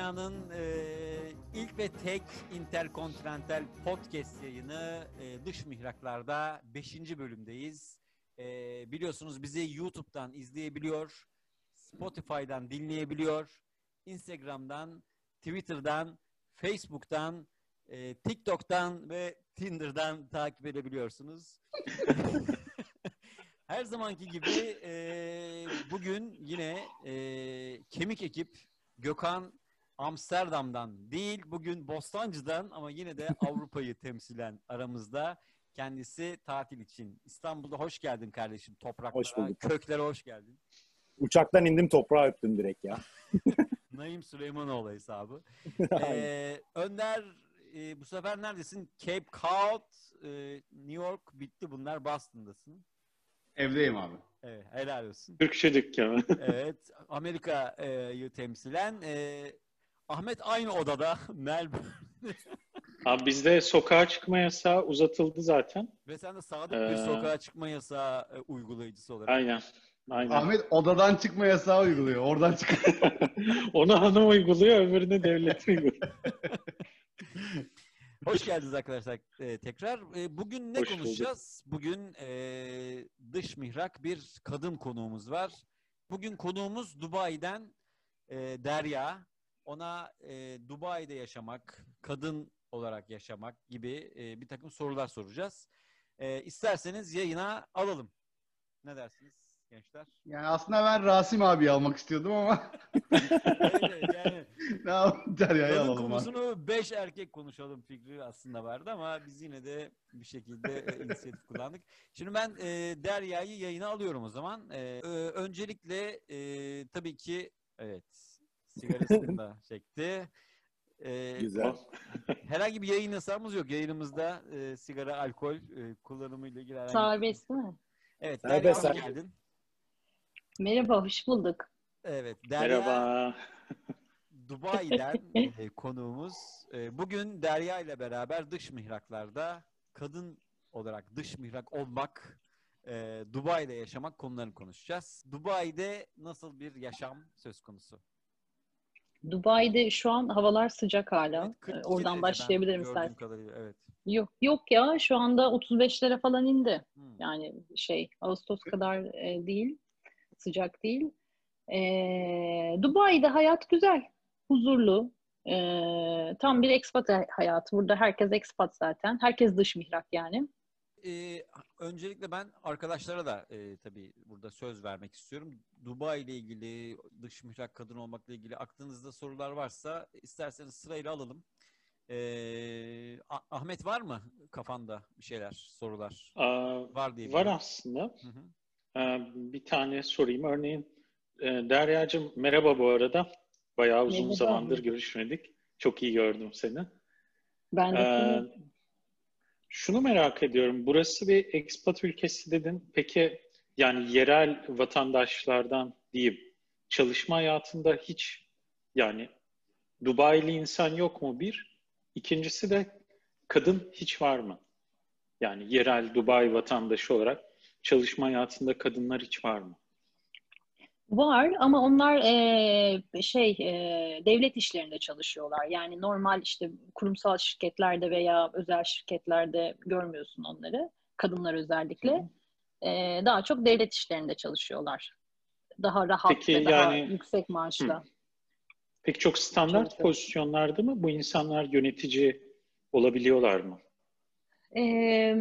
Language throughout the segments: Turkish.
Dünyanın e, ilk ve tek interkontinental podcast yayını e, Dış Mihraklar'da 5. bölümdeyiz. E, biliyorsunuz bizi YouTube'dan izleyebiliyor, Spotify'dan dinleyebiliyor, Instagram'dan, Twitter'dan, Facebook'tan, e, TikTok'tan ve Tinder'dan takip edebiliyorsunuz. Her zamanki gibi e, bugün yine e, kemik ekip Gökhan Amsterdam'dan değil, bugün Bostancı'dan ama yine de Avrupa'yı temsilen aramızda. Kendisi tatil için. İstanbul'da hoş geldin kardeşim topraklara, Hoş bulduk. köklere hoş geldin. Uçaktan indim toprağa öptüm direkt ya. Naim Süleymanoğlu hesabı. Ee, Önder e, bu sefer neredesin? Cape Cod, e, New York bitti bunlar Boston'dasın. Evdeyim abi. Evet, helal olsun. Türkçe dükkanı. Evet, Amerika'yı temsilen e, Ahmet aynı odada Melbourne Abi bizde sokağa çıkma yasağı uzatıldı zaten. ve sen de sadık bir Ee, sokağa çıkma yasağı e, uygulayıcısı olarak. Aynen. Aynen. Ahmet odadan çıkma yasağı uyguluyor. Oradan çık. Onu hanım uyguluyor, öbürünü devlet uyguluyor. Hoş geldiniz arkadaşlar e, tekrar. E, bugün ne Hoş bulduk. konuşacağız? Bugün e, dış mihrak bir kadın konuğumuz var. Bugün konuğumuz Dubai'den e, Derya. Ona e, Dubai'de yaşamak, kadın olarak yaşamak gibi e, bir takım sorular soracağız. E, isterseniz yayına alalım. Ne dersiniz gençler? Yani aslında ben Rasim abi almak istiyordum ama yani ne yapalım Derya'yı alalım konusunu beş erkek konuşalım fikri aslında vardı ama biz yine de bir şekilde e, inisiyatif kullandık. Şimdi ben e, Derya'yı yayına alıyorum o zaman. E, öncelikle e, tabii ki evet sigarasını da çekti. E, Güzel. herhangi bir yayın yasağımız yok. Yayınımızda e, sigara, alkol e, kullanımı ile ilgili herhangi bir- Serbest değil mi? Evet, Derya Serbest, hoş serbest. geldin. Merhaba, hoş bulduk. Evet, Derya Merhaba. Dubai'den e, konuğumuz. E, bugün Derya ile beraber dış mihraklarda kadın olarak dış mihrak olmak, e, Dubai'de yaşamak konularını konuşacağız. Dubai'de nasıl bir yaşam söz konusu? Dubai'de şu an havalar sıcak hala. Evet, 42 Ee, Oradan başlayabilirim istersen. kadarıyla, evet. Yok, yok ya şu anda 35'lere falan indi. Hmm. Yani şey Ağustos kadar e, değil, sıcak değil. Ee, Dubai'de hayat güzel, huzurlu. Ee, tam bir expat hayatı. Burada herkes expat zaten. Herkes dış mihrak yani. E, öncelikle ben arkadaşlara da e, tabii burada söz vermek istiyorum. Dubai ile ilgili, dış mihrak kadın olmakla ilgili aklınızda sorular varsa isterseniz sırayla alalım. E, Ah- Ahmet var mı kafanda bir şeyler, sorular? Aa, Var diye var aslında. Hı hı. Ee, bir tane sorayım. Örneğin e, Derya'cığım merhaba bu arada. Bayağı uzun Merhaba. zamandır görüşmedik. Çok iyi gördüm seni. Ben de Ee, şunu merak ediyorum. Burası bir expat ülkesi dedin. Peki yani yerel vatandaşlardan diyeyim çalışma hayatında hiç yani Dubai'li insan yok mu bir? İkincisi de kadın hiç var mı? Yani yerel Dubai vatandaşı olarak çalışma hayatında kadınlar hiç var mı? Var ama onlar eee, şey eee, devlet işlerinde çalışıyorlar. Yani normal işte kurumsal şirketlerde veya özel şirketlerde görmüyorsun onları. Kadınlar özellikle. Eee, daha çok devlet işlerinde çalışıyorlar. Daha rahat Peki ve daha yani- yüksek maaşla. Peki çok standart pozisyonlarda mı bu insanlar yönetici olabiliyorlar mı? Ee,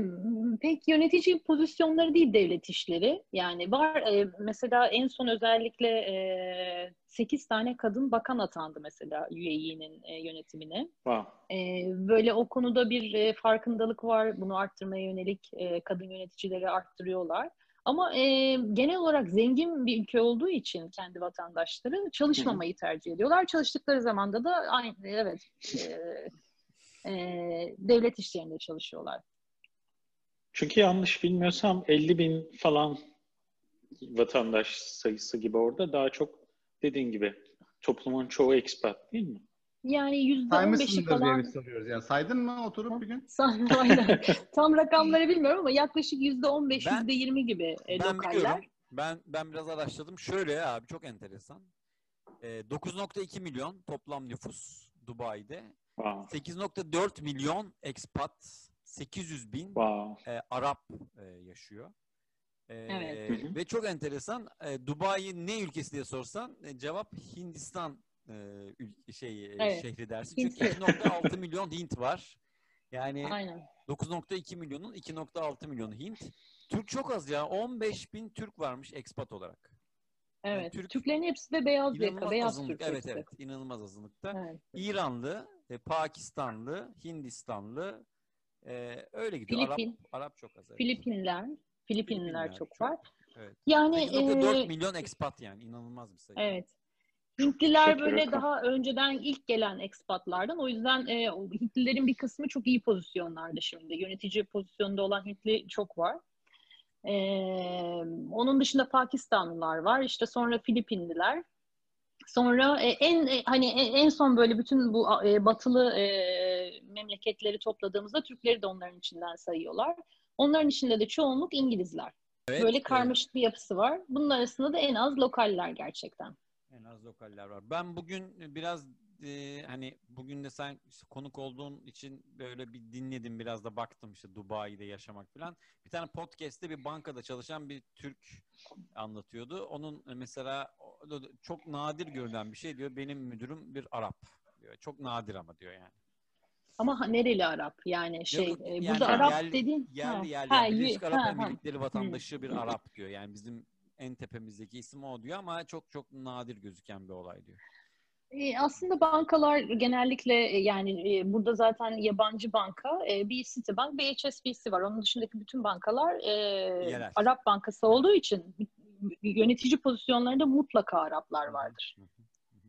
pek yönetici pozisyonları değil devlet işleri. Yani var e, mesela en son özellikle e, 8 tane kadın bakan atandı mesela UAE'nin e, yönetimine. Wow. E, böyle o konuda bir e, farkındalık var. Bunu arttırmaya yönelik e, kadın yöneticileri arttırıyorlar. Ama e, genel olarak zengin bir ülke olduğu için kendi vatandaşları çalışmamayı tercih ediyorlar. Çalıştıkları zamanda da aynı evet e, e, devlet işlerinde çalışıyorlar. Çünkü yanlış bilmiyorsam 50 bin falan vatandaş sayısı gibi orada daha çok dediğin gibi toplumun çoğu expat değil mi? Yani yüzde on beşi falan soruyoruz. Yani saydın mı oturup bir gün? Aynen. Tam rakamları bilmiyorum ama yaklaşık yüzde on beş, yüzde yirmi gibi e, Ben lokaller. biliyorum. Ben ben biraz araştırdım. Şöyle abi çok enteresan. E, 9.2 milyon toplam nüfus Dubai'de. Wow. 8.4 milyon expat, 800 bin Wow. e, Arap e, yaşıyor. E, Evet. Hı hı. Ve çok enteresan. E, Dubai ne ülkesi diye sorsan e, cevap Hindistan e, ül- şey e, Evet. şehri dersin. Hint. Çünkü 2.6 milyon Hint var. Yani Aynen. 9.2 milyonun 2.6 milyonu Hint. Türk çok az ya. 15 bin Türk varmış expat olarak. Yani Evet. Türk Türklerin hepsi de beyaz yaka, beyaz azınlık. Türk Evet hepsi. evet. inanılmaz azınlıkta. Evet. İranlı, e, Pakistanlı, Hindistanlı e, öyle gidiyor. Filipin. Arap, Arap çok az. Evet. Filipinler, Filipinler Filipinler çok çok. var. Evet. Yani 8.4 e, milyon expat yani inanılmaz bir sayı. evet. Hintliler böyle daha önceden ilk gelen ekspatlardan. O yüzden e, Hintlilerin bir kısmı çok iyi pozisyonlarda şimdi. Yönetici pozisyonda olan Hintli çok var. E, onun dışında Pakistanlılar var. İşte sonra Filipinliler. Sonra e, en e, hani en, en son böyle bütün bu e, batılı e, memleketleri topladığımızda Türkleri de onların içinden sayıyorlar. Onların içinde de çoğunluk İngilizler. Evet, Böyle evet. karmaşık bir yapısı var. Bunun arasında da en az lokaller gerçekten. En az lokaller var. Ben bugün biraz e, hani bugün de sen işte konuk olduğun için böyle bir dinledim biraz da baktım işte Dubai'de yaşamak falan. Bir tane podcast'te bir bankada çalışan bir Türk anlatıyordu. Onun e, mesela çok nadir görülen bir şey diyor. Benim müdürüm bir Arap diyor. Çok nadir ama diyor yani. Ama nereli Arap? Yani şey Yok, e, yani burada Arap yerli- dediğin Yerli ha, yerli. ha, Birleşik Arap ha. Emirlikleri vatandaşı bir Arap diyor. Yani bizim en tepemizdeki isim o diyor ama çok çok nadir gözüken bir olay diyor. E, aslında bankalar genellikle e, yani e, burada zaten yabancı banka e, bir Citibank, bir HSBC var. Onun dışındaki bütün bankalar Yerel. Arap bankası olduğu için yönetici pozisyonlarında mutlaka Araplar vardır.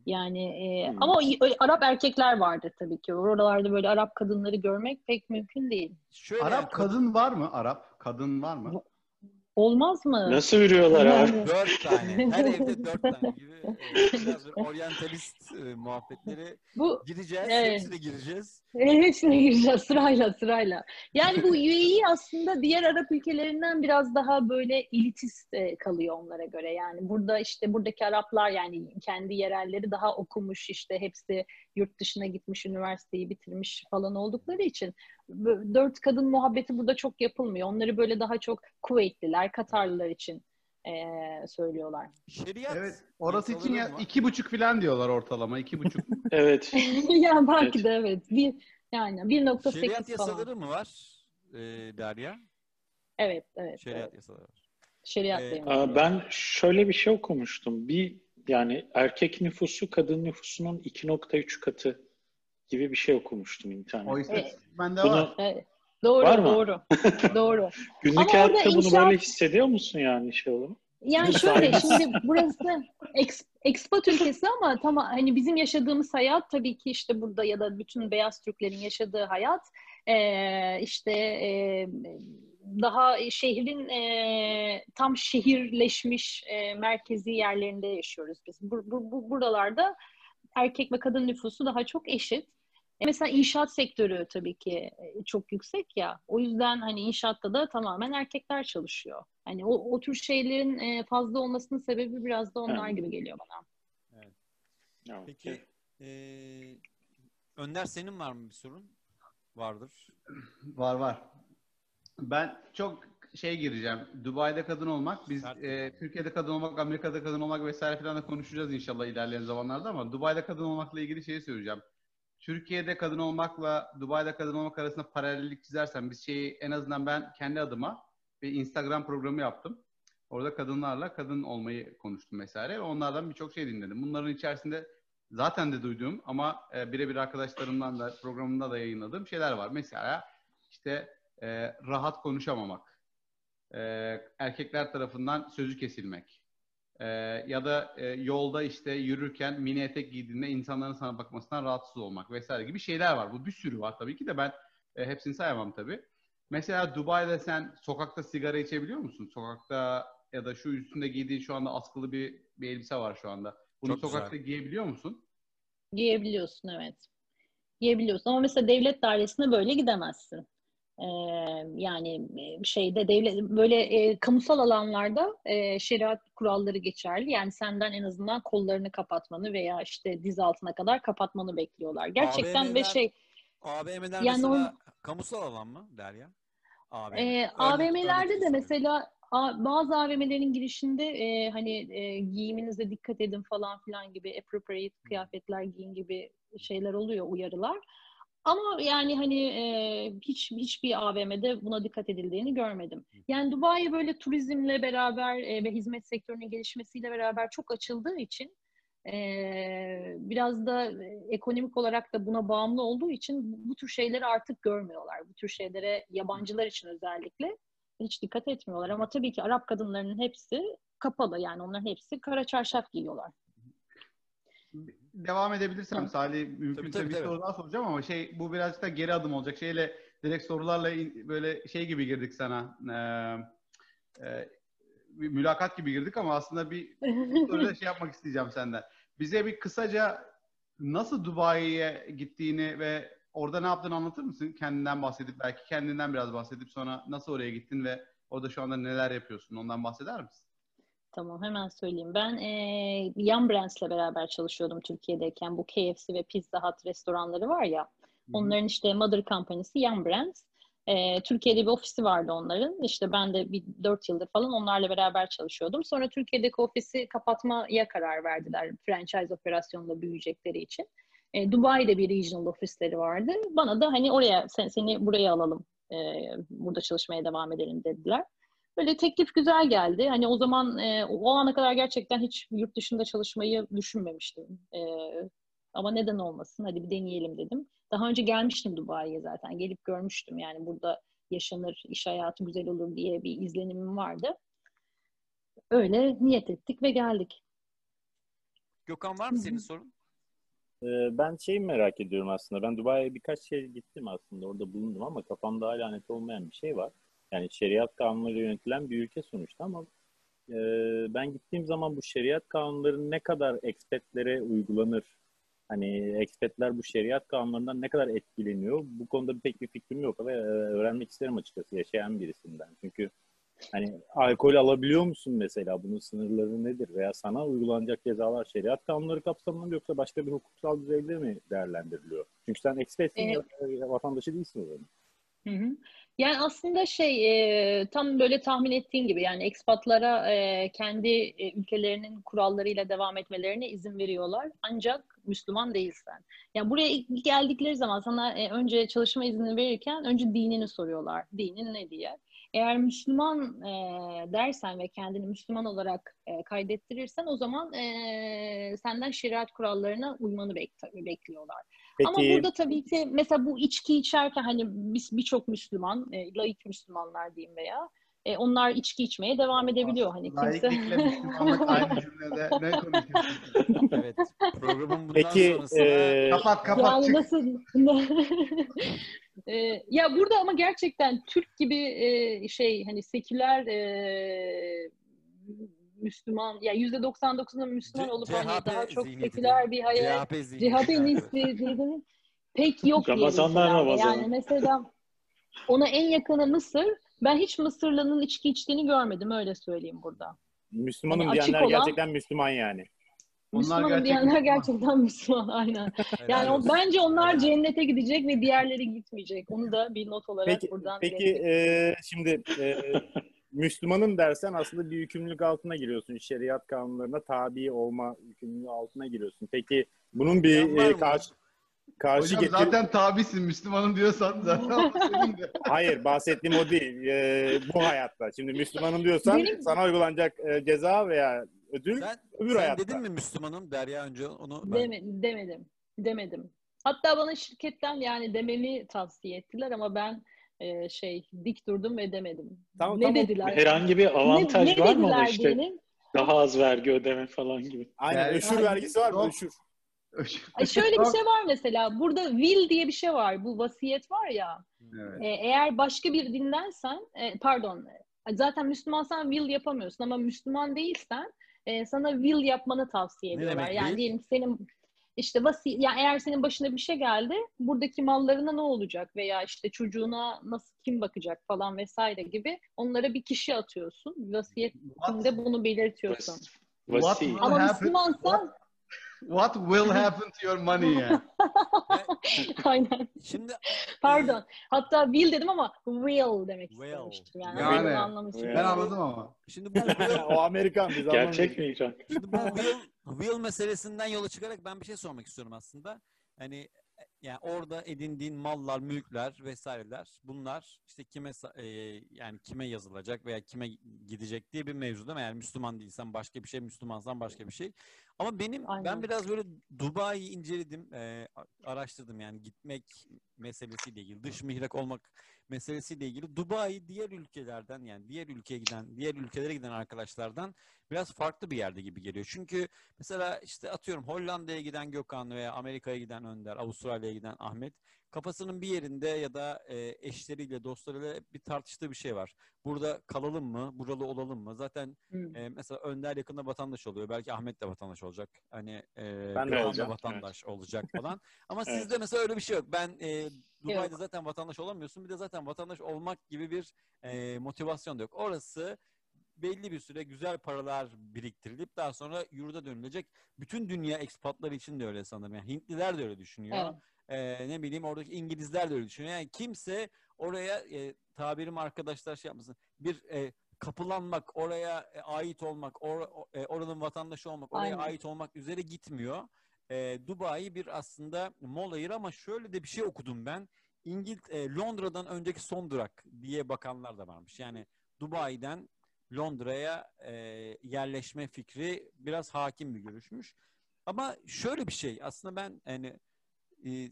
Yani e, Hmm. ama Arap erkekler vardır tabii ki. Oralarda böyle Arap kadınları görmek pek mümkün değil. Şöyle Arap kadın var mı? Arap kadın var mı? Olmaz mı? Nasıl yürüyorlar abi? Dört tane. Her evde dört tane gibi. e, Biraz bir oryantalist e, muhabbetleri Bu gireceğiz. Evet. Hepsine gireceğiz. hepsine gireceğiz sırayla sırayla. Yani bu UAE aslında diğer Arap ülkelerinden biraz daha böyle elitist e, kalıyor onlara göre. Yani burada işte buradaki Araplar yani kendi yerelleri daha okumuş işte hepsi yurt dışına gitmiş, üniversiteyi bitirmiş falan oldukları için dört kadın muhabbeti burada çok yapılmıyor. Onları böyle daha çok Kuveytliler, Katarlılar için e, söylüyorlar. Şeriat. Evet. Orası için ya, iki buçuk falan diyorlar ortalama. iki buçuk. Evet. yani belki Evet. de evet. Bir, yani 1.8 Şeriat falan. yasaları mı var e, Derya? Evet, evet. Şeriat evet. yasaları var. Şeriat Ee, Ben şöyle bir şey okumuştum. Bir yani erkek nüfusu kadın nüfusunun 2.3 katı gibi bir şey okumuştum o internette. istatistik bende Bunu var. Evet. Doğru, Var mı? doğru. doğru. günlük hayatta bunu inşaat- böyle hissediyor musun yani şey olarak? Yani şöyle şimdi burası eks, ekspat ülkesi ama tamam hani bizim yaşadığımız hayat tabii ki işte burada ya da bütün beyaz Türklerin yaşadığı hayat eee, işte eee, daha şehrin eee, tam şehirleşmiş eee, merkezi yerlerinde yaşıyoruz biz. Bu, bu, bu- buralarda erkek ve kadın nüfusu daha çok eşit. E, Mesela inşaat sektörü tabii ki e, çok yüksek ya. O yüzden hani inşaatta da tamamen erkekler çalışıyor. Hani o, o tür şeylerin e, fazla olmasının sebebi biraz da onlar Evet. gibi geliyor bana. Ya, Peki e, Önder senin var mı bir sorun? Vardır. Var var. Ben çok şey gireceğim. Dubai'de kadın olmak, biz e, Türkiye'de kadın olmak, Amerika'da kadın olmak vesaire falan da konuşacağız inşallah ilerleyen zamanlarda ama Dubai'de kadın olmakla ilgili şeyi söyleyeceğim. Türkiye'de kadın olmakla Dubai'de kadın olmak arasında paralellik çizersem biz şeyi en azından ben kendi adıma bir Instagram programı yaptım. Orada kadınlarla kadın olmayı konuştum vesaire. ve Onlardan birçok şey dinledim. Bunların içerisinde zaten de duyduğum ama e, birebir arkadaşlarımdan da programımda da yayınladığım şeyler var. Mesela işte e, rahat konuşamamak, e, erkekler tarafından sözü kesilmek e, ya da e, yolda işte yürürken mini etek giydiğinde insanların sana bakmasından rahatsız olmak vesaire gibi şeyler var. Bu bir sürü var tabii ki de ben e, hepsini sayamam tabii. Mesela Dubai'de sen sokakta sigara içebiliyor musun? Sokakta ya da şu üstünde giydiğin şu anda askılı bir, bir elbise var şu anda. Bunu Çok güzel. sokakta giyebiliyor musun? Giyebiliyorsun evet. Giyebiliyorsun ama mesela devlet dairesine böyle gidemezsin. E, yani e, şeyde devlet böyle e, kamusal alanlarda e, şeriat kuralları geçerli. Yani senden en azından kollarını kapatmanı veya işte diz altına kadar kapatmanı bekliyorlar. Gerçekten ve AVM'ler şey AVM'ler Yani mesela kamusal alan mı Derya? AVM. Örnek- AVM'lerde de mesela a- bazı AVM'lerin girişinde e, hani e, giyiminize dikkat edin falan filan gibi appropriate kıyafetler giyin gibi şeyler oluyor uyarılar. Ama yani hani e, hiç hiçbir AVM'de buna dikkat edildiğini görmedim. Yani Dubai böyle turizmle beraber e, ve hizmet sektörünün gelişmesiyle beraber çok açıldığı için e, biraz da ekonomik olarak da buna bağımlı olduğu için bu, bu tür şeyleri artık görmüyorlar. Bu tür şeylere yabancılar için özellikle hiç dikkat etmiyorlar. Ama tabii ki Arap kadınlarının hepsi kapalı. Yani onların hepsi kara çarşaf giyiyorlar. Devam edebilirsem. Salih mümkünse Tabii, tabii, bir tabii. soru daha soracağım ama şey bu birazcık da geri adım olacak. Şeyle direkt sorularla in- böyle şey gibi girdik sana. Ee, e, bir mülakat gibi girdik ama aslında bir soruyla şey yapmak isteyeceğim senden. Bize bir kısaca nasıl Dubai'ye gittiğini ve orada ne yaptığını anlatır mısın? Kendinden bahsedip belki kendinden biraz bahsedip sonra nasıl oraya gittin ve orada şu anda neler yapıyorsun? Ondan bahseder misin? Tamam hemen söyleyeyim. Ben e, Yum Brands'le beraber çalışıyordum Türkiye'deyken. Bu KFC ve Pizza Hut restoranları var ya. Onların işte mother company'si Yum Brands. E, Türkiye'de bir ofisi vardı onların. İşte ben de bir dört yıldır falan onlarla beraber çalışıyordum. Sonra Türkiye'deki ofisi kapatmaya karar verdiler. Franchise operasyonla büyüyecekleri için. E, Dubai'de bir regional ofisleri vardı. Bana da hani oraya sen, seni buraya alalım. E, burada çalışmaya devam edelim dediler. Böyle teklif güzel geldi. Hani o zaman e, o ana kadar gerçekten hiç yurt dışında çalışmayı düşünmemiştim. E, ama neden olmasın? Hadi bir deneyelim dedim. Daha önce gelmiştim Dubai'ye zaten. Gelip görmüştüm yani burada yaşanır, iş hayatı güzel olur diye bir izlenimim vardı. Öyle niyet ettik ve geldik. Gökhan var mı senin sorun? Ee, ben şeyi merak ediyorum aslında. Ben Dubai'ye birkaç şey gittim aslında. Orada bulundum ama kafamda hala net olmayan bir şey var. Yani şeriat kanunları yönetilen bir ülke sonuçta ama e, ben gittiğim zaman bu şeriat kanunları ne kadar expatlere uygulanır? Hani expatler bu şeriat kanunlarından ne kadar etkileniyor? Bu konuda pek bir fikrim yok ve e, öğrenmek isterim açıkçası yaşayan birisinden. Çünkü hani alkol alabiliyor musun mesela? Bunun sınırları nedir? Veya sana uygulanacak cezalar şeriat kanunları kapsamında mı yoksa başka bir hukuksal düzeyde mi değerlendiriliyor? Çünkü sen expatsin, Evet. vatandaşı değilsin o zaman. Hı hı. Yani aslında şey e, tam böyle tahmin ettiğin gibi yani ekspatlara e, kendi e, ülkelerinin kurallarıyla devam etmelerine izin veriyorlar. Ancak Müslüman değilsen. Yani buraya ilk geldikleri zaman sana e, önce çalışma izni verirken önce dinini soruyorlar. Dinin ne diye. Eğer Müslüman e, dersen ve kendini Müslüman olarak e, kaydettirirsen o zaman e, senden şeriat kurallarına uymanı bek- bekliyorlar. Ama Peki burada tabii ki mesela bu içki içerken hani biz birçok Müslüman, e, laik Müslümanlar diyeyim veya e, onlar içki içmeye devam edebiliyor. Hani kimse Laiklikle Müslümanlık aynı cümlede ne konuşuyorsun? Evet. Programın bundan Peki sonrasında e, kapat kapat yani çık. nasıl E, ya burada ama gerçekten Türk gibi e, şey hani seküler e, Müslüman ya yüzde 99'unun Müslüman C- olup hani CHP daha çok seküler bir hayat CHP zihniyeti. CHP'nin istediğini pek yok diye Ramazanlar. Yani mesela ona en yakını Mısır. Ben hiç Mısırlı'nın içki içtiğini görmedim öyle söyleyeyim burada. Müslümanım Hani açık diyenler olan- gerçekten Müslüman yani. Onlar Müslümanım gerçek diyenler Müslüman. gerçekten Müslüman aynen. Yani o, bence onlar cennete gidecek ve diğerleri gitmeyecek. Onu da bir not olarak Peki, buradan peki e, şimdi e, Müslümanım dersen aslında bir yükümlülük altına giriyorsun. Şeriat kanunlarına tabi olma yükümlülüğü altına giriyorsun. Peki bunun bir e, karşı karşı Hocam getir zaten tabisin Müslümanım diyorsan zaten. Hayır bahsettiğim o değil. E, bu hayatta. Şimdi Müslümanım diyorsan Benim- sana uygulanacak e, ceza veya ödül Sen, öbür sen hayatta. dedin mi Müslümanım Derya önce onu ben... Deme- demedim. Demedim. Hatta bana şirketten yani dememi tavsiye ettiler ama ben e, şey dik durdum ve demedim. Tamam, ne tamam. dediler? Herhangi bir avantaj ne, ne var mı ona işte? diyelim? Daha az vergi ödeme falan gibi. Aynen Yani- öşür Ay, vergisi var mı? Öşür. Ay şöyle bir şey var mesela. Burada will diye bir şey var. Bu vasiyet var ya. Evet. E, eğer başka bir dindensen, e, pardon, zaten Müslümansan will yapamıyorsun ama Müslüman değilsen e, sana will yapmanı tavsiye ediyorlar. yani diyelim ki senin işte vasi yani eğer senin başına bir şey geldi buradaki mallarına ne olacak veya işte çocuğuna nasıl kim bakacak falan vesaire gibi onlara bir kişi atıyorsun. Vasiyetinde bunu belirtiyorsun. What Ama? Müslümansan What will happen to your money yani? aynen Şimdi pardon. Hatta will dedim ama will demek Will. istemiştim yani. Yani. Anlamı için. Ben anladım ama. şimdi bu will, o Amerikan biz Gerçek mi İcan? şimdi bu will, will meselesinden yola çıkarak ben bir şey sormak istiyorum aslında. Hani e, yani orada edindiğin mallar, mülkler vesaireler bunlar işte kime e, yani kime yazılacak veya kime gidecek diye bir mevzu değil mi? Yani Müslüman değilsen başka bir şey, Müslümansan başka bir şey. Ama benim ben Aynen. biraz böyle Dubai'yi inceledim, e, araştırdım yani gitmek meselesiyle ilgili, dış mihrak olmak meselesiyle ilgili. Dubai diğer ülkelerden yani diğer ülkeye giden, diğer ülkelere giden arkadaşlardan biraz farklı bir yerde gibi geliyor. Çünkü mesela işte atıyorum Hollanda'ya giden Gökhan veya Amerika'ya giden Önder, Avustralya'ya giden Ahmet kafasının bir yerinde ya da e, eşleriyle, dostlarıyla bir tartıştığı bir şey var. Burada kalalım mı, buralı olalım mı? Zaten Hmm. e, mesela Önder yakında vatandaş oluyor. Belki Ahmet de vatandaş olacak. Hani e, Ben de olacağım, vatandaş olacak falan. Ama Evet. sizde mesela öyle bir şey yok. Ben e, Dubai'de Yok. zaten vatandaş olamıyorsun. Bir de zaten vatandaş olmak gibi bir e, motivasyon da yok. Orası belli bir süre güzel paralar biriktirilip daha sonra yurda dönülecek. Bütün dünya ekspatları için de öyle sanırım. Yani Hintliler de öyle düşünüyor. Evet. Ee, ne bileyim oradaki İngilizler de öyle düşünüyor. Yani kimse oraya e, tabirim arkadaşlar şey yapmasın. Bir e, kapılanmak, oraya e, ait olmak, or- e, oranın vatandaşı olmak, oraya Aynen. ait olmak üzere gitmiyor. E, Dubai bir aslında mola yeri ama şöyle de bir şey okudum ben. İngilt e, Londra'dan önceki son durak diye bakanlar da varmış. Yani Dubai'den Londra'ya e, yerleşme fikri biraz hakim bir görüşmüş. Ama şöyle bir şey aslında ben hani e,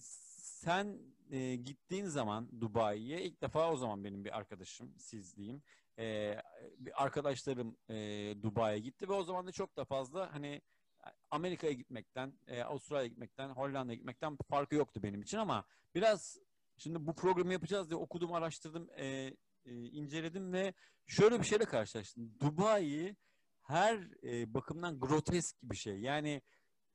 sen e, gittiğin zaman Dubai'ye ilk defa o zaman benim bir arkadaşım siz diyeyim e, bir arkadaşlarım e, Dubai'ye gitti ve o zaman da çok da fazla hani Amerika'ya gitmekten, e, Avustralya'ya gitmekten, Hollanda'ya gitmekten farkı yoktu benim için ama biraz şimdi bu programı yapacağız diye okudum, araştırdım, e, e, inceledim ve şöyle bir şeyle karşılaştım. Dubai her e, bakımdan grotesk bir şey. Yani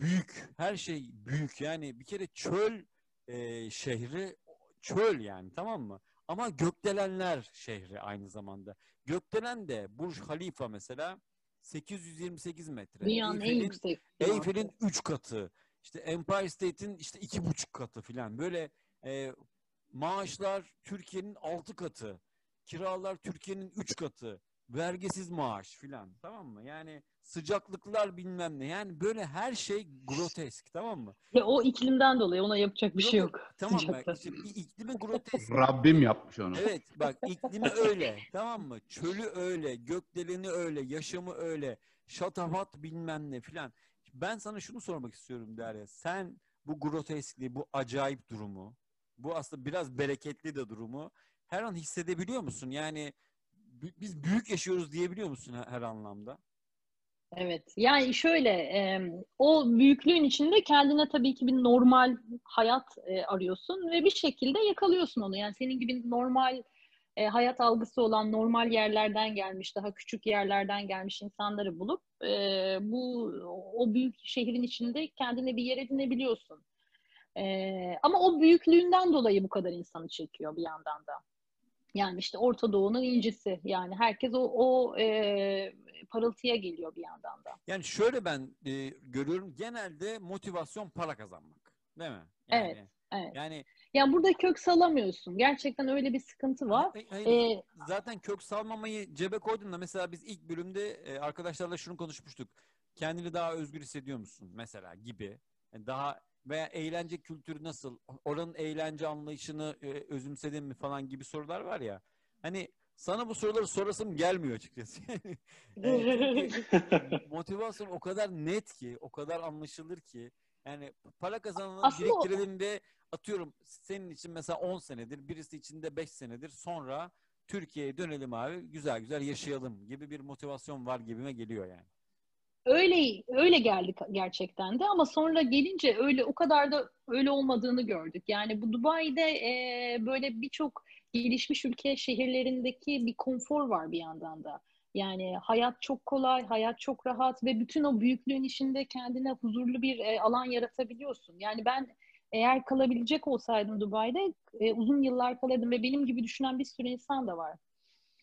büyük, her şey büyük. Yani bir kere çöl e, şehri çöl yani tamam mı? Ama gökdelenler şehri aynı zamanda. Gökdelen de Burj Khalifa mesela 828 metre. Dünyanın en yüksek. Eyfel'in 3 katı. İşte Empire State'in işte iki buçuk katı filan. Böyle e, maaşlar Türkiye'nin 6 katı. Kiralar Türkiye'nin 3 katı. Vergisiz maaş filan. Tamam mı? Yani sıcaklıklar bilmem ne. Yani böyle her şey grotesk. Tamam mı? Ya o iklimden dolayı ona yapacak bir şey Yok. Tamam mı? Sıcakta. İşte bir iklimi grotesk. Rabbim yapmış onu. Evet bak iklimi öyle tamam mı? Çölü öyle, gökdeleni öyle, yaşamı öyle, şatafat bilmem ne filan. Ben sana şunu sormak istiyorum Derya. Sen bu groteskliği, bu acayip durumu, bu aslında biraz bereketli de durumu her an hissedebiliyor musun? Yani biz büyük yaşıyoruz diyebiliyor musun her, anlamda? Evet. Yani şöyle o büyüklüğün içinde kendine tabii ki bir normal hayat arıyorsun ve bir şekilde yakalıyorsun onu. Yani senin gibi normal hayat algısı olan normal yerlerden gelmiş, daha küçük yerlerden gelmiş insanları bulup bu o büyük şehrin içinde kendine bir yer edinebiliyorsun. E, ama o büyüklüğünden dolayı bu kadar insanı çekiyor bir yandan da. Yani işte Orta Doğu'nun incisi. Yani herkes o, o e, parıltıya geliyor bir yandan da. Yani şöyle ben e, görüyorum genelde motivasyon para kazanmak. Değil mi? Yani, Evet, evet. Yani Yani burada kök salamıyorsun. Gerçekten öyle bir sıkıntı var. Hayır, hayır, Ee, zaten kök salmamayı cebe koydum da mesela biz ilk bölümde e, arkadaşlarla şunu konuşmuştuk. Kendini daha özgür hissediyor musun mesela gibi. Yani daha veya eğlence kültürü nasıl? Oranın eğlence anlayışını e, özümsedin mi falan gibi sorular var ya. Hani sana bu soruları sorasım gelmiyor açıkçası. Yani çünkü motivasyon o kadar net ki, o kadar anlaşılır ki. Yani para o- biriktirelim ve atıyorum senin için mesela 10 senedir, birisi için de 5 senedir sonra Türkiye'ye dönelim abi, güzel güzel yaşayalım gibi bir motivasyon var gibime geliyor yani. Öyle öyle geldik gerçekten de ama sonra gelince öyle o kadar da öyle olmadığını gördük. Yani bu Dubai'de e, böyle birçok gelişmiş ülke şehirlerindeki bir konfor var bir yandan da. Yani hayat çok kolay, hayat çok rahat ve bütün o büyüklüğün içinde kendine huzurlu bir e, alan yaratabiliyorsun. Yani ben eğer kalabilecek olsaydım Dubai'de e, uzun yıllar kalırdım ve benim gibi düşünen bir sürü insan da var.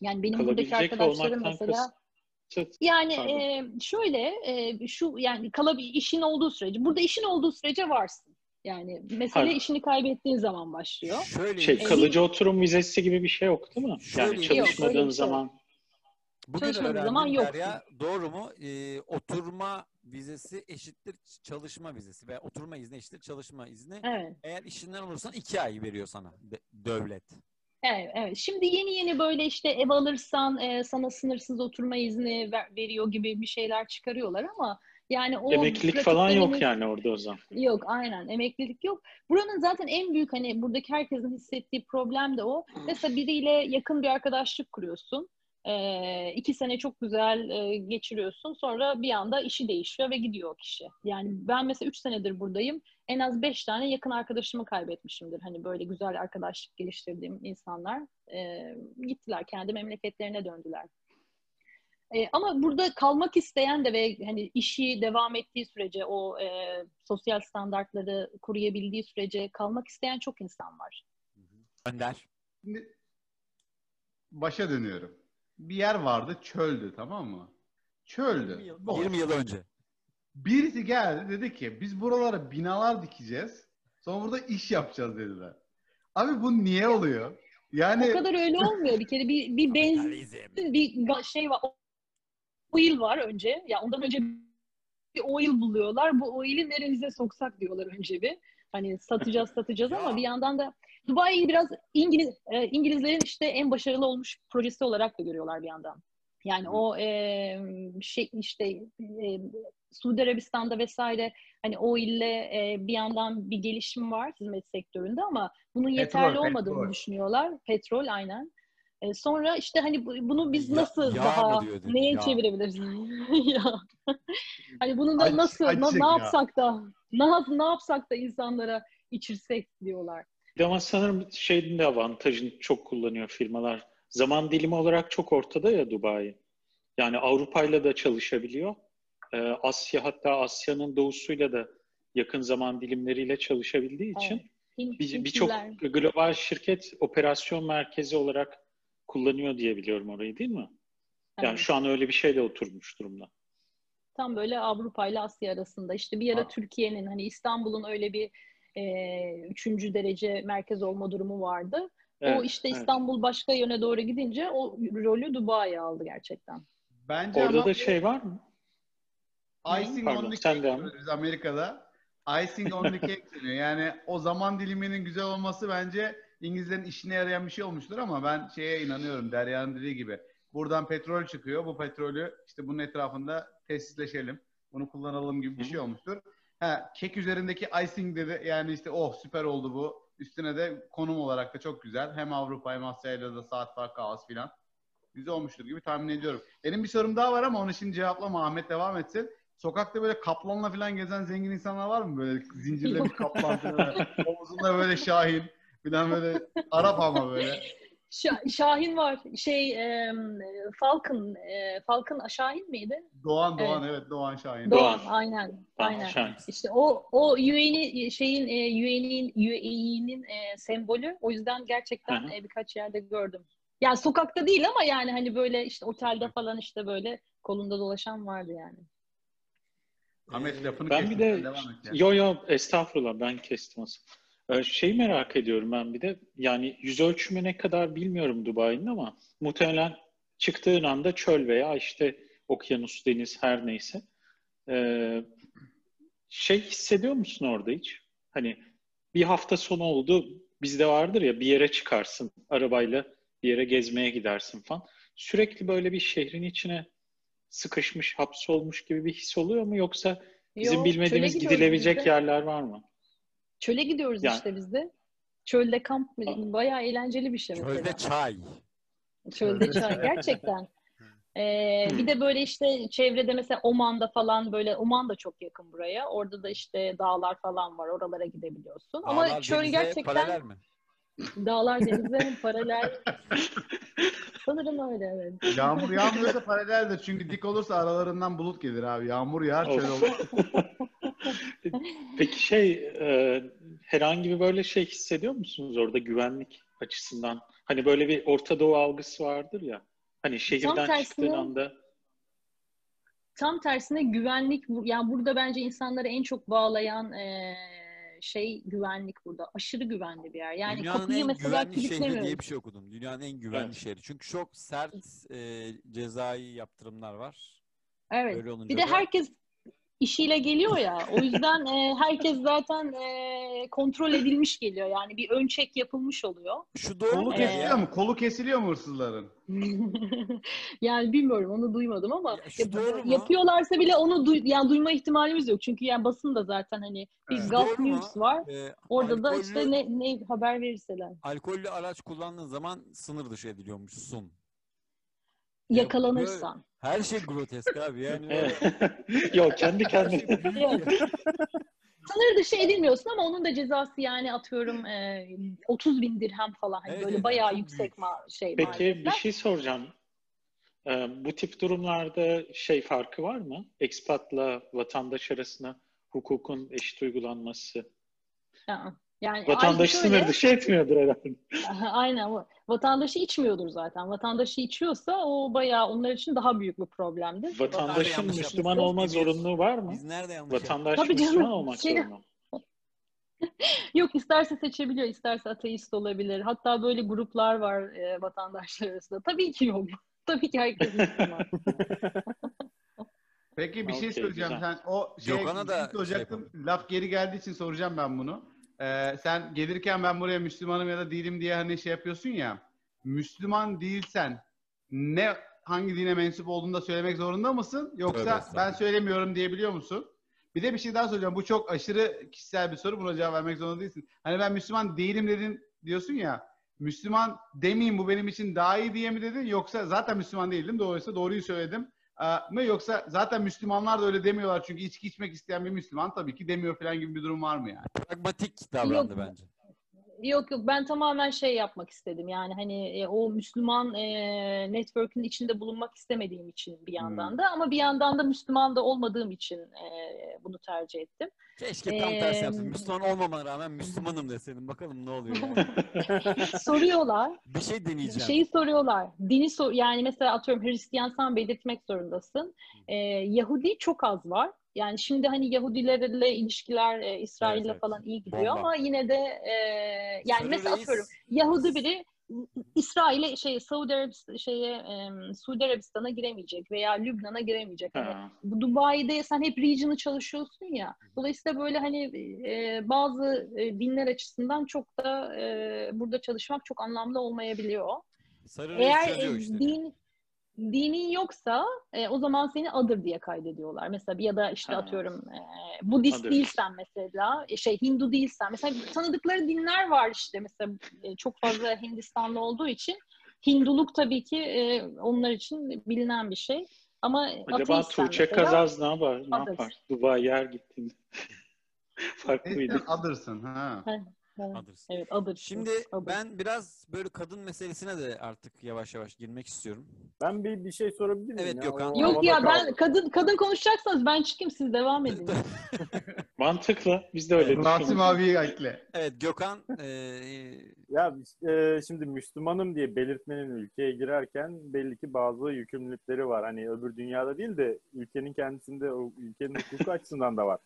Yani benim buradaki arkadaşlarım mesela kasıt- yani Pardon. e, şöyle e, şu yani kalabi işin olduğu sürece burada işin olduğu sürece varsın. Yani mesele Hayır. işini kaybettiğin zaman başlıyor. Şöyle Şey E, kalıcı oturum vizesi gibi bir şey yok değil mi? Şöyle- Yani Yok, çalışmadığın bir şey yok. zaman Bugün Çalışmadığı öğrendim zaman. Derya, doğru mu? Ee, oturma vizesi eşittir çalışma vizesi veya oturma izni eşittir çalışma izni. Evet. Eğer işinden olursan iki ay veriyor sana de- devlet. Evet, evet. Şimdi yeni yeni böyle işte ev alırsan e, sana sınırsız oturma izni ver- veriyor gibi bir şeyler çıkarıyorlar ama yani o emeklilik falan yok yani orada o zaman. Yok aynen emeklilik yok. Buranın zaten en büyük hani buradaki herkesin hissettiği problem de o. Mesela biriyle yakın bir arkadaşlık kuruyorsun. Ee, iki sene çok güzel e, geçiriyorsun. Sonra bir anda işi değişiyor ve gidiyor o kişi. Yani ben mesela üç senedir buradayım. En az beş tane yakın arkadaşımı kaybetmişimdir. Hani böyle güzel arkadaşlık geliştirdiğim insanlar e, gittiler kendi memleketlerine döndüler. E, ama burada kalmak isteyen de ve hani işi devam ettiği sürece o e, sosyal standartları koruyabildiği sürece kalmak isteyen çok insan var. Önder. Şimdi başa dönüyorum. Bir yer vardı çöldü tamam mı? Çöldü. Boş. 20 yıl önce. Birisi geldi dedi ki biz buralara binalar dikeceğiz. Sonra burada iş yapacağız dediler. Abi bu niye oluyor? Yani O kadar öyle olmuyor. Bir kere bir, bir benzin bir şey var. Oil var önce. Ya ondan önce bir oil buluyorlar. Bu oil'i nerenize soksak diyorlar önce bir. Hani satacağız satacağız ama Ya. bir yandan da Dubai'yi biraz İngiliz e, İngilizlerin işte en başarılı olmuş projesi olarak da görüyorlar bir yandan. Yani o e, şey işte e, Suudi Arabistan'da vesaire hani o ille e, bir yandan bir gelişim var hizmet sektöründe ama bunun yeterli Petrol, olmadığını petrol. düşünüyorlar. Petrol aynen. E, sonra işte hani bu- bunu biz Ya- nasıl yağ daha neye Yağ. çevirebiliriz? ya. Hani bunu da Acı- nasıl na- ne ya. yapsak da ne, yap- ne yapsak da insanlara içirsek diyorlar. Bir Ama sanırım şeyin de avantajını çok kullanıyor firmalar. Zaman dilimi olarak çok ortada ya Dubai. Yani Avrupa'yla da çalışabiliyor. Ee, Asya hatta Asya'nın doğusuyla da yakın zaman dilimleriyle çalışabildiği için Evet. Bir- birçok Hintliler. global şirket operasyon merkezi olarak kullanıyor diye biliyorum orayı değil mi? Yani Evet. şu an öyle bir şey de oturmuş durumda. Tam böyle Avrupa ile Asya arasında. İşte bir ara. Türkiye'nin hani İstanbul'un öyle bir e, üçüncü derece merkez olma durumu vardı. o Evet, işte evet. İstanbul başka yöne doğru gidince o rolü Dubai aldı gerçekten. bence Orada ama da şey var mı? icing Pardon, on the cake biz Amerika'da. Icing on the cake deniyor. Yani o zaman diliminin güzel olması bence İngilizlerin işine yarayan bir şey olmuştur ama ben şeye inanıyorum Derya'nın dediği gibi. Buradan petrol çıkıyor. Bu petrolü işte bunun etrafında tesisleşelim. Bunu kullanalım gibi bir şey olmuştur. Ha, kek üzerindeki icing dedi yani işte oh süper oldu bu. Üstüne de konum olarak da çok güzel. Hem Avrupa hem Asya'yla da saat farkı az filan. Güzel olmuştur gibi tahmin ediyorum. Benim bir sorum daha var ama onu şimdi cevaplama. Ahmet devam etsin. Sokakta böyle kaplanla falan gezen zengin insanlar var mı? Böyle zincirle bir kaplan. Omuzunda böyle Şahin. Falan böyle Arap ama böyle. Şa- Şahin var. Şey e, Falcon e, Falcon Şahin miydi? Doğan Doğan evet, Doğan Şahin. Doğan, Doğan. aynen. Aynen. şahane. İşte o o UAE'nin şeyin e, UAE'nin UAE'nin e, sembolü. O yüzden gerçekten e, birkaç yerde gördüm. Yani sokakta değil ama yani hani böyle işte otelde falan işte böyle kolunda dolaşan vardı yani. Ahmet lafını Ben kestim. bir de devam et yani. yo yo estağfurullah ben kestim aslında. Şeyi merak ediyorum ben bir de yani yüz ölçümü ne kadar bilmiyorum Dubai'nin ama muhtemelen çıktığın anda çöl veya işte okyanus, deniz her neyse. Ee, şey hissediyor musun orada hiç? Hani bir hafta sonu oldu bizde vardır ya bir yere çıkarsın arabayla bir yere gezmeye gidersin falan. Sürekli böyle bir şehrin içine sıkışmış, hapsolmuş gibi bir his oluyor mu yoksa Bizim Yo, bilmediğimiz gidilebilecek yerler var mı? Çöle gidiyoruz Yani- işte biz de. Çölde kamp bayağı eğlenceli bir şey mesela. Çölde çay. Çölde çay gerçekten. Ee, bir de böyle işte çevrede mesela Oman'da falan böyle Oman da çok yakın buraya. Orada da işte dağlar falan var. Oralara gidebiliyorsun. Ama Dağlar çöl denize gerçekten paralel mi? Dağlar denize paralel. Sanırım öyle evet. Yağmur yağmıyorsa paraleldir. Çünkü dik olursa aralarından bulut gelir abi. Yağmur yağar çöl olur. Peki şey e, herhangi bir böyle şey hissediyor musunuz orada güvenlik açısından? Hani böyle bir Orta Doğu algısı vardır ya. Hani şehirden tersine- çıktığın anda Tam tersine güvenlik, yani burada bence insanları en çok bağlayan eee, şey güvenlik burada. Aşırı güvenli bir yer. Yani Dünyanın kapıyı en mesela güvenli şehri diye bir şey okudum. Dünyanın en güvenli Evet. şehri. Çünkü çok sert e, cezai yaptırımlar var. Evet. Bir de herkes işiyle geliyor ya. O yüzden e, herkes zaten e, kontrol edilmiş geliyor. Yani bir ön çek yapılmış oluyor. Şu doğru Kolu mu Ee, kesiliyor mu? Kolu kesiliyor mu hırsızların? yani bilmiyorum onu duymadım ama Ya şu ya- doğru mu? yapıyorlarsa bile onu duy, yani duyma ihtimalimiz yok. Çünkü yani basın da zaten hani bir Evet. Gulf Doğru mu? News var. E, Orada da alkollü- işte ne, ne haber verirseler. alkollü araç kullandığın zaman sınır dışı ediliyormuşsun. Ya Yakalanırsan. Her şey grotesk abi yani. Yok kendi şey kendine. Yok. Sınır dışı edilmiyorsun ama onun da cezası yani atıyorum e, 30 bin dirhem falan. Hani Evet, böyle bayağı yüksek ma- şey Peki bir maliyetler. şey soracağım. Ee, bu tip durumlarda şey farkı var mı? Ekspatla vatandaş arasında hukukun eşit uygulanması. Aa, Yani Vatandaş ayrıca şöyle- sınır dışı etmiyordur herhalde. Aynen. o- Vatandaşı içmiyordur zaten. Vatandaşı içiyorsa o bayağı onlar için daha büyük bir problemdir. Vatandaşın Müslüman olma zorunluluğu var mı? Biz nerede yanlış? Vatandaş Tabii canım. Müslüman olmak Şey- zorunda. Yok isterse seçebiliyor, isterse ateist olabilir. Hatta böyle gruplar var e, vatandaşlar arasında. Tabii ki yok. Tabii ki herkes Müslüman. Peki bir şey Okey, söyleyeceğim. güzel. Sen o şey, Gökhan'a da şey soracaktım. şey Laf geri geldiği için soracağım ben bunu. Ee, sen gelirken ben buraya Müslümanım ya da değilim diye hani şey yapıyorsun ya. Müslüman değilsen ne hangi dine mensup olduğunu da söylemek zorunda mısın? Tövbe Yoksa estağfurullah. ben söylemiyorum diyebiliyor musun? Bir de bir şey daha soracağım. Bu çok aşırı kişisel bir soru. Buna cevap vermek zorunda değilsin. Hani ben Müslüman değilim dedin diyorsun ya. Müslüman demeyeyim bu benim için daha iyi diye mi dedin? Yoksa zaten Müslüman değildim. Dolayısıyla doğruyu söyledim. Ee, mı yoksa zaten Müslümanlar da öyle demiyorlar çünkü içki içmek isteyen bir Müslüman tabii ki demiyor falan gibi bir durum var mı yani? Pragmatik davrandı Yok. bence. Yok yok ben tamamen şey yapmak istedim. Yani hani e, o Müslüman e, network'ün içinde bulunmak istemediğim için bir yandan Hmm. da ama bir yandan da Müslüman da olmadığım için e, bunu tercih ettim. Keşke tam tersi yapsın. Müslüman olmamana rağmen Müslümanım deseydin. Bakalım ne oluyor yani. Soruyorlar. Bir şey deneyeceğim. Şeyi soruyorlar. Dini sor yani mesela atıyorum Hristiyansan belirtmek zorundasın. Ee, Yahudi çok az var. Yani şimdi hani Yahudilerle ilişkiler e, İsrail'le Evet, evet. falan iyi gidiyor Bomba. ama yine de e, yani Sarı mesela reis- atıyorum Yahudi biri İsrail'e şey Saudi Arabistan şeye e, Suudi Arabistan'a giremeyecek veya Lübnan'a giremeyecek. Hani Ha. bu Dubai'de sen hep region'ı çalışıyorsun ya. Dolayısıyla böyle hani e, bazı e, dinler açısından çok da e, burada çalışmak çok anlamlı olmayabiliyor. Sarı Eğer çözüyor e, işleri. din dinin yoksa e, o zaman seni adır diye kaydediyorlar. Mesela ya da işte Ha. atıyorum e, Budist Adır. değilsen mesela e, şey Hindu değilsen mesela tanıdıkları dinler var işte mesela e, çok fazla Hindistanlı olduğu için Hinduluk tabii ki e, onlar için bilinen bir şey. Ama Acaba Tuğçe mesela- Kazaz ne yapar? Ne yapar? Dubai'ye her gittiğinde. Farklıydı. Adırsın. Ha. Evet, Adırsın. Evet, adır. Şimdi Adır. ben biraz böyle kadın meselesine de artık yavaş yavaş girmek istiyorum. Ben bir bir şey sorabilir miyim? Evet, ya? Gökhan. Yok ya kaldı. ben kadın kadın konuşacaksanız ben çıkayım siz devam edin. Mantıklı. Biz de öyle Rasim abiyi ekle. Evet Gökhan e, Ya e, şimdi Müslümanım diye belirtmenin ülkeye girerken belli ki bazı yükümlülükleri var. Hani öbür dünyada değil de ülkenin kendisinde o ülkenin hukuku açısından da var.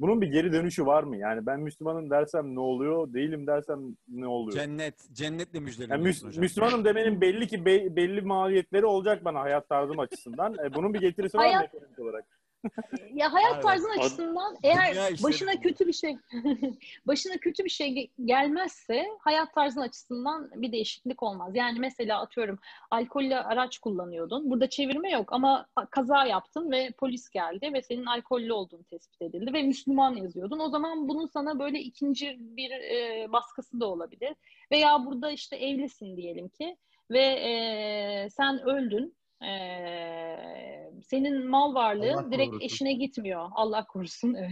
Bunun bir geri dönüşü var mı? Yani ben Müslümanım dersem ne oluyor? Değilim dersem ne oluyor? cennet, cennetle Yani müjdeleniyorsun Müs- hocam. Müslümanım demenin belli ki be- belli maliyetleri olacak bana hayat tarzım açısından. E, bunun bir getirisi var mı Hayat- ekonomik olarak? Ya hayat Evet. tarzın açısından eğer işleri başına kötü bir şey başına kötü bir şey ge- gelmezse hayat tarzın açısından bir değişiklik olmaz. Yani mesela atıyorum alkollü araç kullanıyordun. Burada çevirme yok ama kaza yaptın ve polis geldi ve senin alkollü olduğun tespit edildi ve Müslüman yazıyordun. O zaman bunun sana böyle ikinci bir e, baskısı da olabilir. Veya burada işte evlisin diyelim ki ve e, sen öldün Ee, senin mal varlığın Allah direkt korusun. eşine gitmiyor. Allah korusun. Evet.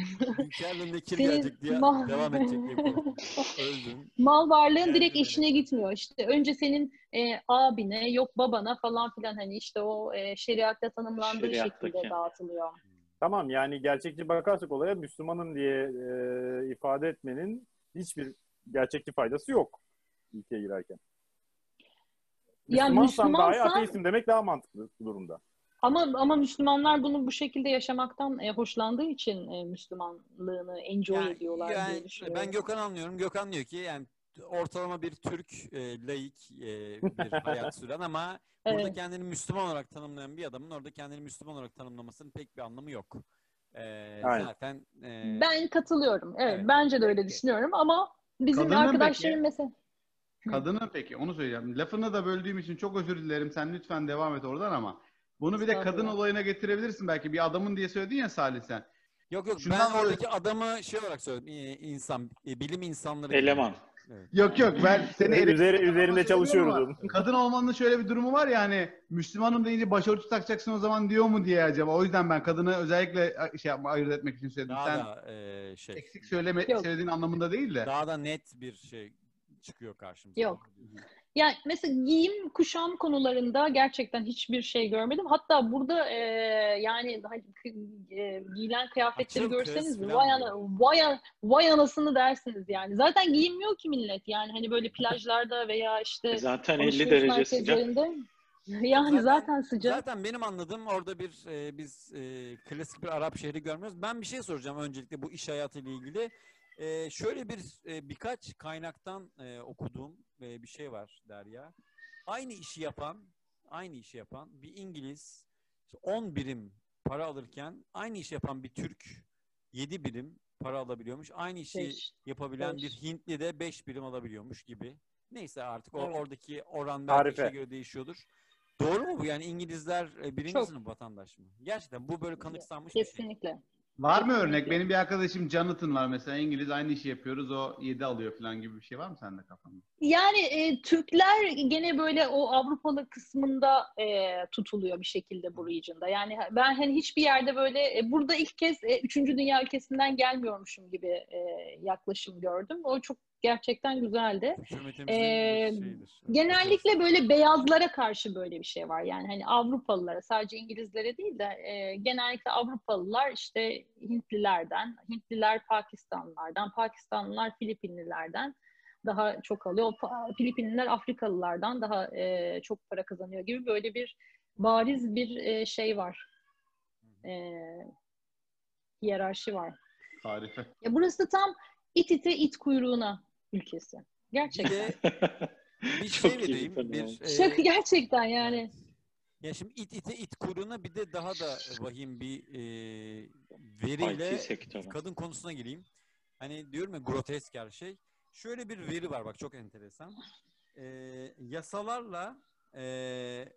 Kir Senin gelecek diye ma- devam edecek diye. Öldüm. Mal varlığın direkt eşine gitmiyor. İşte önce senin e, abine, yok babana falan filan hani işte o e, şeriatta tanımlandığı Şeriattaki. şekilde dağıtılıyor. Tamam yani gerçekçi bakarsak olaya Müslümanın diye e, ifade etmenin hiçbir gerçekçi faydası yok ülkeye girerken. Yani Müslümansan dahi Müslümansan- ateistim demek daha mantıklı bu durumda. Ama ama Müslümanlar bunu bu şekilde yaşamaktan e, hoşlandığı için e, Müslümanlığını enjoy Yani- ediyorlar yani diye düşünüyorum. ben Gökhan anlıyorum. Gökhan diyor ki yani ortalama bir Türk e, laik e, bir hayat süren ama burada Evet. kendini Müslüman olarak tanımlayan bir adamın orada kendini Müslüman olarak tanımlamasının pek bir anlamı yok. E, Aynen. zaten e, Ben katılıyorum. Evet, Evet. bence de öyle Peki. düşünüyorum ama bizim Kadının arkadaşlarım peki? mesela Kadının peki onu söyleyeceğim. Lafını da böldüğüm için çok özür dilerim. Sen lütfen devam et oradan ama bunu bir de kadın olayına getirebilirsin belki. Bir adamın diye söyledin ya Salih sen. yok yok Şundan ben oradaki adamı şey olarak söyledim. e, insan, e, bilim insanları. Eleman. Evet. Yok yok ben seni Üzeri, üzerinde onun. ama Kadın olmanın şöyle bir durumu var ya hani Müslümanım deyince başörtü takacaksın o zaman diyor mu diye acaba. O yüzden ben kadını özellikle şey yapma ayırt etmek için söyledim. Daha Sen da e, şey eksik söyleme Yok. söylediğin anlamında değil de. daha da net bir şey çıkıyor karşımıza. Yok. Yani mesela giyim, kuşam konularında gerçekten hiçbir şey görmedim. Hatta burada e, yani hani, e, giyilen kıyafetleri Açıl görseniz vay, ana, vay, vay anasını dersiniz yani. Zaten giyinmiyor ki millet yani hani böyle plajlarda veya işte E Zaten 50 alışveriş derece sıcak. Yani zaten, sıcak. Zaten benim anladığım orada bir e, biz e, klasik bir Arap şehri görmüyoruz. Ben bir şey soracağım öncelikle bu iş hayatıyla ilgili. E, şöyle bir e, birkaç kaynaktan e, okuduğum e, bir şey var Derya. Aynı işi yapan, aynı işi yapan bir İngiliz işte 10 birim para alırken aynı işi yapan bir Türk 7 birim para alabiliyormuş. Aynı işi Beş. yapabilen Beş. bir Hintli de 5 birim alabiliyormuş gibi. Neyse artık o Evet. oradaki oran belki göre değişiyordur. Doğru mu bu? Yani İngilizler e, birinci Çok. sınıf vatandaş mı? Gerçekten bu böyle kanıksanmış bir şey. Kesinlikle. Var mı örnek? Benim bir arkadaşım Jonathan var mesela İngiliz aynı işi yapıyoruz o 7 alıyor falan gibi bir şey var mı sende kafanda? Yani e, Türkler gene böyle o Avrupalı kısmında e, tutuluyor bir şekilde bu region'da. Yani ben hani hiçbir yerde böyle e, burada ilk kez e, üçüncü dünya ülkesinden gelmiyormuşum gibi e, yaklaşım gördüm. O çok gerçekten güzeldi. Ee. Genellikle böyle beyazlara karşı böyle bir şey var. Yani hani Avrupalılara sadece İngilizlere değil de e, genellikle Avrupalılar işte Hintlilerden, Hintliler Pakistanlılardan, Pakistanlılar Filipinlilerden daha çok alıyor. Filipinliler Afrikalılardan daha e, çok para kazanıyor gibi böyle bir bariz bir e, şey var. E, hiyerarşi var. Tarife. Ya burası tam it ite it kuyruğuna ülkesi. Gerçekten. bir Çok şey vereyim. Bir, e, Şaka gerçekten yani. Ya şimdi it ite it kuyruğuna bir de daha da vahim bir e, veriyle kadın konusuna gireyim. Hani diyorum ya grotesk her şey. Şöyle bir veri var bak çok enteresan. E, yasalarla e,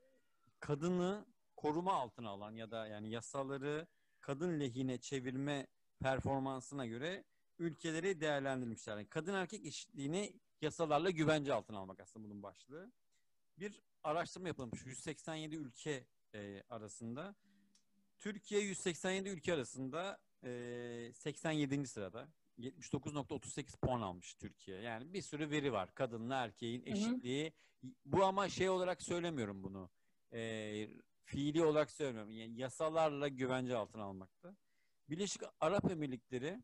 kadını koruma altına alan ya da yani yasaları kadın lehine çevirme performansına göre ülkeleri değerlendirmişler. Yani kadın erkek eşitliğini yasalarla güvence altına almak aslında bunun başlığı. Bir araştırma yapılmış 187 ülke e, arasında. Türkiye 187 ülke arasında e, 87. sırada. 79.38 puan almış Türkiye. Yani bir sürü veri var. Kadınla erkeğin hı. eşitliği. Bu ama şey olarak söylemiyorum bunu. E, fiili olarak söylemiyorum. Yani yasalarla güvence altına almakta. Birleşik Arap Emirlikleri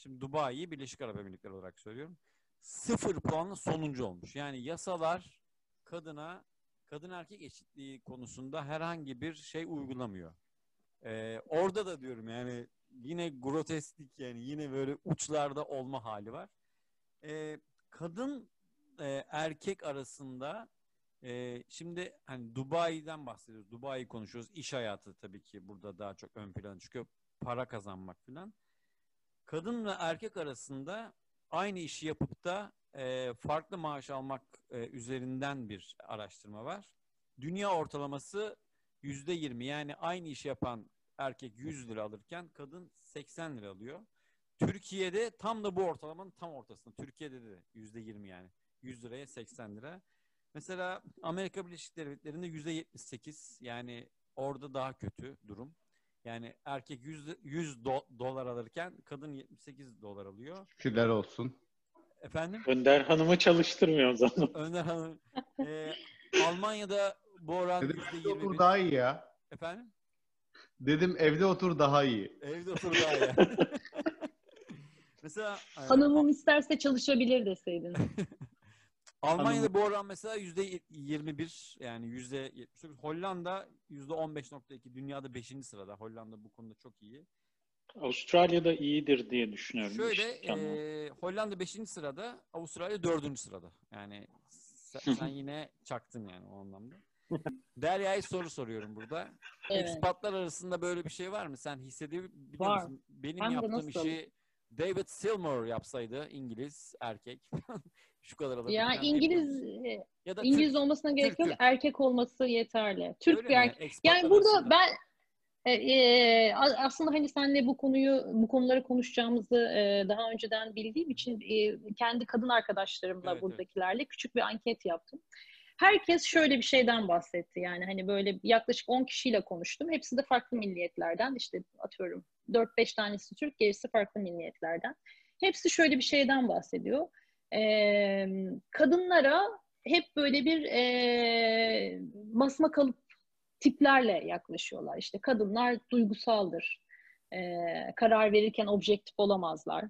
şimdi Dubai'yi Birleşik Arap Emirlikleri olarak söylüyorum. Sıfır puanla sonuncu olmuş. Yani yasalar kadına kadın erkek eşitliği konusunda herhangi bir şey uygulamıyor. Ee, orada da diyorum yani yine grotesklik yani yine böyle uçlarda olma hali var. Ee, kadın e, erkek arasında e, şimdi hani Dubai'den bahsediyoruz. Dubai konuşuyoruz. İş hayatı tabii ki burada daha çok ön plana çıkıyor. Para kazanmak falan. Kadınla erkek arasında aynı işi yapıp da e, farklı maaş almak e, üzerinden bir araştırma var. Dünya ortalaması yüzde yirmi. Yani aynı işi yapan erkek 100 lira alırken kadın 80 lira alıyor. Türkiye'de tam da bu ortalamanın tam ortasında. Türkiye'de de yüzde yirmi yani. 100 liraya 80 lira. Mesela Amerika Birleşik Devletleri'nde yüzde 78 yani orada daha kötü durum. Yani erkek 100, 100 do- dolar alırken kadın 78 dolar alıyor. Şükürler olsun. Efendim? Önder Hanım'ı çalıştırmıyor o zaman. Önder Hanım. Ee, Almanya'da bu oran Dedim yüzde evde otur 21. daha iyi ya. Efendim? Dedim evde otur daha iyi. Evde otur daha iyi. Mesela e, Hanımım isterse çalışabilir deseydin. Almanya'da bu oran mesela yüzde 21 yani yüzde 79. Hollanda yüzde 15.2 dünyada 5. sırada. Hollanda bu konuda çok iyi. Avustralya'da iyidir diye düşünüyorum. Şöyle işte e, Hollanda 5. sırada, Avustralya 4. sırada. Yani sen, sen yine çaktın yani o anlamda. Derya'ya soru soruyorum burada. Evet. Ekspatlar arasında böyle bir şey var mı? Sen hissedebiliyor Var. musun? Benim de yaptığım işi David Silmore yapsaydı İngiliz erkek şu kadar alabilir. Ya İngiliz ya da İngiliz Türk, olmasına gerek Türk, yok. Türk. Erkek olması yeterli. Türk öyle bir mi? erkek. Ekspatlar Yani burada arasında. ben e, e, aslında hani senle bu konuyu bu konuları konuşacağımızı e, daha önceden bildiğim için e, kendi kadın arkadaşlarımla Evet, buradakilerle küçük bir anket yaptım. Herkes şöyle bir şeyden bahsetti. Yani hani böyle yaklaşık 10 kişiyle konuştum. Hepsi de farklı milliyetlerden. İşte atıyorum 4-5 tanesi Türk, gerisi farklı milliyetlerden. Hepsi şöyle bir şeyden bahsediyor. Ee, kadınlara hep böyle bir e, basma kalıp tiplerle yaklaşıyorlar. İşte kadınlar duygusaldır. Ee, karar verirken objektif olamazlar.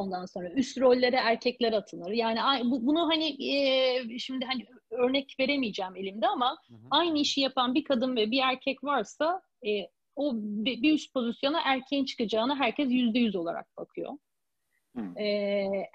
Ondan sonra üst rollere erkekler atılır. Yani bunu hani e, şimdi hani örnek veremeyeceğim elimde ama Hı hı. aynı işi yapan bir kadın ve bir erkek varsa e, o bir üst pozisyona erkeğin çıkacağına herkes yüzde yüz olarak bakıyor. Hı. E,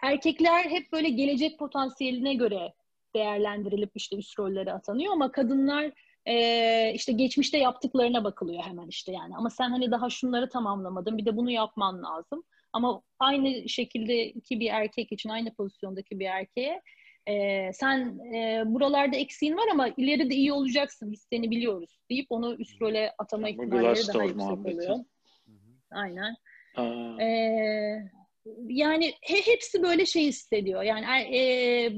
erkekler hep böyle gelecek potansiyeline göre değerlendirilip işte üst rollere atanıyor ama kadınlar e, işte geçmişte yaptıklarına bakılıyor hemen işte yani. Ama sen hani daha şunları tamamlamadın bir de bunu yapman lazım. Ama aynı şekildeki bir erkek için aynı pozisyondaki bir erkeğe e, sen e, buralarda eksiğin var ama ileride iyi olacaksın biz seni biliyoruz deyip onu üst role atama Bu ihtimalleri daha yüksek muhabbeti. oluyor. Aynen. Aa, Ee, yani he- hepsi böyle şey hissediyor. Yani er- e,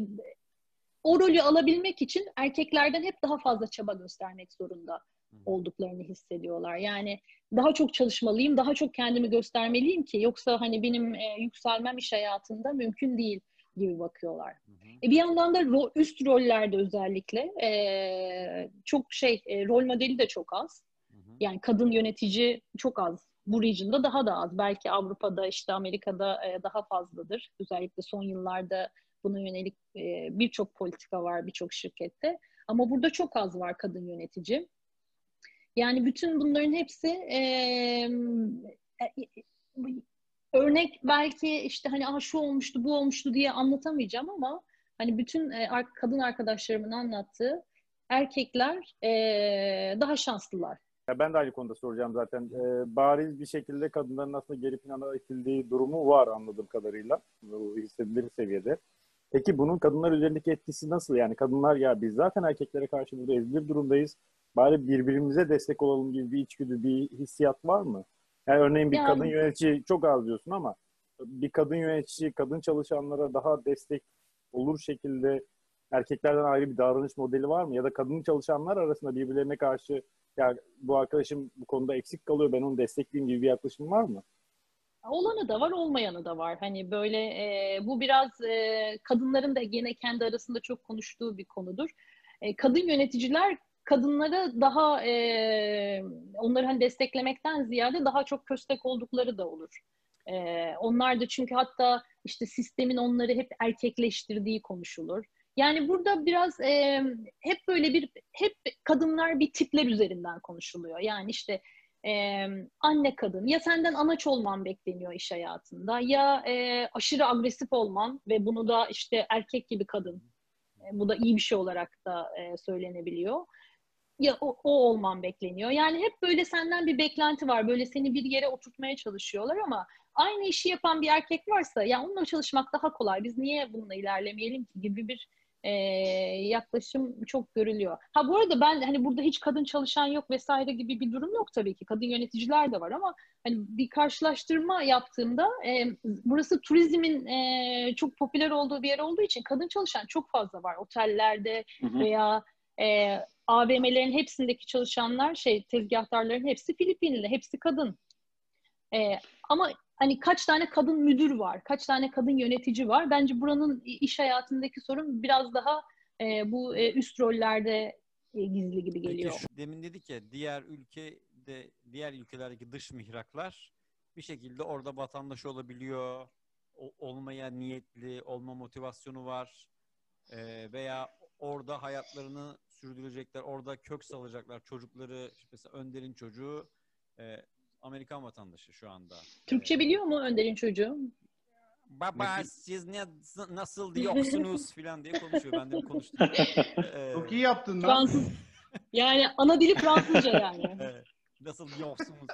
o rolü alabilmek için erkeklerden hep daha fazla çaba göstermek zorunda. Olduklarını hissediyorlar. Yani daha çok çalışmalıyım, daha çok kendimi göstermeliyim ki yoksa hani benim e, yükselmem iş hayatında mümkün değil gibi bakıyorlar. Hı hı. E, bir yandan da ro- üst rollerde özellikle e, çok şey e, rol modeli de çok az. Hı hı. Yani kadın yönetici çok az. Bu region'da daha da az. Belki Avrupa'da işte Amerika'da e, daha fazladır. Özellikle son yıllarda buna yönelik e, birçok politika var birçok şirkette. Ama burada çok az var kadın yönetici. Yani bütün bunların hepsi e, e, örnek belki işte hani ah şu olmuştu bu olmuştu diye anlatamayacağım ama hani bütün e, kadın arkadaşlarımın anlattığı erkekler e, daha şanslılar. Ya ben de aynı konuda soracağım zaten. Ee, bariz bir şekilde kadınların aslında geri plana itildiği durumu var anladığım kadarıyla. Bu hissedilir seviyede. Peki bunun kadınlar üzerindeki etkisi nasıl? Yani kadınlar ya biz zaten erkeklere karşı burada ezilir durumdayız. Bari birbirimize destek olalım gibi bir içgüdü, bir hissiyat var mı? Yani örneğin bir Yani- kadın yönetici çok az diyorsun ama bir kadın yönetici, kadın çalışanlara daha destek olur şekilde erkeklerden ayrı bir davranış modeli var mı? Ya da kadın çalışanlar arasında birbirlerine karşı ya bu arkadaşım bu konuda eksik kalıyor ben onu destekleyeyim gibi bir yaklaşım var mı? Olanı da var, olmayanı da var. Hani böyle e, bu biraz e, kadınların da gene kendi arasında çok konuştuğu bir konudur. E, kadın yöneticiler kadınlara daha e, onları hani desteklemekten ziyade daha çok köstek oldukları da olur. E, onlar da çünkü hatta işte sistemin onları hep erkekleştirdiği konuşulur. Yani burada biraz e, hep böyle bir hep kadınlar bir tipler üzerinden konuşuluyor. Yani işte e, anne kadın ya senden anaç olman bekleniyor iş hayatında ya e, aşırı agresif olman ve bunu da işte erkek gibi kadın bu da iyi bir şey olarak da e, söylenebiliyor. Ya o, o olman bekleniyor. Yani hep böyle senden bir beklenti var. Böyle seni bir yere oturtmaya çalışıyorlar ama aynı işi yapan bir erkek varsa ya onunla çalışmak daha kolay. Biz niye bununla ilerlemeyelim ki gibi bir e, yaklaşım çok görülüyor. Ha bu arada ben hani burada hiç kadın çalışan yok vesaire gibi bir durum yok tabii ki. Kadın yöneticiler de var ama hani bir karşılaştırma yaptığımda e, burası turizmin e, çok popüler olduğu bir yer olduğu için kadın çalışan çok fazla var. Otellerde Hı hı. veya e, AVM'lerin hepsindeki çalışanlar şey tezgahtarların hepsi Filipinli, hepsi kadın. E, ama hani kaç tane kadın müdür var, kaç tane kadın yönetici var? Bence buranın iş hayatındaki sorun biraz daha e, bu e, üst rollerde e, gizli gibi geliyor. Peki şu, demin dedik ya diğer ülkede diğer ülkelerdeki dış mihraklar bir şekilde orada vatandaş olabiliyor. O, olmaya niyetli, olma motivasyonu var. Ee, veya orada hayatlarını sürdürecekler, orada kök salacaklar. Çocukları mesela Önder'in çocuğu e, Amerikan vatandaşı şu anda. Türkçe Ee, biliyor mu Önder'in çocuğu? Baba Ne- siz ne, nasıl diyorsunuz filan diye konuşuyor. Ben de konuştum. Ee, Çok iyi yaptın lan. Fransız. Yani ana dili Fransızca yani. Evet. Nasıl diyorsunuz?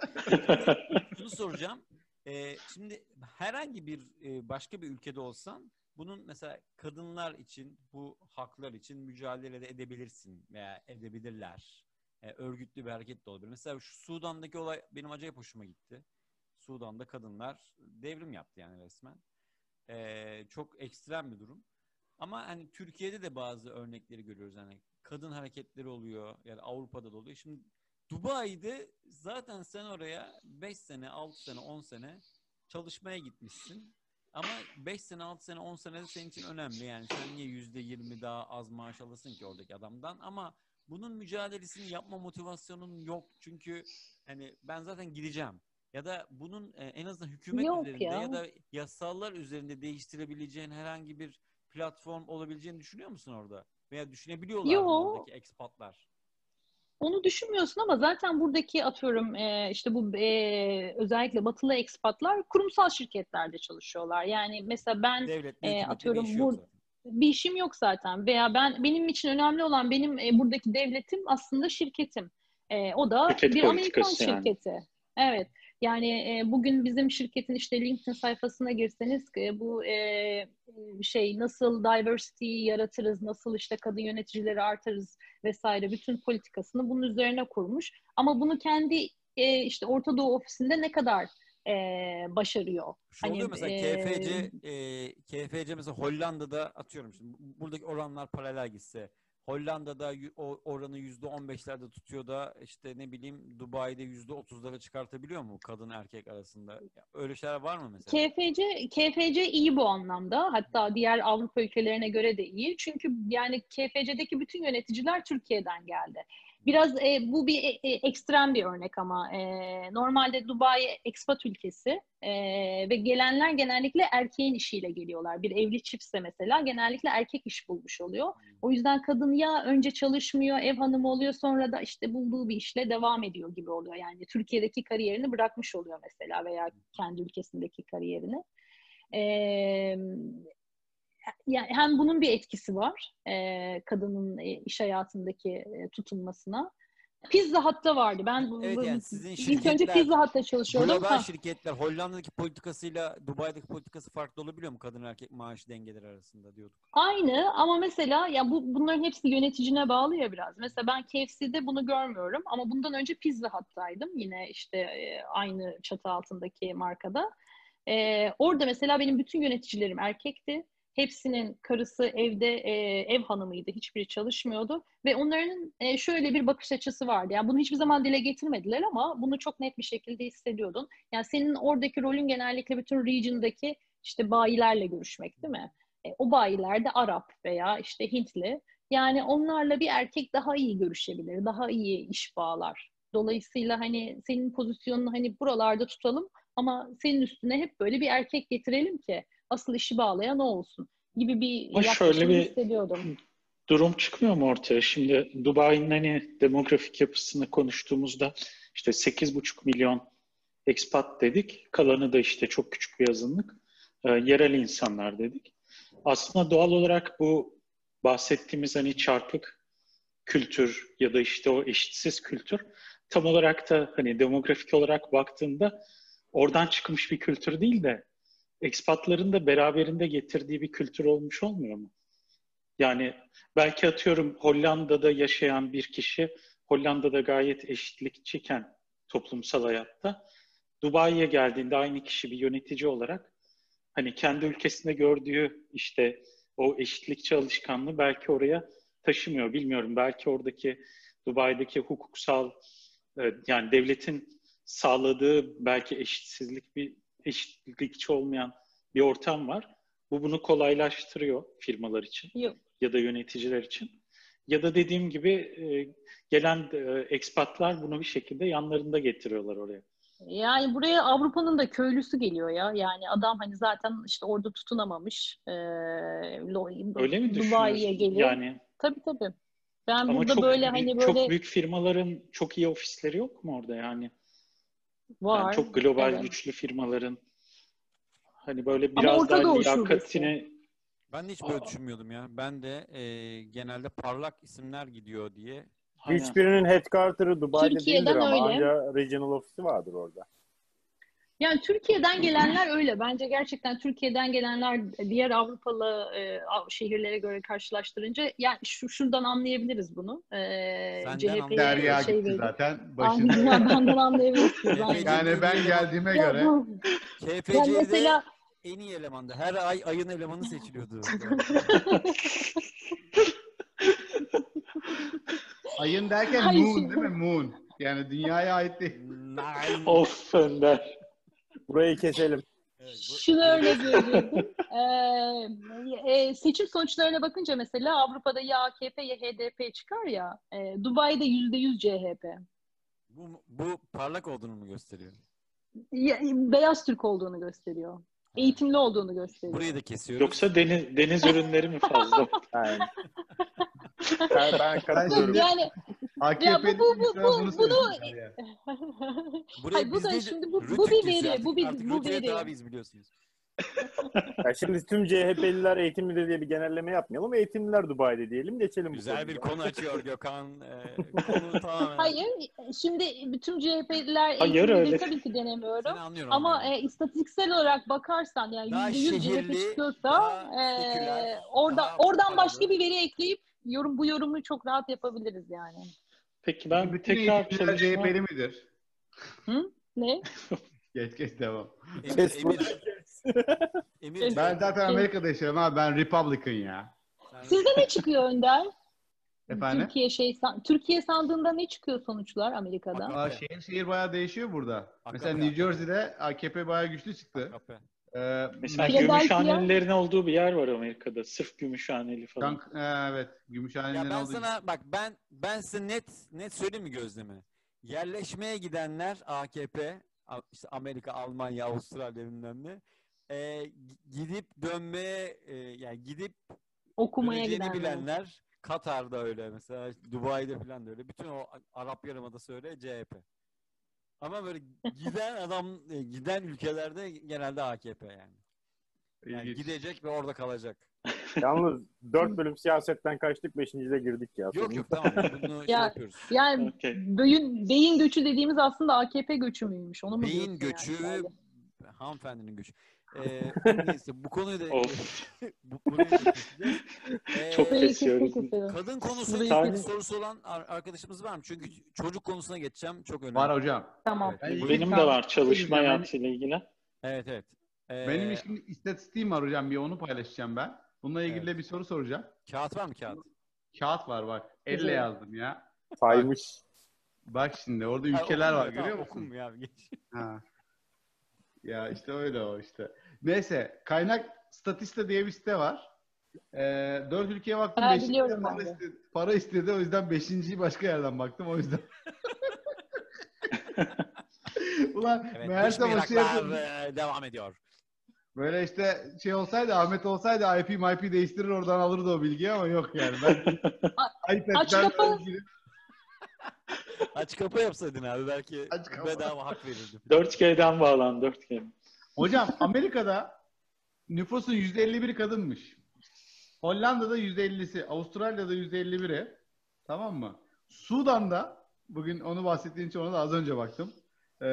Şunu soracağım. Ee, şimdi herhangi bir e, başka bir ülkede olsan bunun mesela kadınlar için bu haklar için mücadele de edebilirsin veya edebilirler. Ee, örgütlü bir hareket de olabilir. Mesela şu Sudan'daki olay benim acayip hoşuma gitti. Sudan'da kadınlar devrim yaptı yani resmen. Ee, çok ekstrem bir durum. Ama hani Türkiye'de de bazı örnekleri görüyoruz. Yani kadın hareketleri oluyor. Yani Avrupa'da da oluyor. Şimdi Dubai'de zaten sen oraya 5 sene, 6 sene, 10 sene çalışmaya gitmişsin. Ama 5 sene, 6 sene, 10 sene de senin için önemli. Yani sen niye %20 daha az maaş alasın ki oradaki adamdan? Ama bunun mücadelesini yapma motivasyonun yok. Çünkü hani ben zaten gideceğim. Ya da bunun e, en azından hükümet Yok üzerinde ya. ya da yasallar üzerinde değiştirebileceğin herhangi bir platform olabileceğini düşünüyor musun orada? Veya düşünebiliyorlar mı oradaki ekspatlar? Onu düşünmüyorsun ama zaten buradaki atıyorum e, işte bu e, özellikle batılı ekspatlar kurumsal şirketlerde çalışıyorlar. Yani mesela ben e, atıyorum zaten. bir işim yok zaten veya ben benim için önemli olan benim e, buradaki devletim aslında şirketim. E, o da Şirket bir Amerikan yani. şirketi. Evet. Yani e, bugün bizim şirketin işte LinkedIn sayfasına girseniz e, bu e, şey nasıl diversity yaratırız, nasıl işte kadın yöneticileri artırız vesaire bütün politikasını bunun üzerine kurmuş. Ama bunu kendi e, işte Orta Doğu ofisinde ne kadar e, başarıyor? Şu Hani, oluyor mesela e, KFC, e, KFC mesela Hollanda'da atıyorum şimdi bu- buradaki oranlar paralel gitse Hollanda'da o oranı yüzde on beşlerde tutuyor da işte ne bileyim Dubai'de yüzde otuzlara çıkartabiliyor mu kadın erkek arasında? Öyle şeyler var mı mesela? KFC, KFC iyi bu anlamda. Hatta diğer Avrupa ülkelerine göre de iyi. Çünkü yani KFC'deki bütün yöneticiler Türkiye'den geldi. Biraz e, bu bir e, e, ekstrem bir örnek ama e, normalde Dubai ekspat ülkesi e, ve gelenler genellikle erkeğin işiyle geliyorlar. Bir evli çiftse mesela genellikle erkek iş bulmuş oluyor. O yüzden kadın ya önce çalışmıyor, ev hanımı oluyor sonra da işte bulduğu bir işle devam ediyor gibi oluyor. Yani Türkiye'deki kariyerini bırakmış oluyor mesela veya kendi ülkesindeki kariyerini. Ee, yani hem bunun bir etkisi var e, kadının e, iş hayatındaki e, tutunmasına. Pizza Hut'ta vardı. Ben Evet, bu- yani sizin ilk önce Pizza Hut'ta çalışıyordum. Global Ha, şirketler Hollanda'daki politikasıyla Dubai'deki politikası farklı olabiliyor mu kadın erkek maaş dengeleri arasında diyorduk. Aynı ama mesela ya bu bunların hepsi yöneticine bağlı ya biraz. Mesela ben KFC'de bunu görmüyorum ama bundan önce Pizza Hut'taydım. Yine işte e, aynı çatı altındaki markada. E, orada mesela benim bütün yöneticilerim erkekti. Hepsinin karısı evde e, ev hanımıydı. Hiçbiri çalışmıyordu. Ve onların e, şöyle bir bakış açısı vardı. Yani bunu hiçbir zaman dile getirmediler ama bunu çok net bir şekilde hissediyordun. Yani senin oradaki rolün genellikle bütün region'daki işte bayilerle görüşmek değil mi? E, o bayiler de Arap veya işte Hintli. Yani onlarla bir erkek daha iyi görüşebilir, daha iyi iş bağlar. Dolayısıyla hani senin pozisyonunu hani buralarda tutalım ama senin üstüne hep böyle bir erkek getirelim ki asıl işi bağlayan o olsun gibi bir yaklaşım bir- hissediyordum. durum çıkmıyor mu ortaya? Şimdi Dubai'nin hani demografik yapısını konuştuğumuzda işte 8,5 milyon expat dedik. Kalanı da işte çok küçük bir azınlık. e, yerel insanlar dedik. Aslında doğal olarak bu bahsettiğimiz hani çarpık kültür ya da işte o eşitsiz kültür tam olarak da hani demografik olarak baktığında oradan çıkmış bir kültür değil de ekspatların da beraberinde getirdiği bir kültür olmuş olmuyor mu? Yani belki atıyorum Hollanda'da yaşayan bir kişi Hollanda'da gayet eşitlikçiken toplumsal hayatta Dubai'ye geldiğinde aynı kişi bir yönetici olarak hani kendi ülkesinde gördüğü işte o eşitlikçi alışkanlığı belki oraya taşımıyor. Bilmiyorum. Belki oradaki Dubai'deki hukuksal e, yani devletin sağladığı belki eşitsizlik bir eşitlikçi olmayan bir ortam var. Bu bunu kolaylaştırıyor firmalar için Yok. ya da yöneticiler için. Ya da dediğim gibi e, gelen e, ekspatlar bunu bir şekilde yanlarında getiriyorlar oraya. Yani buraya Avrupa'nın da köylüsü geliyor ya. Yani adam hani zaten işte orada tutunamamış. Ee, Öyle mi Dubai'ye geliyor. Yani Tabii tabii. Ben ama burada çok böyle büyük, hani çok böyle büyük firmaların çok iyi ofisleri yok mu orada yani? Var. Yani çok global evet. güçlü firmaların hani böyle biraz daha Doğu liyakatini Ben de hiç böyle düşünmüyordum ya. Ben de e, genelde parlak isimler gidiyor diye. Aynen. Hiçbirinin headquarter'ı Dubai'de Türkiye'den değildir ama öyle. ancak regional ofisi vardır orada. Yani Türkiye'den gelenler öyle. Bence gerçekten Türkiye'den gelenler diğer Avrupalı e, şehirlere göre karşılaştırınca yani şu şuradan anlayabiliriz bunu. E, Senden CHP'ye. Derya şey gitti verir. zaten. Aynen, Başında. benden anlayabilirsiniz. Yani aynen. Ben geldiğime Ya göre KPC'de yani mesela en iyi elemandı. Her ay ayın elemanı seçiliyordu. ayın derken Hayır, moon şimdi- değil mi? Moon. Yani dünyaya ait değil. Of Önder. Burayı keselim. Evet, bu- Şunu örnek veriyordum. Ee, e, seçim sonuçlarına bakınca mesela Avrupa'da ya AKP ya HDP çıkar ya. e, Dubai'de yüzde yüz CHP. Bu, bu parlak olduğunu mu gösteriyor? Ya- beyaz Türk olduğunu gösteriyor. Eğitimli olduğunu gösteriyor. Burayı da kesiyoruz. Yoksa deniz, deniz ürünleri mi fazla? Yani. ben, ben katılıyorum. Yani AKP'nin bu- bu- insanı bu- bunu bunu- ya. Burayı Hayır, bu da şimdi bu- bu bir veri, artık. bu bir- Artık bu veri. tabiiz biliyorsunuz. Ya şimdi tüm CHP'liler eğitimlidir diye bir genelleme yapmayalım. Eğitimliler Dubai'de diyelim. Geçelim bu Güzel bir konuya. konu açıyor Gökhan. Ee, konu tamamen. hayır, şimdi bütün CHP'liler Hayır, eğitimlidir tabii ki denemiyorum. Ama e, istatistiksel olarak bakarsan yani Daha yüzde yüz şehirli, CHP çıkıyorsa e, orada oradan başka bir veri ekleyip yorum bu yorumu çok rahat yapabiliriz yani. Peki ben Bütün tekrar çalışma... CHP'li midir? Ne? Geç geç devam. Emir, Emir, Emir, Ben zaten Şey- Amerika'da yaşıyorum ama ben Republican ya. Sizde ne çıkıyor Önder? Efendim? Türkiye şey Türkiye sandığında ne çıkıyor sonuçlar Amerika'da? Aa, şehir şehir bayağı değişiyor burada. AKP, Mesela New Jersey'de AKP bayağı güçlü çıktı. AKP. Ee, Mesela Philadelphia- Gümüşhanelilerin olduğu bir yer var Amerika'da. Sırf Gümüşhaneli falan. Tank, e, evet. Gümüşhane'nin Ya ben olduğu sana bak ben ben size net net söyleyeyim mi gözlemi? Yerleşmeye gidenler AKP, işte Amerika, Almanya, Avustralya bilmem ne. e, gidip dönmeye e, yani gidip Okumaya gidenler. bilenler Katar'da öyle mesela Dubai'de falan da öyle. Bütün o Arap Yarımadası öyle CHP. Ama böyle giden adam e, giden ülkelerde genelde AKP yani. Yani gidecek ve orada kalacak. Yalnız dört bölüm siyasetten kaçtık. Beşincide girdik ya. Yok yok tamam bunu şey Ya, yapıyoruz. Yani Okey. beyin, beyin göçü dediğimiz aslında AKP göçü müymüş? Onu mu Beyin göçü yani? hanımefendinin göçü. Ee, neyse bu konuyu da Of. bu konuyu da. Ee, Çok kesiyoruz. kadın konusuyla ilgili sorusu olan ar- arkadaşımız var mı? Çünkü çocuk konusuna geçeceğim. Çok önemli. Var hocam. Tamam. Evet. Benim de var çalışma Benim- hayatıyla ilgili. Evet evet. Ee, Benim işim istatistiğim var hocam. Bir onu paylaşacağım ben. Bununla ilgili Evet. de bir soru soracağım. Kağıt var mı kağıt? Kağıt var bak. Elle yazdım ya. Saymış. Bak şimdi orada ülkeler okuma, var tamam, görüyor musun? okuma ya, geç. Ha. Ya işte öyle o işte. Neyse kaynak Statista diye bir site var. Ee, dört ülkeye baktım. Ha, biliyorum para ben de. istedi, para istedi. O yüzden beşinciyi başka yerden baktım. O yüzden. Ulan Evet, meğerse e, devam ediyor. Böyle işte şey olsaydı Ahmet olsaydı IP MIP değiştirir oradan alırdı o bilgiyi ama yok yani. Ben aç kapı. Aç kapı yapsaydın abi belki Aç kapı. bedava hak verirdim. 4G'den bağlan 4G. Hocam Amerika'da nüfusun %51'i kadınmış. Hollanda'da %50'si, Avustralya'da %51'i. Tamam mı? Sudan'da bugün onu bahsettiğin için ona da az önce baktım. Ee,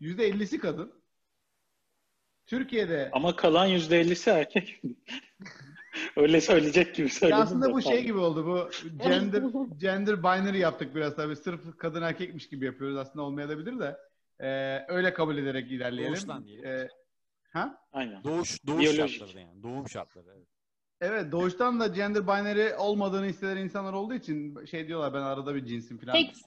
%50'si kadın. Türkiye'de Ama kalan %50'si erkek. Öyle söyleyecek gibi Ya söyledim. aslında bu şey gibi oldu. Bu gender gender binary yaptık biraz tabii. Sırf kadın erkekmiş gibi yapıyoruz. Aslında olmayabilir de. Ee, öyle kabul ederek ilerleyelim. Doğuştan diyelim. Ee, ha? Aynen. Doğuş, doğuş Biyolojik. şartları yani. Doğum şartları. Evet. Evet doğuştan da gender binary olmadığını hisseden insanlar olduğu için şey diyorlar ben arada bir cinsim falan. Sex,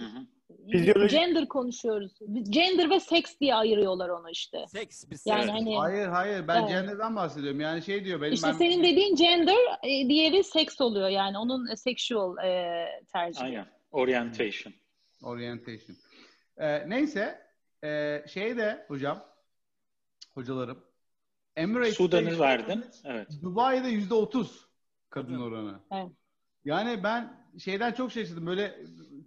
Hı hı. Fizyoloji- gender konuşuyoruz. Gender ve seks diye ayırıyorlar onu işte. Seks, biz Yani seks. hani Hayır hayır ben Evet. gender'dan bahsediyorum. Yani şey diyor benim işte ben senin dediğin gender, e, diğeri seks oluyor yani onun sexual e, tercihi. Aynen. Orientation. orientation. Ee, neyse e, şey de hocam hocalarım Emirates'te Sudan'ı verdin. Evet. Dubai'de yüzde otuz kadın Tabii. oranı. Evet. Yani ben şeyden çok şaşırdım. Böyle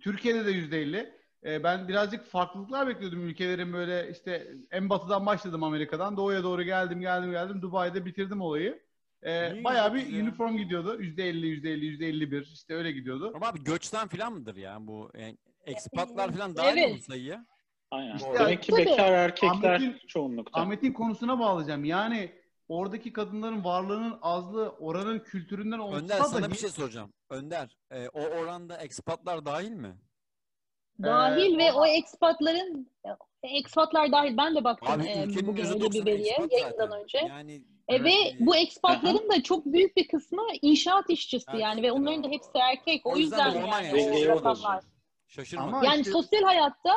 Türkiye'de de yüzde elli. Ee, ben birazcık farklılıklar bekliyordum ülkelerin böyle işte en batıdan başladım Amerika'dan. Doğuya doğru geldim geldim geldim. Dubai'de bitirdim olayı. Ee, bayağı bir ya? uniform gidiyordu. Yüzde elli, yüzde elli, yüzde elli bir. işte öyle gidiyordu. Ama abi göçten falan mıdır ya bu? Yani ekspatlar falan dahil Evet. mi bu sayıya? Aynen. İşte- Demek ki Tabii. bekar erkekler Ahmet'in- çoğunlukta. Ahmet'in konusuna bağlayacağım. Yani oradaki kadınların varlığının azlığı oranın kültüründen olsa Önder da sana bir şey soracağım. Önder, e, o oranda ekspatlar dahil mi? Dahil Ee, ve o ekspatların ekspatlar dahil ben de baktım Abi e, bugün öyle bir %90'ı veriye yayından zaten. önce. Yani E, ve evet, bu ekspatların da çok büyük bir kısmı inşaat işçisi Evet, yani ve onların da hepsi erkek. O, O yüzden yüzden normal yani yani. O Dengeyi o rakamlar. bozuyor. şaşırma. Ama- Yani işte- sosyal hayatta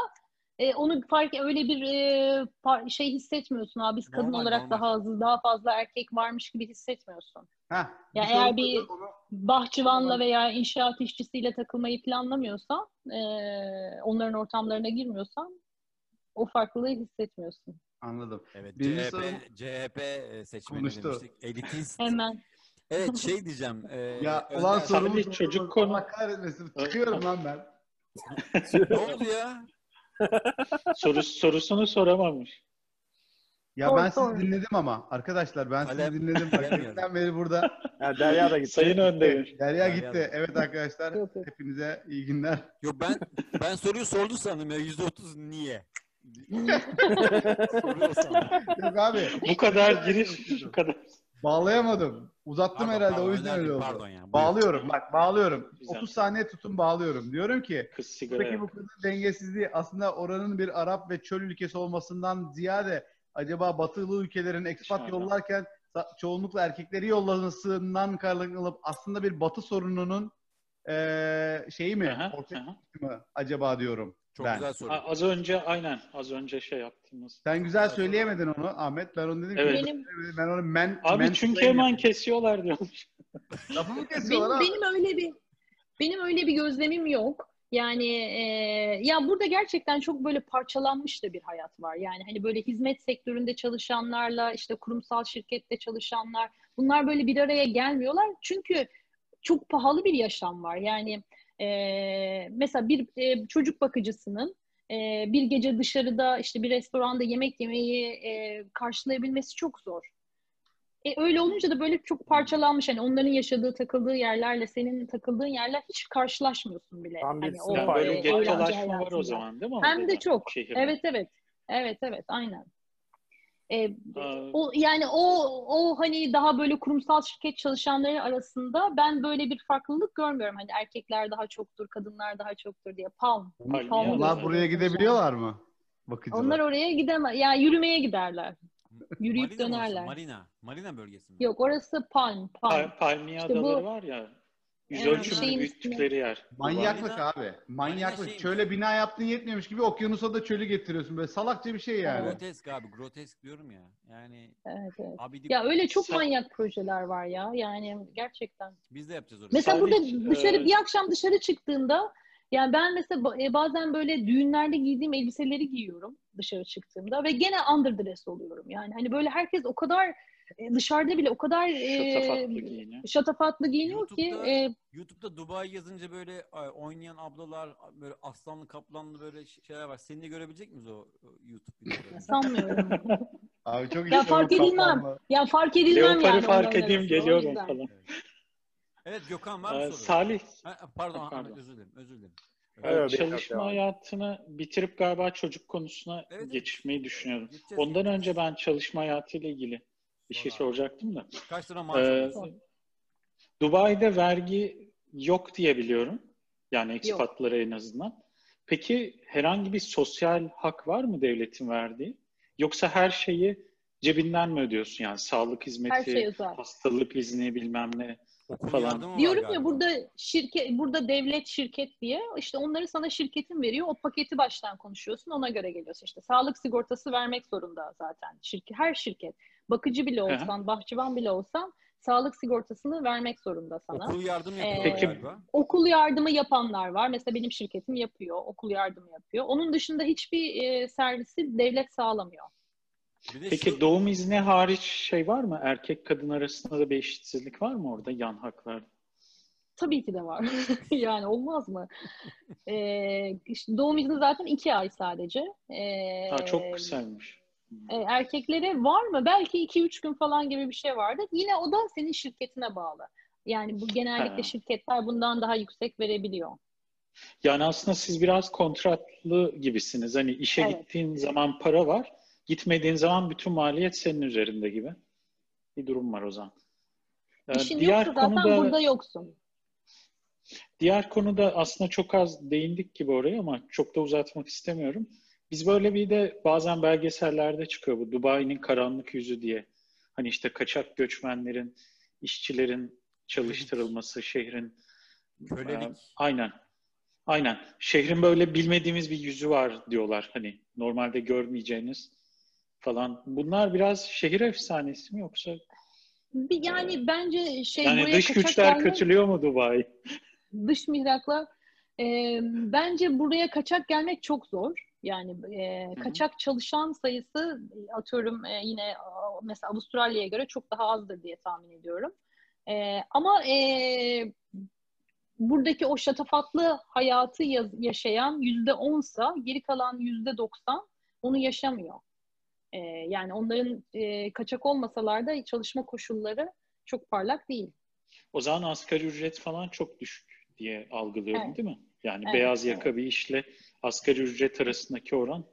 e, onu fark öyle bir e, par- şey hissetmiyorsun abi. Biz kadın Normal, olarak normal. daha az daha fazla erkek varmış gibi hissetmiyorsun. Heh, Ya bir şey eğer bir- onu- Bahçıvanla veya inşaat işçisiyle takılmayı planlamıyorsan, e, onların ortamlarına girmiyorsan o farklılığı hissetmiyorsun. Anladım. Evet, Birinci CHP, sorum- CHP e, seçmeni Konuştu. demiştik. Elitist. Hemen. Evet şey diyeceğim. e, Ya Tabii, sorumuz çocuk konu- Allah kahretmesin. Çıkıyorum lan ben. Ne oldu ya? Soru, sorusunu soramamış. Ya ben sizi dinledim ama. Arkadaşlar ben Kalem- sizi dinledim. Bilemiyorum. ilkten beri burada. Ya Derya da gitti. Sayın Önder. Derya Derya gitti. da. Evet arkadaşlar. Yok, yok. Hepinize iyi günler. Yok ben ben soruyu sordu sandım ya yüzde otuz niye? Soruyor sandım. Yok abi. Bu kadar giriş, bu kadar. Bağlayamadım. Uzattım Pardon, herhalde pardon, o yüzden öyle oldu. Pardon ya. buyur. Bağlıyorum bak bağlıyorum. Güzel. 30 saniye tutun bağlıyorum. Diyorum ki buradaki bu kadın dengesizliği aslında oranın bir Arap ve çöl ülkesi olmasından ziyade acaba batılı ülkelerin ekspat yollarken çoğunlukla erkekleri yollamasından kaynaklanıp aslında bir batı sorununun eee, şeyi mi? Aha, aha. mı acaba diyorum Çok ben. güzel soru. A- Az önce aynen az önce şey yaptığımız. Sen güzel söyleyemedin onu Ahmet. Ben onu dedim Evet. ki Benim ben onu men Abi men- çünkü hemen kesiyorlar diyormuş. lafımı kesiyorlar benim, benim öyle bir benim öyle bir gözlemim yok. Yani e, ya burada gerçekten çok böyle parçalanmış da bir hayat var. Yani hani böyle hizmet sektöründe çalışanlarla işte kurumsal şirkette çalışanlar bunlar böyle bir araya gelmiyorlar. Çünkü çok pahalı bir yaşam var. Yani e, mesela bir e, çocuk bakıcısının e, bir gece dışarıda işte bir restoranda yemek yemeyi e, karşılayabilmesi çok zor. E, öyle olunca da böyle çok parçalanmış. Hani onların yaşadığı, takıldığı yerlerle senin takıldığın yerler hiç karşılaşmıyorsun bile. Tam bir Hani sınıf böyle e, gettolaşma var o zaman değil mi? Hem de çok. şehirde? Evet evet. Evet evet aynen. E, o yani o o hani daha böyle kurumsal şirket çalışanları arasında ben böyle bir farklılık görmüyorum. Hani erkekler daha çoktur, kadınlar daha çoktur diye. Palm. Palm Onlar buraya gidebiliyorlar mı? Bakıcılar. Onlar oraya gidemez. Yani yürümeye giderler. Yürüyüp Marina dönerler. Marina. Marina bölgesi mi? Yok orası Palm. Palm. Pal- Palmiye İşte bu- adaları var ya. Yüz Evet, ölçümünü şeyin büyüttükleri yer. Manyaklık Marina- abi. Manyaklık. şeymiş. Çöle bina yaptın yetmiyormuş gibi okyanusa da çölü getiriyorsun. Böyle salakça bir şey yani. Grotesk abi. Grotesk diyorum ya. Yani Evet, evet. abidik Ya öyle çok manyak projeler var ya. Yani gerçekten. biz de yapacağız orayı. Mesela Salih, burada dışarı e, bir akşam dışarı çıktığında yani ben mesela e, bazen böyle düğünlerde giydiğim elbiseleri giyiyorum dışarı çıktığımda ve gene underdress oluyorum. Yani hani böyle herkes o kadar dışarıda bile o kadar e, Şatafatlı giyiniyor. şatafatlı giyiniyor ki YouTube'da- e, YouTube'da Dubai yazınca böyle ay, oynayan ablalar böyle aslanlı kaplanlı böyle şeyler var. Seni de görebilecek miyiz o, o YouTube videolarını? sanmıyorum. Abi çok Ya fark edilmem. ya fark edilmem Leopar'ı yani. fark edeyim geliyorum falan. Evet. Gökhan var mı Ee? Salih, Ha, pardon, pardon. özür dilerim. Özür dilerim. Evet, evet, çalışma devam. hayatını bitirip galiba çocuk konusuna Evet, geçmeyi düşünüyorum. Gideceğiz, Ondan önce ben çalışma hayatıyla ilgili bir şey soracaktım da. Kaç lira maaş Ee, alıyorsun? Dubai'de vergi yok diye biliyorum. Yani ekspatlara en azından. Peki herhangi bir sosyal hak var mı devletin verdiği? Yoksa her şeyi cebinden mi ödüyorsun? Yani sağlık hizmeti, şey hastalık izni bilmem ne. Okul falan. Diyorum galiba. ya burada şirket burada devlet şirket diye işte onları sana şirketin veriyor. O paketi baştan konuşuyorsun. Ona göre geliyorsun. İşte sağlık sigortası vermek zorunda zaten. Şirket her şirket. Bakıcı bile olsan, bahçıvan bile olsan sağlık sigortasını vermek zorunda sana. Okul yardımı Ee, yapıyorlar Peki- galiba. Okul yardımı yapanlar var. Mesela benim şirketim yapıyor. Okul yardımı yapıyor. Onun dışında hiçbir e, servisi devlet sağlamıyor. Peki şu- doğum izni hariç şey var mı? Erkek kadın arasında da bir eşitsizlik var mı orada yan haklarda? Tabii ki de var. yani olmaz mı? Ee, işte doğum izni zaten iki ay sadece. Ee, Ha, çok kısaymış. E, erkeklere var mı? Belki iki üç gün falan gibi bir şey vardı. Yine o da senin şirketine bağlı. Yani bu genellikle Ha. şirketler bundan daha yüksek verebiliyor. Yani aslında siz biraz kontratlı gibisiniz. Hani işe Evet. gittiğin zaman para var, gitmediğin zaman bütün maliyet senin üzerinde gibi bir durum var o zaman. Ee, İşin diğer yoksa zaten konuda burada yoksun. diğer konuda aslında çok az değindik gibi oraya ama çok da uzatmak istemiyorum. Biz böyle bir de bazen belgesellerde çıkıyor bu Dubai'nin karanlık yüzü diye. Hani işte kaçak göçmenlerin, işçilerin çalıştırılması, şehrin Kölelik. Ee, aynen. Aynen. Şehrin böyle bilmediğimiz bir yüzü var diyorlar. Hani normalde görmeyeceğiniz falan. Bunlar biraz şehir efsanesi mi yoksa Bir, yani bence şey yani dış güçler kötülüyor mu Dubai? dış mihraklar e, bence buraya kaçak gelmek çok zor. Yani e, kaçak çalışan sayısı atıyorum e, yine mesela Avustralya'ya göre çok daha azdır diye tahmin ediyorum. E, ama e, buradaki o şatafatlı hayatı yaşayan yüzde onsa geri kalan yüzde doksan onu yaşamıyor. E, yani onların e, kaçak olmasalar da çalışma koşulları çok parlak değil. O zaman asgari ücret falan çok düşük diye algılıyorum Evet. değil mi? Yani Evet, beyaz yaka bir işle asgari ücret arasındaki oran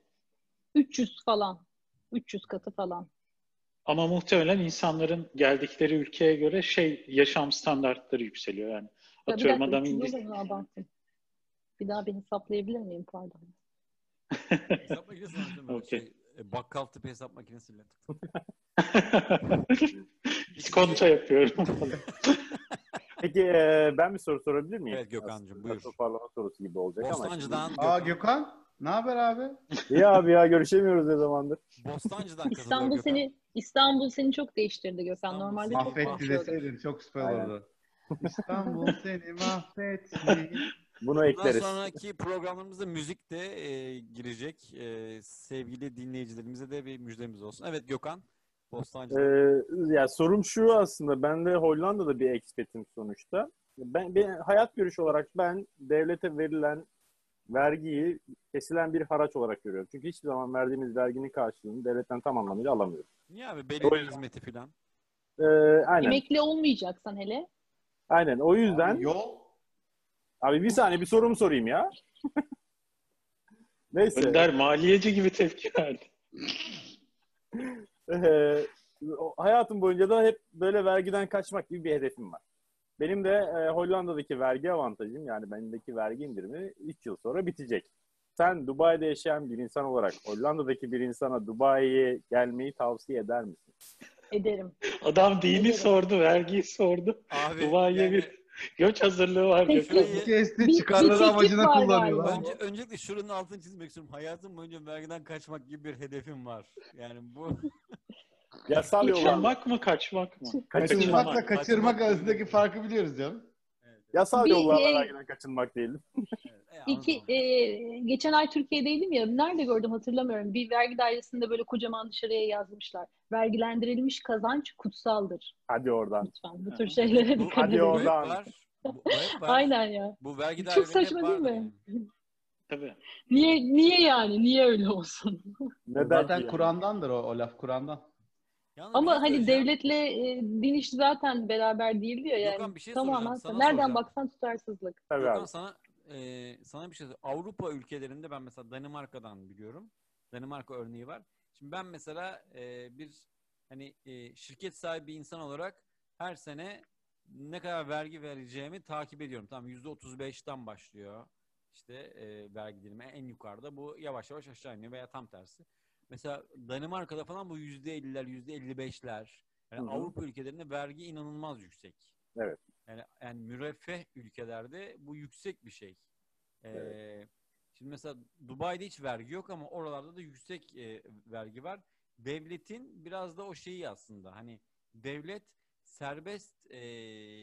300 falan. 300 katı falan. ama muhtemelen insanların geldikleri ülkeye göre şey yaşam standartları yükseliyor yani. Ya bir Atıyorum dakika, adam 300 İngiliz. Bir daha beni saplayabilir miyim? Pardon. Hesap makinesi var? Okey. Şey, e, bakkal tipi hesap makinesiyle. İskonto yapıyorum. Peki e, ben bir soru sorabilir miyim? Evet Gökhan'cığım, buyur. Toparlama sorusu gibi olacak ama. Bostancı'dan Aa Gökhan. Ne haber abi? İyi abi ya görüşemiyoruz ne zamandır. Bostancı'dan İstanbul Gökhan. seni İstanbul seni çok değiştirdi Gökhan. İstanbul Normalde çok Mahvetti deseydin çok süper Aynen. olurdu. İstanbul seni mahvetti. Bunu Bundan ekleriz. sonraki programlarımızda müzik de e, girecek. E, sevgili dinleyicilerimize de bir müjdemiz olsun. Evet Gökhan. Bostancı'dan. Ee, ya sorum şu aslında. Ben de Hollanda'da bir expatim sonuçta. Ben, ben hayat görüşü olarak ben devlete verilen vergiyi kesilen bir haraç olarak görüyorum. Çünkü hiçbir zaman verdiğimiz verginin karşılığını devletten tam anlamıyla alamıyoruz. Niye abi? Belediye hizmeti falan. Ee, aynen. Emekli olmayacaksan hele. Aynen. O yüzden Yol. abi bir saniye bir sorumu sorayım ya. Neyse. Önder maliyeci gibi tepki verdi. Ee, hayatım boyunca da hep böyle vergiden kaçmak gibi bir hedefim var. Benim de e, Hollanda'daki vergi avantajım yani benimdeki vergi indirimi 3 yıl sonra bitecek. Sen Dubai'de yaşayan bir insan olarak Hollanda'daki bir insana Dubai'ye gelmeyi tavsiye eder misin? Ederim. Adam dini Ederim. sordu, vergiyi sordu. Abi Dubai'ye yani bir göç hazırlığı var. Gökhan. şurayı- Kesti çıkarları amacına kullanıyorlar. önce, öncelikle şuranın altını çizmek istiyorum. Hayatım boyunca vergiden kaçmak gibi bir hedefim var. Yani bu Yasal yollarla, Kaçınmak mı, kaçmak mı? kaçınmak, Kaçırmakla Kaçırmak kaçırmak arasındaki farkı biliyoruz canım. yasal Bir- yollarla e, vergiden kaçınmak değil. E, İki, anladım. e, geçen ay Türkiye'deydim ya. Nerede gördüm hatırlamıyorum. Bir vergi dairesinde böyle kocaman dışarıya yazmışlar. Vergilendirilmiş kazanç kutsaldır. Hadi oradan. Lütfen bu tür şeylere Bu- dikkat Hadi edin. Hep oradan. var. Bu, bu hep var. Aynen ya. Bu vergi Çok saçma değil mi? yani. Tabii. Niye niye yani? Niye öyle olsun? Neden Zaten? Kur'an'dandır o, o laf Kur'an'dan. Yalnız Ama şey hani söyleyeceğim. devletle e, din işi zaten beraber değil diyor yani. Gökhan, bir şey Tamamen soracağım, sana nereden soracağım. baksan tutarsızlık. Abi. sana e, sana bir şey söyleyeyim. Avrupa ülkelerinde ben mesela Danimarka'dan biliyorum. Danimarka örneği var. Şimdi ben mesela e, bir hani e, şirket sahibi insan olarak her sene ne kadar vergi vereceğimi takip ediyorum. Tamam %35'ten başlıyor. İşte e, vergi dilimi en yukarıda. Bu yavaş yavaş aşağı iniyor veya tam tersi. Mesela Danimarka'da falan bu %50'ler, %55'ler. Yani. Avrupa ülkelerinde vergi inanılmaz yüksek. Evet. Yani, yani müreffeh ülkelerde bu yüksek bir şey. Ee, Şimdi mesela Dubai'de hiç vergi yok ama oralarda da yüksek e, vergi var. Devletin biraz da o şeyi aslında hani devlet serbest e,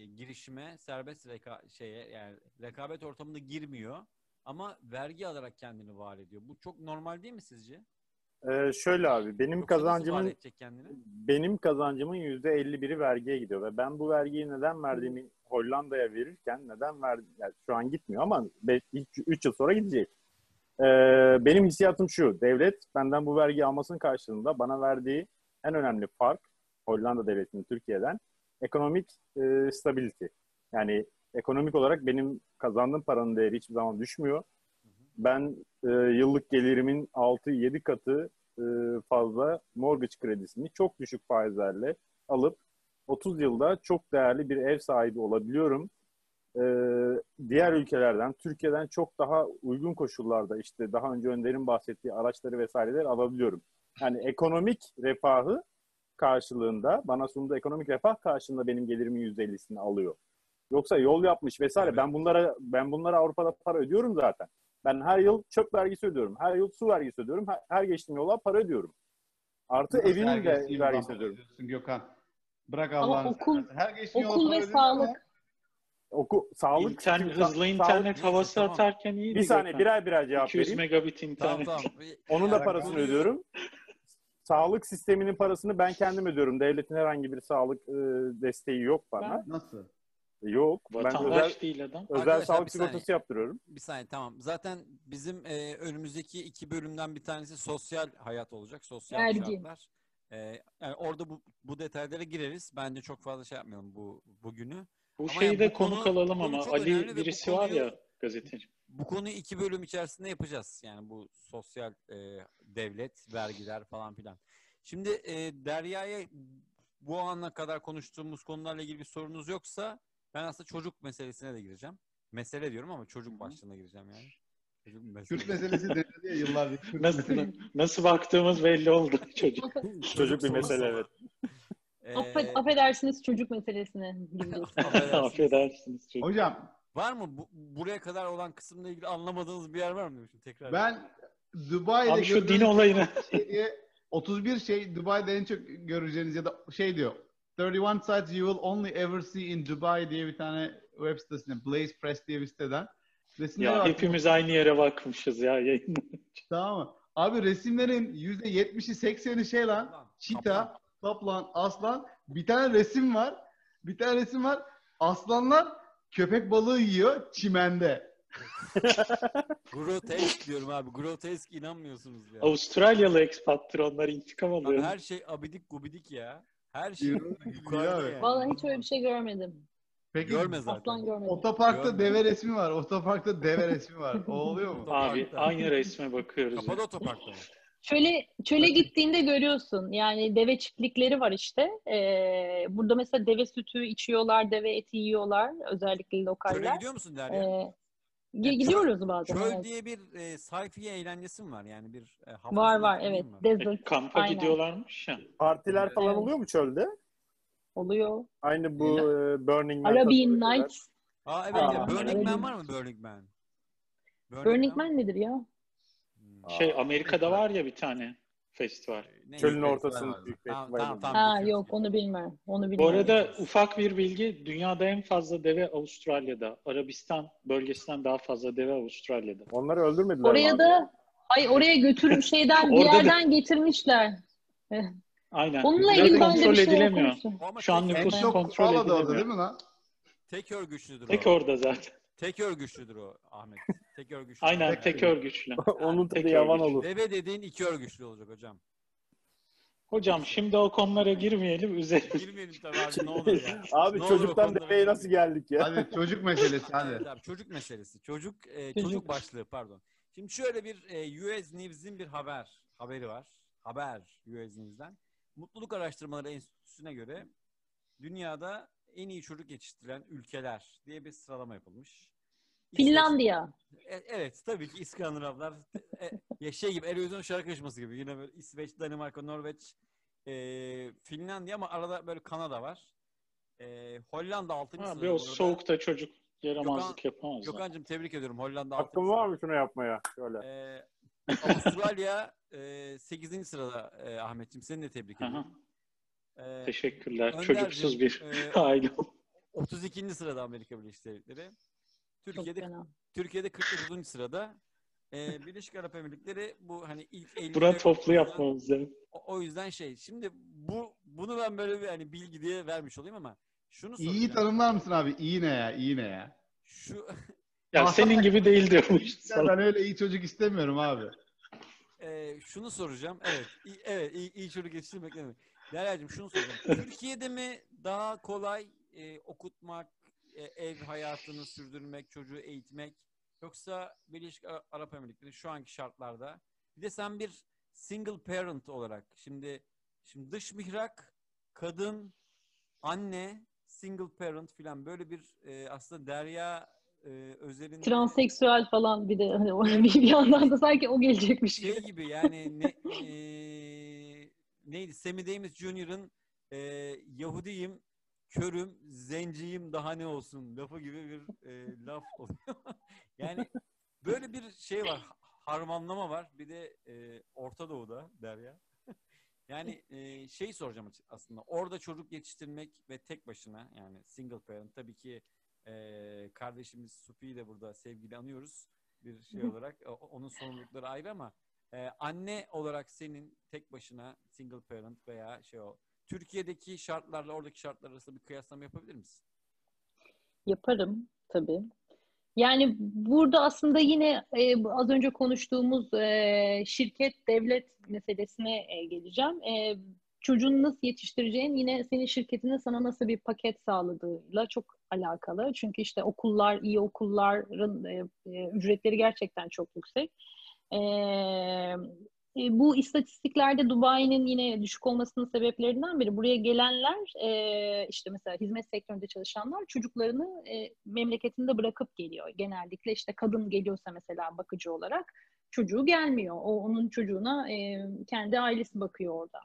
girişime, serbest reka şeye yani rekabet ortamında girmiyor ama vergi alarak kendini var ediyor. Bu çok normal değil mi sizce? Ee, şöyle abi benim var kazancımın benim kazancımın %51'i vergiye gidiyor ve ben bu vergiyi neden verdiğimi Hollanda'ya verirken neden verdim? Yani şu an gitmiyor ama 3 yıl sonra gidecek. Ee, benim hissiyatım şu. Devlet benden bu vergiyi almasının karşılığında bana verdiği en önemli fark Hollanda devletinin Türkiye'den ekonomik e, stability. Yani ekonomik olarak benim kazandığım paranın değeri hiçbir zaman düşmüyor. Ben e, yıllık gelirimin 6-7 katı e, fazla mortgage kredisini çok düşük faizlerle alıp 30 yılda çok değerli bir ev sahibi olabiliyorum. E, diğer ülkelerden, Türkiye'den çok daha uygun koşullarda işte daha önce Önder'in bahsettiği araçları vesaireleri alabiliyorum. Yani ekonomik refahı karşılığında, bana sunduğu ekonomik refah karşılığında benim gelirimin %50'sini alıyor. Yoksa yol yapmış vesaire. Evet. Ben bunlara ben bunlara Avrupa'da para ödüyorum zaten. Ben her yıl çöp vergisi ödüyorum. Her yıl su vergisi ödüyorum. Her, her geçtiğim yola para ödüyorum. Artı Nasıl evimin de vergisi ödüyorum. Gökhan. Bırak Ama Allah'ını okul-. Her geçtiğin yola okul para ve sağlık. Oku, sağlık, İnternet, sa- hızlı sağlık- internet havası tamam. atarken iyiydi. bir saniye Gökhan. birer birer cevap 200 vereyim. megabit Tamam internet. tamam. Onun da parasını ödüyorum. Sağlık sisteminin parasını ben kendim ödüyorum. Devletin herhangi bir sağlık e, desteği yok bana. Nasıl? Yok. Ben Vatandaş özel, değil adam. özel Arkadaşlar, sağlık sigortası yaptırıyorum. Bir saniye tamam. Zaten bizim e, önümüzdeki iki bölümden bir tanesi sosyal hayat olacak. Sosyal Vergi. şartlar. E, yani orada bu, bu detaylara gireriz. Bence çok fazla şey yapmayalım bu bugünü. Bu Ama şeyi yani de bu konu konu- alalım ama Ali birisi var konuyu- ya gazeteci. Bu konuyu iki bölüm içerisinde yapacağız. Yani bu sosyal e, devlet, vergiler falan filan. Şimdi e, Derya'ya bu ana kadar konuştuğumuz konularla ilgili bir sorunuz yoksa ben aslında çocuk meselesine de gireceğim. Mesele diyorum ama çocuk başlığına gireceğim yani. Çocuk Kürt meselesi. meselesi denildi ya yıllardır. Nasıl, meselesi. nasıl baktığımız belli oldu çocuk. Çocuk bir mesele evet. E, Affed- affedersiniz çocuk meselesine affedersiniz. Affedersiniz çocuk. Hocam Var mı bu, buraya kadar olan kısımla ilgili anlamadığınız bir yer var mı? Şimdi tekrar. ben Dubai'de Abi şu din olayını. şey diye 31 şey Dubai'de en çok göreceğiniz ya da şey diyor. 31 sites you will only ever see in Dubai diye bir tane web sitesinde Blaze Press diye bir siteden. Resimlere Ya bak. hepimiz aynı yere bakmışız ya yayın. Tamam mı? Abi resimlerin %70'i 80'i şey lan. Çita, kaplan, aslan. Bir tane resim var. Bir tane resim var. Aslanlar köpek balığı yiyor çimende. Grotesk diyorum abi. Grotesk inanmıyorsunuz ya. Avustralyalı ekspattır onlar intikam Abi alıyor. her şey abidik gubidik ya. Her şey yukarıda yani. Vallahi hiç öyle bir şey görmedim. Peki Görme zaten. Aslan görmedim. otoparkta Görmedim. deve resmi var. Otoparkta deve resmi var. O oluyor mu? Abi aynı resme bakıyoruz. Kapalı otoparkta mı? Çöle, çöle gittiğinde görüyorsun. Yani deve çiftlikleri var işte. Ee, burada mesela deve sütü içiyorlar, deve eti yiyorlar. Özellikle Çöle lokaller. gidiyor musun Derya? Ee, gidiyoruz bazen. Çöl evet. diye bir e, sayfiye eğlencesi mi var? Yani bir e, Var var evet. mi? Desert E, kampa Aynen. gidiyorlarmış ya. Partiler falan Evet. oluyor mu çölde? oluyor. Aynı bu e, Burning Man. Arabian Nights. Aa evet Aa, ya. Burning Arabian Man var mı Burning Man? Burning Man nedir ya? Hmm. Şey Amerika'da var ya bir tane festival. Neyse. Çölün Büyük ortasında büyük Tamam, festival. tamam, tamam. Ha biliyoruz. yok onu bilmem. Onu Bu bilmem. arada ufak bir bilgi. Dünyada en fazla deve Avustralya'da. Arabistan bölgesinden daha fazla deve Avustralya'da. Onları öldürmediler Oraya abi? da ay oraya götürüp şeyden bir Orada da- yerden getirmişler. Aynen. Onunla Biraz ilgili ben de kontrol bir şey edilemiyor. okumuştum. Şu an tek, En nüfus çok kontrol koala da orada edilemiyor. değil mi lan? tek örgüçlüdür Tek orada zaten. Tek örgüçlüdür o Ahmet. Tek örgüçlü. Aynen Tek- tek örgüçlü. Onun tadı tek yavan olur. Deve dediğin iki örgüçlü olacak hocam. Hocam şimdi o konulara girmeyelim. Üzerine Girmeyelim tabii abi ne olur ya. Abi Ne olur çocuktan o konulara deveye nasıl geldik ya? Hadi çocuk meselesi Evet hadi. abi, çocuk meselesi. Çocuk e, çocuk. Çocuk. başlığı pardon. Şimdi şöyle bir e, US News'in bir haber haberi var. Haber US News'den. Mutluluk Araştırmaları Enstitüsü'ne göre dünyada en iyi çocuk yetiştirilen ülkeler diye bir sıralama yapılmış. Finlandiya. E, evet tabii ki İskandinavlar e, ya şey gibi Eurovision şarkı yarışması gibi yine böyle İsveç, Danimarka, Norveç, e, Finlandiya ama arada böyle Kanada var. E, Hollanda 6. Abi sırada o burada. soğukta çocuk yaramazlık Gökhan- yapamaz. Gökhan'cığım tebrik ediyorum. Hollanda 6. Hakkım var mı şunu yapmaya? Şöyle. E, Avustralya e, 8. sırada e, Ahmetciğim. Seni de tebrik Hı hı. ediyorum. E, Teşekkürler. Önderciğim, Çocuksuz bir e, aile. 32. sırada Amerika Birleşik Devletleri. Türkiye'de. Türkiye'de 49. sırada. Ee, Birleşik Arap Emirlikleri bu hani ilk 50'de Buna toplu yapmamız lazım. O, o yüzden şey. Şimdi bu bunu ben böyle bir hani bilgi diye vermiş olayım ama şunu İyi soracağım. tanımlar mısın abi? İyi ne ya? İyi ne ya? Şu Ya senin gibi değil diyormuş. Ya sana. ben öyle iyi çocuk istemiyorum abi. e, şunu soracağım. Evet. iyi, evet iyi, iyi çocuk yetiştirmek ne demek? Derya'cığım şunu soracağım. Türkiye'de mi daha kolay e, okutmak, e, ev hayatını sürdürmek, çocuğu eğitmek yoksa Birleşik Ara- Arap Emirlikleri şu anki şartlarda bir de sen bir single parent olarak şimdi şimdi dış mihrak, kadın, anne, single parent filan böyle bir e, aslında Derya e, özelinde Transseksüel falan bir de hani o bir, yandan da sanki o gelecekmiş gibi. şey gibi yani ne, eee, neydi Sammy Davis Jr.'ın eee, Yahudiyim, körüm, zenciyim daha ne olsun lafı gibi bir eee, laf oluyor. yani böyle bir şey var. Harmanlama var. Bir de eee, Orta Doğu'da Derya. yani eee, şey soracağım aslında. Orada çocuk yetiştirmek ve tek başına yani single parent tabii ki eee, kardeşimiz Sufi'yi de burada sevgiyle anıyoruz bir şey olarak. Onun sorumlulukları ayrı ama e, anne olarak senin tek başına single parent veya şey o Türkiye'deki şartlarla oradaki şartlar arasında bir kıyaslama yapabilir misin? Yaparım tabii. Yani burada aslında yine e, az önce konuştuğumuz e, şirket devlet meselesine e, geleceğim. E, çocuğunu nasıl yetiştireceğin yine senin şirketinin sana nasıl bir paket sağladığıyla çok alakalı. Çünkü işte okullar, iyi okulların e, e, ücretleri gerçekten çok yüksek. E, e, bu istatistiklerde Dubai'nin yine düşük olmasının sebeplerinden biri buraya gelenler e, işte mesela hizmet sektöründe çalışanlar çocuklarını e, memleketinde bırakıp geliyor. Genellikle işte kadın geliyorsa mesela bakıcı olarak çocuğu gelmiyor. O onun çocuğuna e, kendi ailesi bakıyor orada.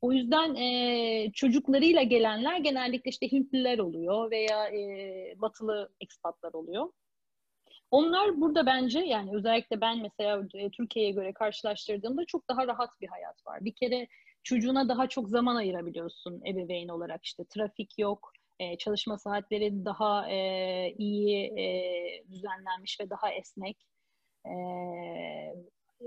O yüzden e, çocuklarıyla gelenler genellikle işte Hintliler oluyor veya e, batılı ekspatlar oluyor. Onlar burada bence yani özellikle ben mesela e, Türkiye'ye göre karşılaştırdığımda çok daha rahat bir hayat var. Bir kere çocuğuna daha çok zaman ayırabiliyorsun ebeveyn olarak işte trafik yok, e, çalışma saatleri daha e, iyi düzenlenmiş ve daha esnek.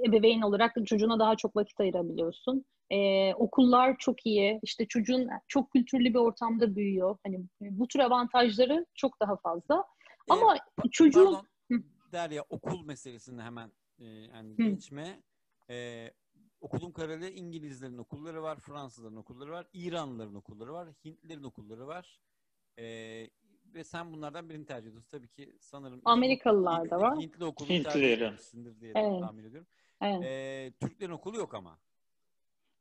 Ebeveyn olarak çocuğuna daha çok vakit ayırabiliyorsun. Ee, okullar çok iyi. İşte çocuğun çok kültürlü bir ortamda büyüyor. Hani bu tür avantajları çok daha fazla. Ee, Ama pa- çocuğun pardon. Derya okul meselesini hemen e, yani Hı. geçme. E, okulum kararı İngilizlerin okulları var, Fransızların okulları var, İranlıların okulları var, Hintlilerin okulları var. E, ve sen bunlardan birini tercih ediyorsun. Tabii ki sanırım Amerikalılar da var. Hintli Hintlileri. tercih etmişsindir diye Evet. tahmin ediyorum. Evet. E, Türklerin okulu yok ama.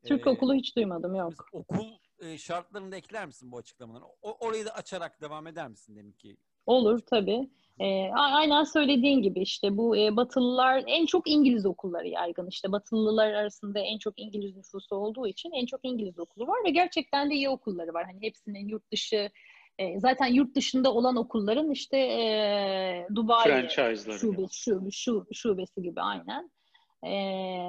Türk E, okulu hiç duymadım yok. Okul e, şartlarını da ekler misin bu açıklamaları? O, orayı da açarak devam eder misin demek ki? Olur tabii. Ee, a- aynen söylediğin gibi işte bu e, Batılılar en çok İngiliz okulları yaygın. İşte Batılılar arasında en çok İngiliz nüfusu olduğu için en çok İngiliz okulu var ve gerçekten de iyi okulları var. Hani hepsinin yurt dışı e, zaten yurt dışında olan okulların işte e, Dubai Franchise'ları. şube, şu, şu, şubesi gibi aynen. E,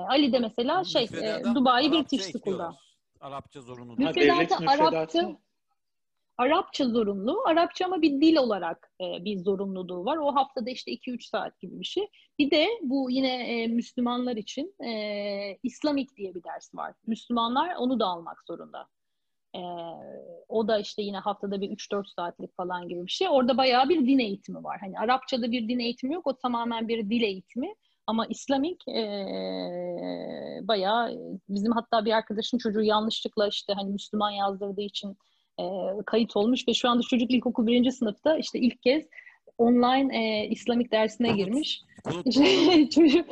Ali de mesela şey e, Dubai Arapça British School'da. Arapça zorunlu. Müfredatı Arapça, mı? Arapça zorunlu. Arapça ama bir dil olarak e, bir zorunluluğu var. O haftada işte 2-3 saat gibi bir şey. Bir de bu yine e, Müslümanlar için e, İslamik diye bir ders var. Müslümanlar onu da almak zorunda. E, o da işte yine haftada bir 3-4 saatlik falan gibi bir şey. Orada bayağı bir din eğitimi var. Hani Arapçada bir din eğitimi yok. O tamamen bir dil eğitimi. Ama İslamik e, bayağı bizim hatta bir arkadaşın çocuğu yanlışlıkla işte hani Müslüman yazdırdığı için e, kayıt olmuş ve şu anda çocuk ilkokul birinci sınıfta işte ilk kez online e, İslamik dersine girmiş. İşte çocuk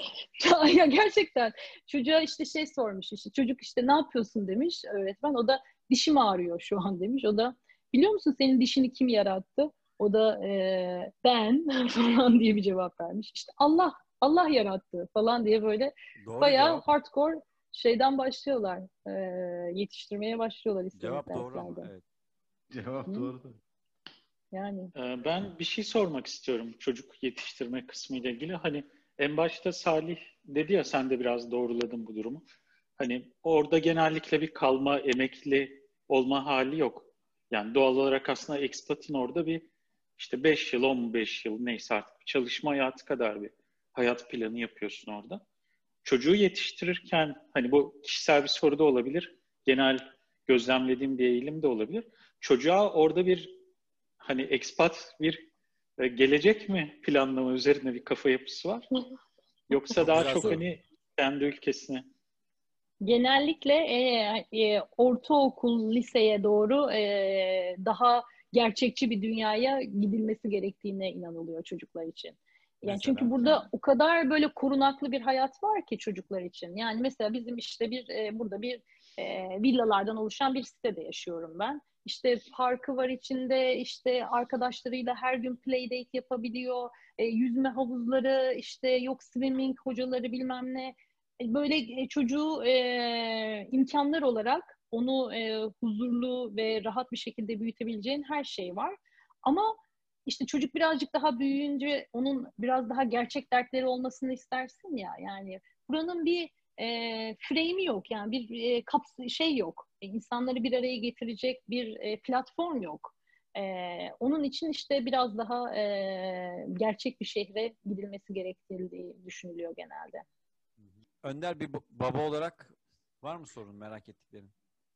ya gerçekten çocuğa işte şey sormuş işte çocuk işte ne yapıyorsun demiş öğretmen o da dişim ağrıyor şu an demiş o da Biliyor musun senin dişini kim yarattı? O da e, ben falan diye bir cevap vermiş. İşte Allah Allah yarattı falan diye böyle Doğru bayağı cevap. hardcore şeyden başlıyorlar. E, yetiştirmeye başlıyorlar istedik Cevap doğru ama. derslerde. Evet. Cevap Hı. doğru. Yani Ee, Ben bir şey sormak istiyorum çocuk yetiştirme kısmı ile ilgili. Hani en başta Salih dedi ya sen de biraz doğruladın bu durumu. Hani orada genellikle bir kalma, emekli olma hali yok. Yani doğal olarak aslında ekspatın orada bir işte 5 yıl, 15 yıl neyse artık çalışma hayatı kadar bir hayat planı yapıyorsun orada. Çocuğu yetiştirirken hani bu kişisel bir soru da olabilir. Genel gözlemlediğim bir eğilim de olabilir. Çocuğa orada bir hani expat bir e, gelecek mi planlama üzerine bir kafa yapısı var? Yoksa daha güzel çok soru. hani kendi ülkesine. genellikle e, e, ortaokul, liseye doğru e, daha gerçekçi bir dünyaya gidilmesi gerektiğine inanılıyor çocuklar için. Yani Mesela? çünkü burada o kadar böyle korunaklı bir hayat var ki çocuklar için. Yani mesela bizim işte bir e, burada bir e, villalardan oluşan bir sitede yaşıyorum ben. İşte parkı var içinde, işte arkadaşlarıyla her gün playdate yapabiliyor, e, yüzme havuzları, işte yok swimming hocaları bilmem ne. E, Böyle e, çocuğu e, imkanlar olarak onu e, huzurlu ve rahat bir şekilde büyütebileceğin her şey var. Ama işte çocuk birazcık daha büyüyünce onun biraz daha gerçek dertleri olmasını istersin ya. Yani buranın bir e, frame'i yok yani bir e, kaps şey yok. E, insanları bir araya getirecek bir e, platform yok. E, onun için işte biraz daha e, gerçek bir şehre gidilmesi gerektiği düşünülüyor genelde. Önder bir baba olarak var mı sorun merak ettiklerin?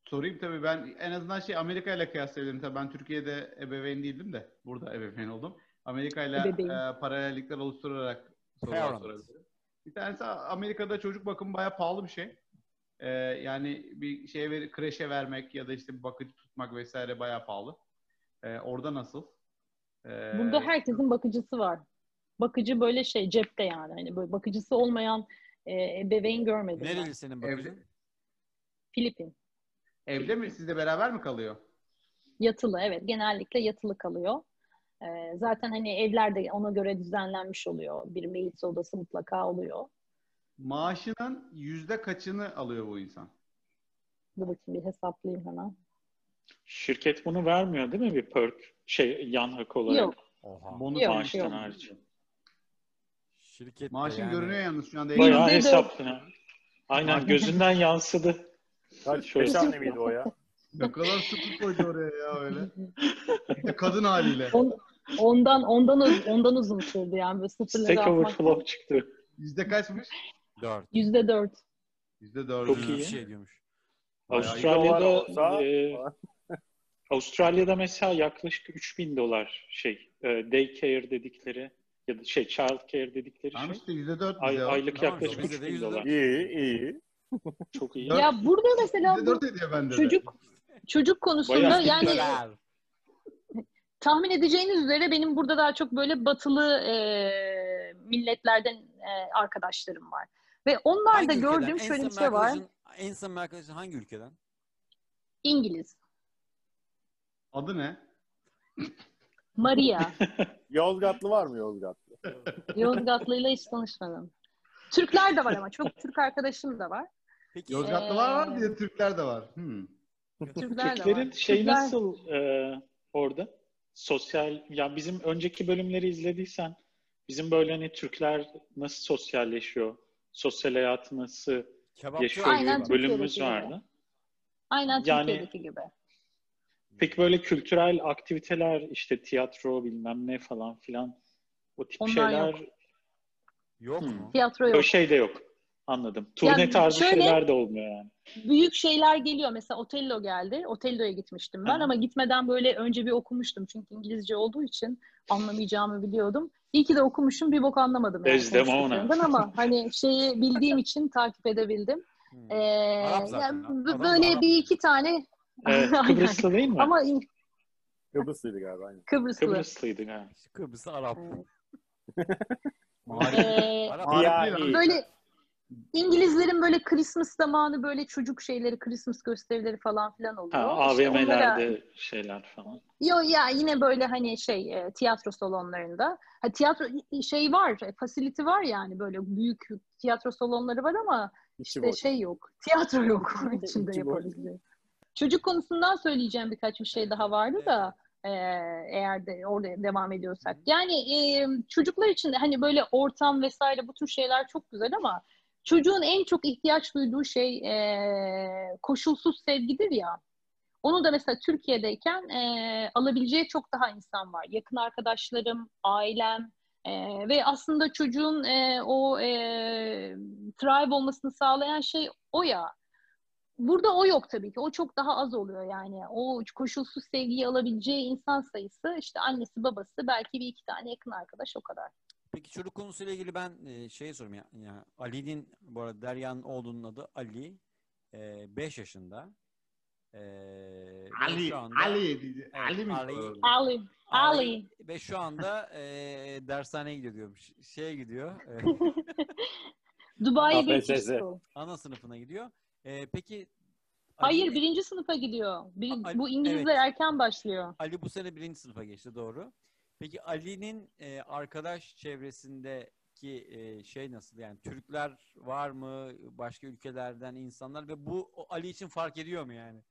Sorayım tabii ben en azından şey Amerika ile kıyaslayabilirim. Tabii ben Türkiye'de ebeveyn değildim de burada ebeveyn oldum. Amerika ile e, paralellikler oluşturarak sorular sorabilirim. Bir tanesi Amerika'da çocuk bakımı bayağı pahalı bir şey. E, yani bir şeye ver, kreşe vermek ya da işte bir bakıcı tutmak vesaire bayağı pahalı. E, orada nasıl? E, Burada herkesin bakıcısı var. Bakıcı böyle şey cepte yani. Hani böyle bakıcısı olmayan e, ebeveyn görmedim ben. Nereli senin Evde, bakıcın? Filipin. evde mi? Sizle beraber mi kalıyor? Yatılı evet. Genellikle yatılı kalıyor. E, zaten hani evler de ona göre düzenlenmiş oluyor. Bir maids odası mutlaka oluyor. Maaşının yüzde kaçını alıyor bu insan? Dur bakayım bir hesaplayayım hemen. Şirket bunu vermiyor değil mi bir perk şey yan hak olarak? Yok. Oha. Bonus Yok, Maaştan yok. hariç. Şirket Maaşın yani- görünüyor yalnız şu anda. Bayağı Yüzde hesaplı. ha. Aynen gözünden yansıdı. Kaç Şöyle. beş tane miydi o ya? Ne kadar sıkı koydu oraya ya öyle. Kadın haliyle. On- ondan ondan uz- ondan uzun sürdü yani böyle sıfırları Stack atmak. Overflow çıktı. Yüzde kaçmış? Dört. Yüzde dört. Yüzde dört. Çok Bir iyi. şey diyormuş. Bayağı Avustralya'da olsa- e, Avustralya'da mesela yaklaşık 3000 dolar şey e, daycare dedikleri ya da şey child care dedikleri Tamam şey. işte yüzde dört Ay, bize. aylık Tamam, yaklaşık bizde de 3000 yüzde dolar. İyi iyi. Çok iyi. Dört- Ya burada mesela Yüzde bu dört ediyor bende de. çocuk çocuk konusunda Bayağı yani. Tahmin edeceğiniz üzere benim burada daha çok böyle batılı e, milletlerden e, arkadaşlarım var. Ve onlarda Hangi ülkeden? gördüğüm En şöyle bir şey var. En samimi arkadaşın hangi ülkeden? İngiliz. Adı ne? Maria. Yozgatlı var mı Yozgatlı? Yozgatlı'yla hiç tanışmadım. Türkler de var ama çok Türk arkadaşım da var. Peki Yozgatlılar var Ee, diye Türkler de var. Hmm. Türkler de var. Türklerin şey Türkler- nasıl e, orada? Sosyal, ya bizim önceki bölümleri izlediysen bizim böyle hani Türkler nasıl sosyalleşiyor? Sosyal hayatı nasıl kebapçı yaşıyor. Aynen bölümümüz gibi. vardı. Aynen Yani- Türkiye'deki gibi. Peki böyle kültürel aktiviteler işte tiyatro bilmem ne falan filan o tip Onlar şeyler yok. Yok Hmm. mu? Tiyatro yok. o şey de yok. Anladım. Turne Yani tarzı şöyle- şeyler de olmuyor yani. büyük şeyler geliyor. Mesela Otello geldi. Otello'ya gitmiştim ben Hı hı. ama gitmeden böyle önce bir okumuştum. Çünkü İngilizce olduğu için anlamayacağımı biliyordum. İyi ki de okumuşum. Bir bok anlamadım yani ama hani şeyi bildiğim için takip edebildim. Hmm. Ee, Arap zaten yani böyle Arap. bir iki tane Evet. Kıbrıslı değil mi? ama Kıbrıslıydı galiba. Aynen. Kıbrıslı. Kıbrıslıydı galiba. Kıbrıs Arap. Ee, Arap. Arap Ya, değil iyi. abi. böyle İngilizlerin böyle Christmas zamanı böyle çocuk şeyleri, Christmas gösterileri falan filan oluyor. Ha, İşte onlara- AVM'lerde şeyler falan. Yo ya yine böyle hani şey e, tiyatro salonlarında. Ha tiyatro şey var, e, facility var yani böyle büyük tiyatro salonları var ama işte boş. şey yok. Tiyatro yok içinde yapabileceği. Çocuk konusundan söyleyeceğim birkaç bir şey daha vardı da e, eğer de orada devam ediyorsak. Yani e, çocuklar için de hani böyle ortam vesaire bu tür şeyler çok güzel ama çocuğun en çok ihtiyaç duyduğu şey e, koşulsuz sevgidir ya. Onu da mesela Türkiye'deyken e, alabileceği çok daha insan var. Yakın arkadaşlarım, ailem e, ve aslında çocuğun e, o e, thrive olmasını sağlayan şey o ya. Burada o yok tabii ki. O çok daha az oluyor yani. O koşulsuz sevgiyi alabileceği insan sayısı işte annesi babası belki bir iki tane yakın arkadaş o kadar. Peki çocuk konusuyla ilgili ben e, şey sorayım ya, ya Ali'nin bu arada Derya'nın oğlunun adı Ali 5 yaşında. E, Ali, şu anda- Ali, Evet, Ali mi? Ali. Ali, Ali. ve şu anda e, dershaneye gidiyor diyormuş. Şeye gidiyor. e, Dubai KPSS. British School. ana sınıfına gidiyor. E, peki Hayır Ali- birinci sınıfa gidiyor. Bir- Ali- bu İngilizler evet. erken başlıyor. Ali bu sene birinci sınıfa geçti doğru. Peki Ali'nin e, arkadaş çevresindeki e, şey nasıl? Yani Türkler var mı? Başka ülkelerden insanlar ve bu o Ali için fark ediyor mu yani?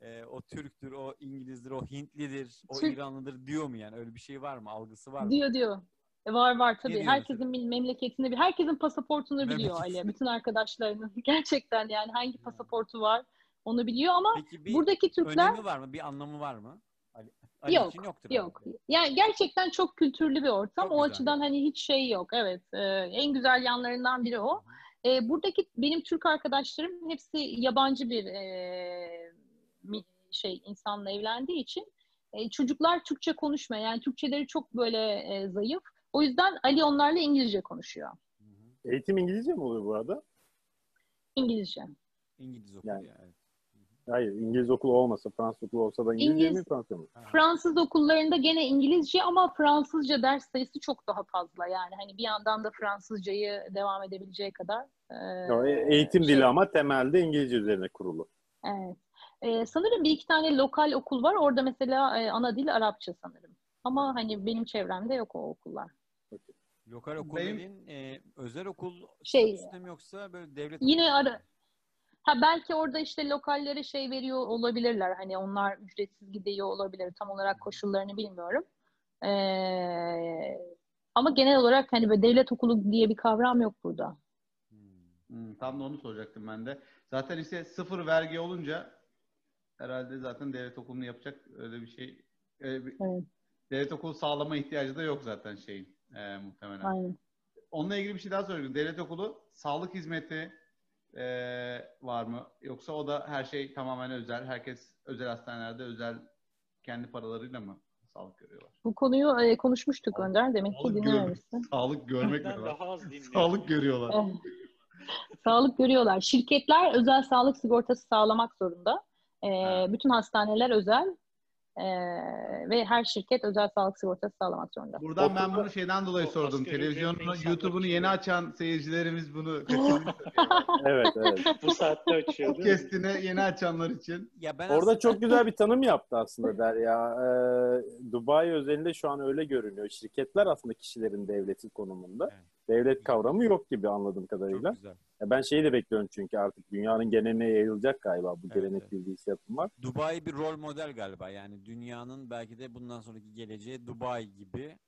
E, o Türktür, o İngilizdir, o Hintlidir, o Türk- İranlıdır diyor mu yani? Öyle bir şey var mı? Algısı var mı? Diyor diyor. E, Var var tabii. Herkesin bir memleketini, bir herkesin pasaportunu biliyor. Ali. Bütün arkadaşlarının. Gerçekten yani hangi pasaportu var onu biliyor ama Peki bir buradaki Türkler önemi var mı? Bir anlamı var mı? Ali, Yok, için yoktur. yok. herhalde. Yani gerçekten çok kültürlü bir ortam. Çok o güzel. açıdan hani hiç şey yok. Evet. e, en güzel yanlarından biri o. E, buradaki benim Türk arkadaşlarım hepsi yabancı bir e, şey insanla evlendiği için e, çocuklar Türkçe konuşmuyor. Yani Türkçeleri çok böyle e, zayıf. O yüzden Ali onlarla İngilizce konuşuyor. Hı hı. Eğitim İngilizce mi oluyor bu arada? İngilizce. İngiliz okuyor Yani- yani. Hayır, İngiliz okulu olmasa, Fransız okulu olsa da İngilizce İngiliz- mi, Fransızca mı? Fransız okullarında gene İngilizce ama Fransızca ders sayısı çok daha fazla. Yani hani bir yandan da Fransızcayı devam edebileceği kadar. e, e- eğitim şey- dili ama temelde İngilizce üzerine kurulu. Evet. Ee, sanırım bir iki tane lokal okul var. Orada mesela e, ana dil Arapça sanırım. Ama hani benim çevremde yok o okullar. Lokal okul Benim- dediğin e, özel okul Şey- statüsünde mi yoksa böyle devlet Yine ara Ha belki orada işte lokallere şey veriyor olabilirler. Hani onlar ücretsiz gidiyor olabilir. Tam olarak koşullarını bilmiyorum. Ee, ama genel olarak hani böyle devlet okulu diye bir kavram yok burada. Hmm. Hmm, tam da onu soracaktım ben de. Zaten işte sıfır vergi olunca herhalde zaten devlet okulunu yapacak öyle bir şey. öyle bir- Evet. Devlet okulu sağlama ihtiyacı da yok zaten şeyin e, muhtemelen. Aynen. Onunla ilgili bir şey daha sorayım. Devlet okulu sağlık hizmeti e, var mı? Yoksa o da her şey tamamen özel. Herkes özel hastanelerde özel kendi paralarıyla mı sağlık görüyorlar? Bu konuyu e, konuşmuştuk Sağlık- Önder. Demek ki dinlememişsin. sağlık görmek ne daha az. Sağlık görüyorlar. Evet. Sağlık görüyorlar. Şirketler özel sağlık sigortası sağlamak zorunda. Ha. bütün hastaneler özel Ee, ve her şirket özel sağlık sigortası sağlamak zorunda. Buradan ben bunu şeyden dolayı O sordum. Televizyonunu, YouTube'unu için yeni açan seyircilerimiz bunu. Evet, evet. Bu saatte açıyor? Podcast'ini yeni açanlar için. Ya ben Orada aslında- çok güzel bir tanım yaptı aslında Derya. Ee, Dubai özelinde şu an öyle görünüyor. Şirketler aslında kişilerin devleti konumunda. Evet. Devlet kavramı yok gibi anladığım çok kadarıyla. güzel. Ya ben şeyi de bekliyorum çünkü artık dünyanın geneline yayılacak galiba bu Evet, gelenek evet. bilgisi yapım var. Dubai bir rol model galiba. Yani dünyanın belki de bundan sonraki geleceği Dubai gibi.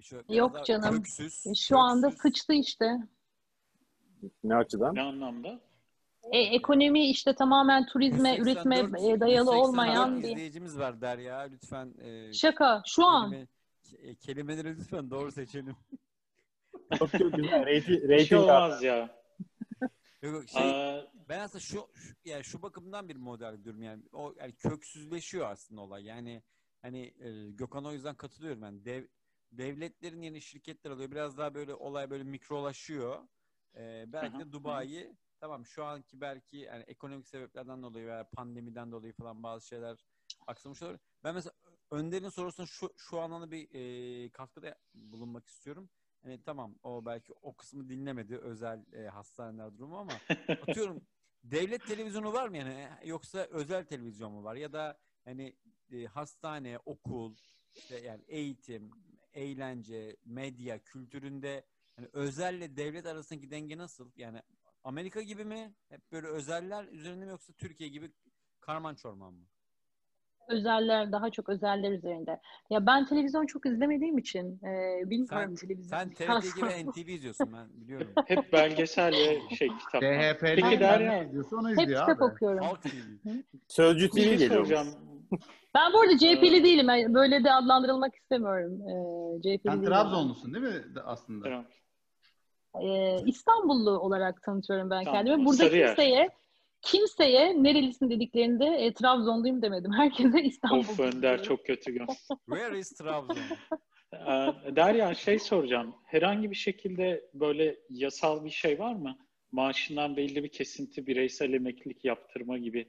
Şöyle Yok canım. Köksüz, E, Şu anda köksüz. sıçtı işte. Ne açıdan? Ne anlamda? E, ekonomi işte tamamen turizme, 184 üretime e, dayalı 184 olmayan bir izleyicimiz var Derya. Lütfen e, şaka. Şu an kelime- ke- kelimeleri lütfen doğru seçelim. Çok çok güzel. Rating, rating şey olmaz ya. Yok, yok, şey, Aa, ben aslında şu, şu yani şu bakımdan bir model diyorum yani o yani köksüzleşiyor aslında olay. Yani hani e, Gökhan'a o yüzden katılıyorum yani dev, devletlerin yeni şirketler alıyor. Biraz daha böyle olay böyle mikrolaşıyor. E, belki de. Dubai'yi tamam şu anki belki yani ekonomik sebeplerden dolayı veya pandemiden dolayı falan bazı şeyler aksamış olabilir. Ben mesela Önder'in sorusuna şu, şu anlamda bir e, katkıda bulunmak istiyorum. Hani tamam o belki o kısmı dinlemedi özel e, hastaneler durumu ama atıyorum devlet televizyonu var mı yani yoksa özel televizyon mu var ya da hani e, hastane, okul, işte yani eğitim, eğlence, medya, kültüründe hani özelle devlet arasındaki denge nasıl? Yani Amerika gibi mi? Hep böyle özeller üzerinde mi yoksa Türkiye gibi karman çorman mı? Özeller daha çok özeller üzerinde. Ya ben televizyon çok izlemediğim için e, bilmiyorum televizyon. Sen TRT gibi NTV izliyorsun ben biliyorum. Hep belgesel ve şey kitap. DHP'li Peki Derya, ne izliyorsa onu Hep izliyor kitap abi. okuyorum. Sözcü TV şey geliyor. Ben bu arada Ee, CHP'li değilim. Yani Böyle de adlandırılmak istemiyorum. E, CHP'li Sen. Trabzonlusun değil mi aslında? Tamam. E, İstanbullu olarak tanıtıyorum ben Tamam. kendimi. Burada Sarıyer. kimseye kimseye nerelisin dediklerinde e, Trabzonluyum demedim. Herkese İstanbul. Of Önder çok kötü gün. Where is Trabzon? Ee, Derya şey soracağım. Herhangi bir şekilde böyle yasal bir şey var mı? Maaşından belli bir kesinti bireysel emeklilik yaptırma gibi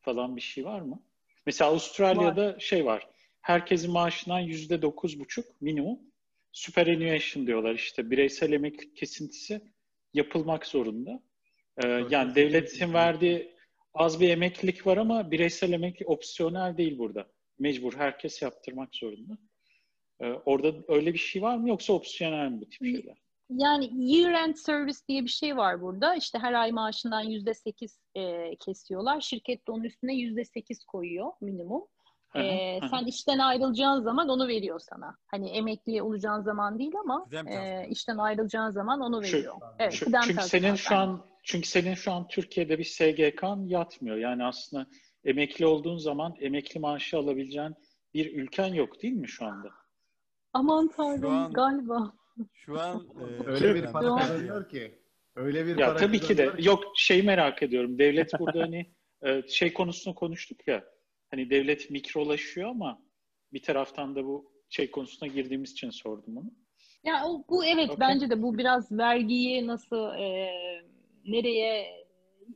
falan bir şey var mı? Mesela Avustralya'da şey var. Herkesin maaşından yüzde dokuz buçuk minimum superannuation diyorlar işte bireysel emeklilik kesintisi yapılmak zorunda. Ee, yani devletin verdiği az bir emeklilik var ama bireysel emeklilik opsiyonel değil burada. Mecbur herkes yaptırmak zorunda. Ee, orada öyle bir şey var mı yoksa opsiyonel mi bu tip şeyler? Yani year-end service diye bir şey var burada. İşte her ay maaşından yüzde sekiz e, kesiyorlar. Şirket de onun üstüne yüzde sekiz koyuyor minimum. Hı hı, E, hı hı. sen işten ayrılacağın zaman onu veriyor sana. Hani emekli olacağın zaman değil ama e, işten ayrılacağın zaman onu Şu- veriyor. Evet, Şu- çünkü senin şu an çünkü senin şu an Türkiye'de bir SGK'n yatmıyor. Yani aslında emekli olduğun zaman emekli maaşı alabileceğin bir ülken yok değil mi şu anda? Aman tanrım an- galiba. Şu an e, Öyle bir para kazanıyor ki. Öyle bir Ya para tabii ki de ki. yok şey merak ediyorum. Devlet burada hani e, şey konusunu konuştuk ya. Hani devlet mikrolaşıyor ama bir taraftan da bu şey konusuna girdiğimiz için sordum onu. Ya o, bu evet Okey. bence de bu biraz vergiyi nasıl e, nereye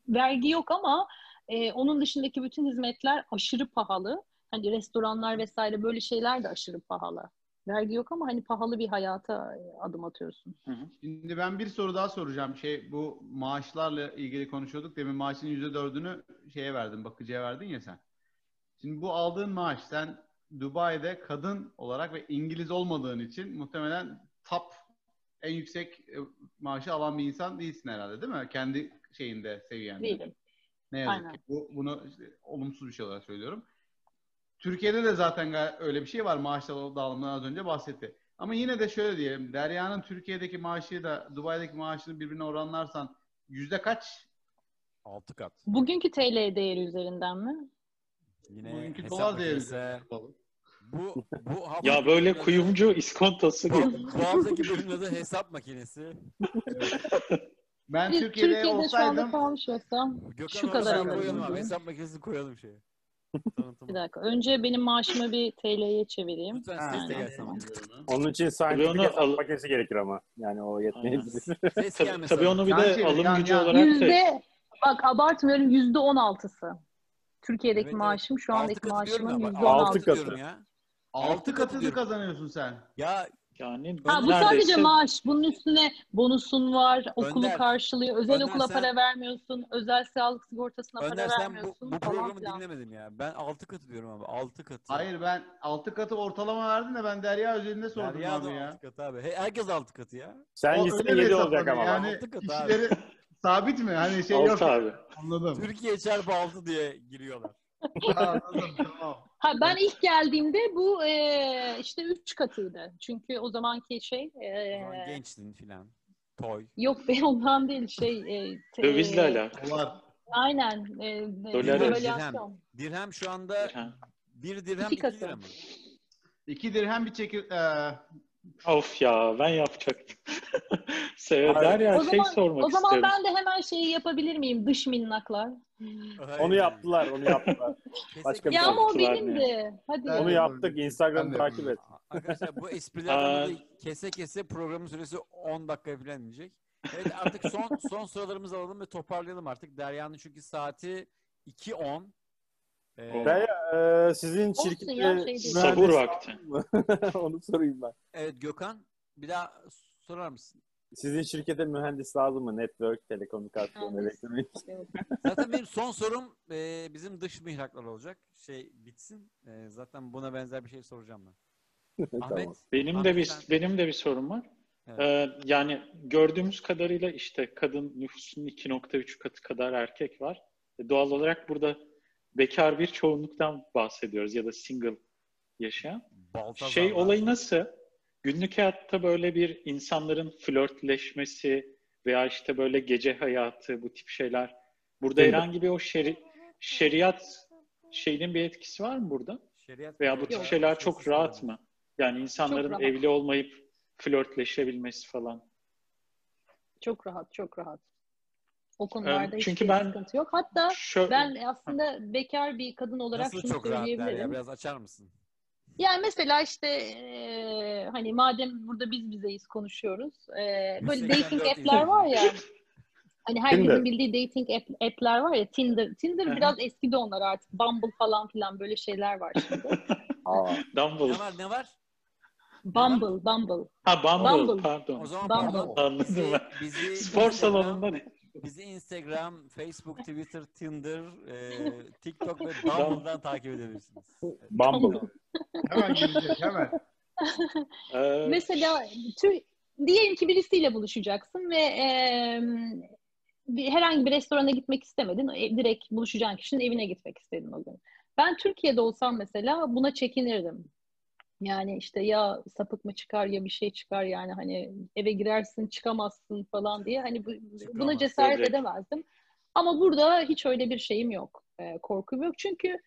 vergi yok ama e, onun dışındaki bütün hizmetler aşırı pahalı. Hani restoranlar vesaire böyle şeyler de aşırı pahalı. Vergi yok ama hani pahalı bir hayata e, adım atıyorsun. Şimdi ben bir soru daha soracağım. Şey bu maaşlarla ilgili konuşuyorduk. Demin maaşın yüzde dördünü şeye verdin, bakıcıya verdin ya sen. Şimdi bu aldığın maaş sen Dubai'de kadın olarak ve İngiliz olmadığın için muhtemelen top en yüksek e, maaşı alan bir insan değilsin herhalde değil mi? Kendi şeyinde, seviyende. Değilim. Ne yazık Aynen. ki. Bu, bunu işte olumsuz bir şey olarak söylüyorum. Türkiye'de de zaten öyle bir şey var. Maaş dağılımından az önce bahsetti. Ama yine de şöyle diyelim. Derya'nın Türkiye'deki maaşı da Dubai'deki maaşını birbirine oranlarsan yüzde kaç? altı kat. Bugünkü TL değeri üzerinden mi? Yine Bugünkü hesap dolar değeri üzerinden. Bu bu hafta Ya böyle kuyumcu iskontosu gibi. bu, haftaki bölümün adı hesap makinesi. Ben Bir Türkiye'de, Türkiye'de şu anda olsaydım kalmış olsam Gökhan Şu kadar alırım abi. Hesap makinesini koyalım şeye. Bir dakika. Önce benim maaşımı bir TL'ye çevireyim. Lütfen ses de gelsin. Onun için scientific hesap al- makinesi gerekir ama. Yani o yetmeyebilir. Ses Tabii, tabii onu bir de çevir, alım yan, gücü yan. olarak Yüzde bak abartmıyorum yüzde on altısı. Türkiye'deki Evet, maaşım şu andaki maaşımın yüzde on altı altı katı. ya. Altı Altı katını diyorum. kazanıyorsun sen. Ya yani Ha bu sadece maaş. Bunun üstüne bonusun var, okulu Önder, karşılıyor, özel Önder okula sen- para vermiyorsun, özel sağlık sigortasına Önder para sen bu, vermiyorsun bu falan programı filan. dinlemedin ya. Ben altı katı diyorum abi. Altı katı. Hayır ben altı katı ortalama verdin de ben Derya üzerinde sordum Derya abi ya. altı katı abi. He- Herkes altı katı ya. Sen gitsen öyle bir 7 olacak ama. Yani Altı katı kişileri sabit mi? Hani şey altı yok. abi. Anladım. Türkiye çarpı altı diye giriyorlar. Ha, anladım tamam. Ha ben ilk geldiğimde bu e, işte üç katıydı. Çünkü o zamanki şey O e, zaman gençtin filan. Toy. yok be ondan değil şey e, te- Dövizle alakalı. Aynen. E, Dolar, devalüasyon. Dirhem şu anda Ha. bir dirhem İki iki, lira mı? İki dirhem bir çekir... Ee, Of ya ben yapacaktım. Sever ya O şey zaman, sormak o zaman istiyorum. ben de hemen şeyi yapabilir miyim? Dış minnaklar. Onu yaptılar, onu yaptılar. Başka bir Ya şey ama o yaptılar benim ne? de. Hadi. Onu yaptık. Instagram'ı takip et. Arkadaşlar bu dolayı kese kese programın süresi 10 dakika falan inecek. Evet artık son son sorularımızı alalım ve toparlayalım artık. Derya'nın çünkü saati 2.10. Ee, Derya, e, sizin şirkette şey mühendis vakti. Onu sorayım ben. evet Gökhan bir daha sorar mısın? Sizin şirkete mühendis lazım mı? Network, telekomünikasyon, elektronik. Zaten benim son sorum e, bizim dış mihraklar olacak. Şey bitsin. E, zaten buna benzer bir şey soracağım ben. Ahmet, tamam. Benim Ahmet de bir sen- benim de bir sorum var. Evet. Ee, yani gördüğümüz kadarıyla işte kadın nüfusunun 2.3 katı kadar erkek var. E, Doğal olarak burada bekar bir çoğunluktan bahsediyoruz ya da single yaşayan. Baltazarlar. Şey olayı nasıl? Günlük hayatta böyle bir insanların flörtleşmesi veya işte böyle gece hayatı bu tip şeyler. Burada Değil herhangi bir o şeri, şeriat şeyinin bir etkisi var mı burada? Şeriat Veya bu tip Yok. şeyler çok rahat mı? Yani insanların rahat. evli olmayıp flörtleşebilmesi falan. Çok rahat, çok rahat. O konularda Ee, çünkü hiçbir ben- sıkıntı yok. Hatta Şö- ben aslında bekar bir kadın olarak Nasıl şunu çok söyleyebilirim. ya? Biraz açar mısın? Yani mesela işte eee, hani madem burada biz bizeyiz konuşuyoruz. eee, böyle 184 dating app'ler var ya. Hani herkesin Tinder. bildiği dating app, app'ler var ya Tinder. Tinder Hı hı. biraz eski de onlar artık. Bumble falan filan böyle şeyler var şimdi. Aa, Dumble. Ne var ne var? Bumble, Bumble. Ha Bumble, Bumble. pardon. O zaman Bumble. pardon. Anladım Bizi, ben. bizi Spor Instagram- salonunda ne? Bizi Instagram, Facebook, Twitter, Tinder, e, TikTok ve Bumble'dan takip edebilirsiniz. Bumble. Hemen gelecek hemen. Ee, Mesela tür, diyelim ki birisiyle buluşacaksın ve eee, bir, herhangi bir restorana gitmek istemedin. E, direkt buluşacağın kişinin evine gitmek istedin o gün. Ben Türkiye'de olsam mesela buna çekinirdim. Yani işte ya sapık mı çıkar ya bir şey çıkar yani hani eve girersin çıkamazsın falan diye hani bu, buna cesaret direkt. edemezdim. Ama burada hiç öyle bir şeyim yok. e, korkum yok. Çünkü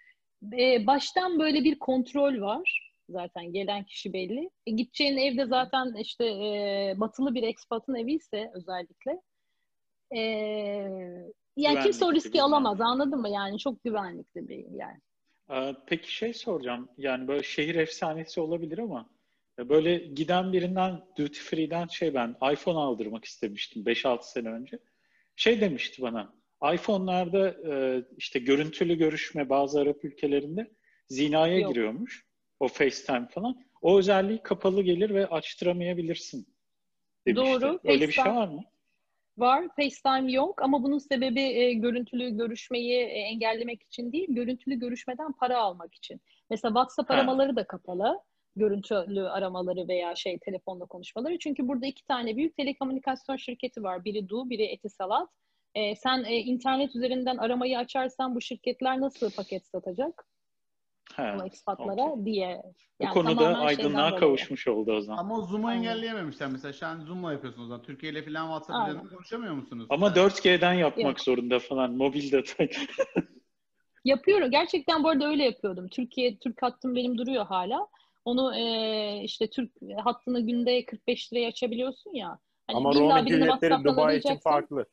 e, baştan böyle bir kontrol var. Zaten gelen kişi belli. E, gideceğin evde zaten işte e, batılı bir ekspatın evi ise özellikle e, yani kimse o riski bir alamaz anladın mı? Yani çok güvenlikli bir yer. Ee, Peki şey soracağım. Yani böyle şehir efsanesi olabilir ama e, böyle giden birinden duty free'den şey ben iPhone aldırmak istemiştim 5-6 sene önce. Şey demişti bana. iPhone'larda e, işte görüntülü görüşme bazı Arap ülkelerinde zinaya Yok. giriyormuş. O FaceTime falan. O özelliği kapalı gelir ve açtıramayabilirsin demişti. Doğru. Öyle bir şey FaceTime- var mı? Var. FaceTime yok ama bunun sebebi e, görüntülü görüşmeyi e, engellemek için değil, görüntülü görüşmeden para almak için. Mesela WhatsApp Ha. aramaları da kapalı. Görüntülü aramaları veya şey telefonla konuşmaları. Çünkü burada iki tane büyük telekomünikasyon şirketi var. Biri Du, biri Etisalat. E, sen e, internet üzerinden aramayı açarsan bu şirketler nasıl paket satacak He, bu ekspatlara okey. diye. Bu Yani konuda tamamen şeyden aydınlığa dolayı. kavuşmuş oldu o zaman. Ama o Zoom'u Aynen. engelleyememişler. Mesela şu an Zoom'la yapıyorsunuz o zaman. Türkiye ile falan WhatsApp üzerinden konuşamıyor musunuz? Ama 4G'den yapmak Yok. zorunda falan mobil detay. Yapıyorum. Gerçekten bu arada öyle yapıyordum. Türkiye Türk hattım benim duruyor hala. Onu e, işte Türk hattını günde 45 liraya açabiliyorsun ya. Hani Ama illa roaming ücretleri Dubai için farklı.